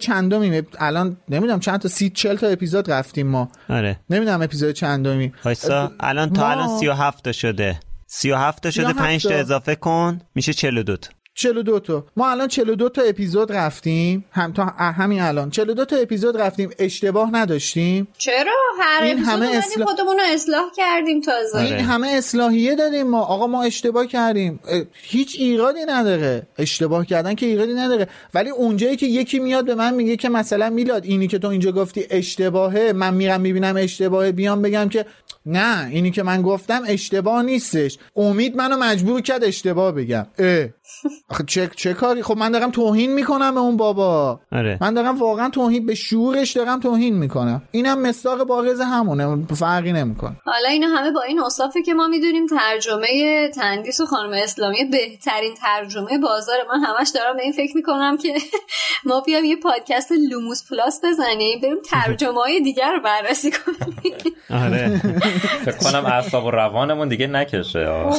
چندمیم الان نمی‌دونم چند تا سی چل تا اپیزود رفتیم ما. آره. نمی‌دونم اپیزود چندمی. وایسا الان تا ما... الان 37 تا شده. 37 تا شده 5 تا اضافه کن میشه 42 تا. 42 تا. ما الان 42 تا اپیزود رفتیم. هم تا همین الان. 42 تا اپیزود رفتیم. اشتباه نداشتیم. چرا؟ هر این اپیزود همه اصلاح- خودمون رو اصلاح کردیم تازه. این همه اصلاحیه دادیم ما. آقا ما اشتباه کردیم. هیچ ایرادی نداره. اشتباه کردن که ایرادی نداره. ولی اونجایی که یکی میاد به من میگه که مثلا میلاد اینی که تو اینجا گفتی اشتباهه من میرم می‌بینم اشتباهه بیام بگم که نه اینی که من گفتم اشتباه نیستش. امید منو مجبور کرد اشتباه بگم. اه. آخه چه, چه کاری؟ خب من دارم توهین می‌کنم به اون بابا. آره. من دارم واقعا توهین به شعورش دارم توهین می‌کنم. اینم مستاق بارز همونه فرقی نمی‌کنه. حالا اینا همه با این اوصافی که ما می‌دونیم ترجمه تندیس و خانم اسلامی بهترین ترجمه بازار من همش دارم به این فکر می‌کنم که [laughs] ما بیام یه پادکست لوموس پلاس بزنیم بریم ترجمه های دیگر رو بررسی کنیم. [laughs] آره. فکر کنم اعصاب و روانمون دیگه نکشه.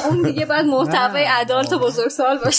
اون دیگه بعد محتوای ادالت و بزرگسال باشه.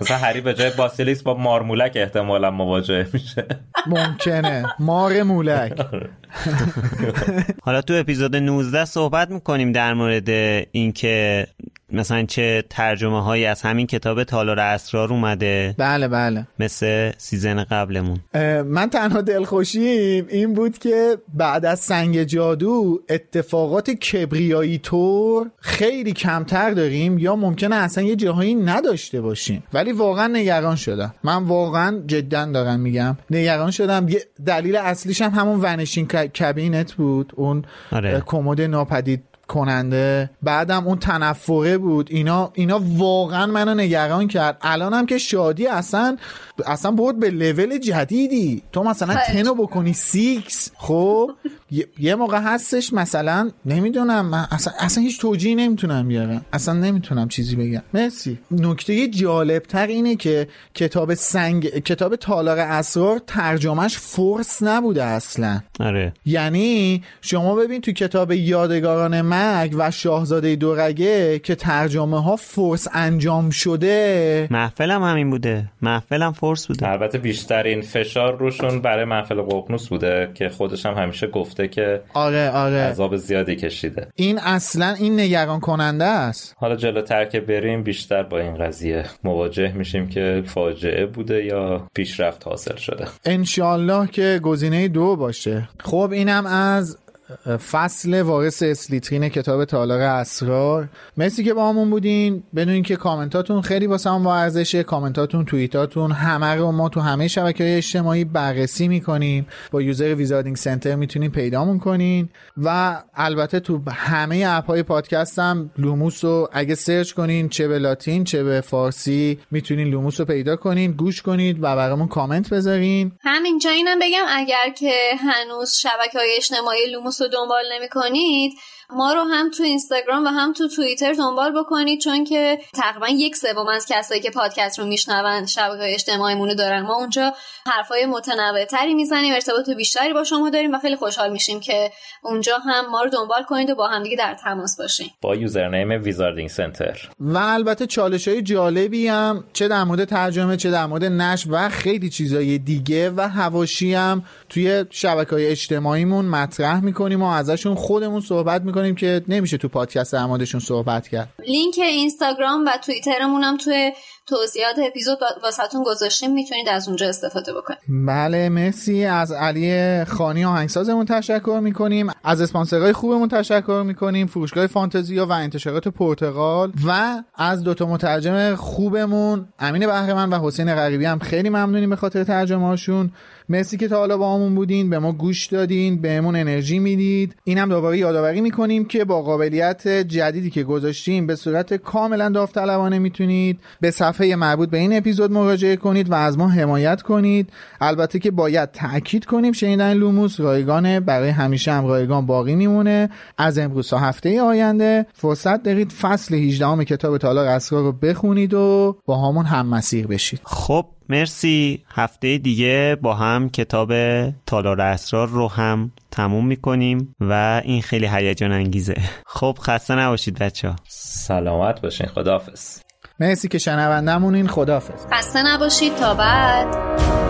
مثلا هری به جای باسیلیس با مارمولک احتمالا مواجه میشه. ممکنه. مار مولک. حالا تو اپیزود 19 صحبت می‌کنیم در مورد اینکه مثلا چه ترجمه هایی از همین کتاب تالار اسرار اومده. بله بله. مثل season قبلمون. من تنها دلخوشیم این بود که بعد از سنگ جادو اتفاقات کبریایی طور خیلی کمتر داریم یا ممکنه اصلا یه جاهایی نداشته باشیم. ولی واقعا نگران شدم. من واقعا جدا دارم میگم نگران شدم. یه دلیل اصلیش هم همون Vanishing C- Cabinet بود. اون آره. کمد ناپدید کننده. بعدم اون تنفره بود. اینا اینا واقعا منو نگران کرد. الانم که شادی اصلا اصلا برد به لول جدیدی. تو مثلا خیلی. ten و بکنی six خب یه- موقع هستش مثلا نمی‌دونم من اصلا, اصلا هیچ توجیهی نمی‌تونم بیارم. اصلا نمی‌تونم چیزی بگم. مرسی. نکته جالبتر اینه که کتاب سنگ کتاب تالار اسرار ترجمه‌ش force نبوده اصلا. آره. یعنی شما ببین تو کتاب یادگاران مرگ و شاهزاده دورگه که ترجمه ها force انجام شده. محفلم همین بوده. محفلم فورس بوده. البته بیشترین فشار روشون برای محفل ققنوس بوده که خودش هم همیشه گفته که آره آره. عذاب زیادی کشیده. این اصلا این نگران کننده است؟ حالا جلوتر که بریم بیشتر با این قضیه مواجه میشیم که فاجعه بوده یا پیشرفت حاصل شده. انشالله که گزینه دو باشه. خب اینم از فصل وارث اسلیترین کتاب تالار اسرار. مرسی که باهامون بودین. بدونین که کامنتاتون خیلی واسه هم با ارزشه کامنتاتون توییتاتون همه رو ما تو همه شبکه های اجتماعی بررسی می‌کنیم. با user Wizarding Center می‌تونین پیدامون کنین. و البته تو همه اپ های پادکست هم لوموس رو اگه سرچ کنین چه به لاتین چه به فارسی می‌تونین لوموس رو پیدا کنین گوش کنید و برامون کامنت بذارین. همینجا اینم بگم اگر که هنوز شبکه های اجتماعی لوموس رو دنبال نمی کنید ما رو هم تو اینستاگرام و هم تو توییتر دنبال بکنید چون که تقریبا یک سوم از کسایی که پادکست رو میشنون شبکه های اجتماعیمون رو دارن. ما اونجا حرفای متنوع تری می‌زنیم ارتباط بیشتری با شما داریم و خیلی خوشحال میشیم که اونجا هم ما رو دنبال کنید و با همدیگه در تماس باشیم با یوزرنیم ویزاردینگ سنتر. و البته چالش های جالبی هم چه در مورد ترجمه چه در مورد نشر و خیلی چیزای دیگه و هواشی هم توی شبکه های اجتماعیمون مطرح می‌کنیم و ازشون خودمون صحبت می‌کنیم که نمیشه تو پادکست در موردشون صحبت کرد. لینک اینستاگرام و توییترمون هم توی توضیحات اپیزود واسهتون گذاشتیم می‌تونید از اونجا استفاده بکنید. بله مرسی. از علی خانی آهنگسازمون تشکر می‌کنیم. از اسپانسرهای خوبمون تشکر می‌کنیم. فروشگاه فانتزیا و انتشارات پرتغال. و از دوتا مترجم خوبمون امین بهرمن و حسین غریبی هم خیلی ممنونیم به خاطر ترجمه هاشون مرسی که تا حالا با همون بودین به ما گوش دادین بهمون انرژی می‌دید. اینم دوباره یادآوری می‌کنیم که با قابلیت جدیدی که گذاشتیم به صورت کاملا داوطلبانه می‌تونید به صفحه مربوط به این اپیزود مراجعه کنید و از ما حمایت کنید. البته که باید تاکید کنیم شنیدن لوموس رایگانه برای همیشه هم رایگان باقی میمونه. از امروز تا هفته آینده فرصت دارید فصل 18 کتاب تالار اسرار رو بخونید و با همون هم مسیر بشید. خب مرسی. هفته دیگه با هم کتاب تالار اسرار رو هم تموم می‌کنیم و این خیلی هیجان انگیزه. خب خسته نباشید بچه ها سلامت باشین. خداحافظ. مرسی که شنوندمونین خدافظ خسته نباشید. تا بعد.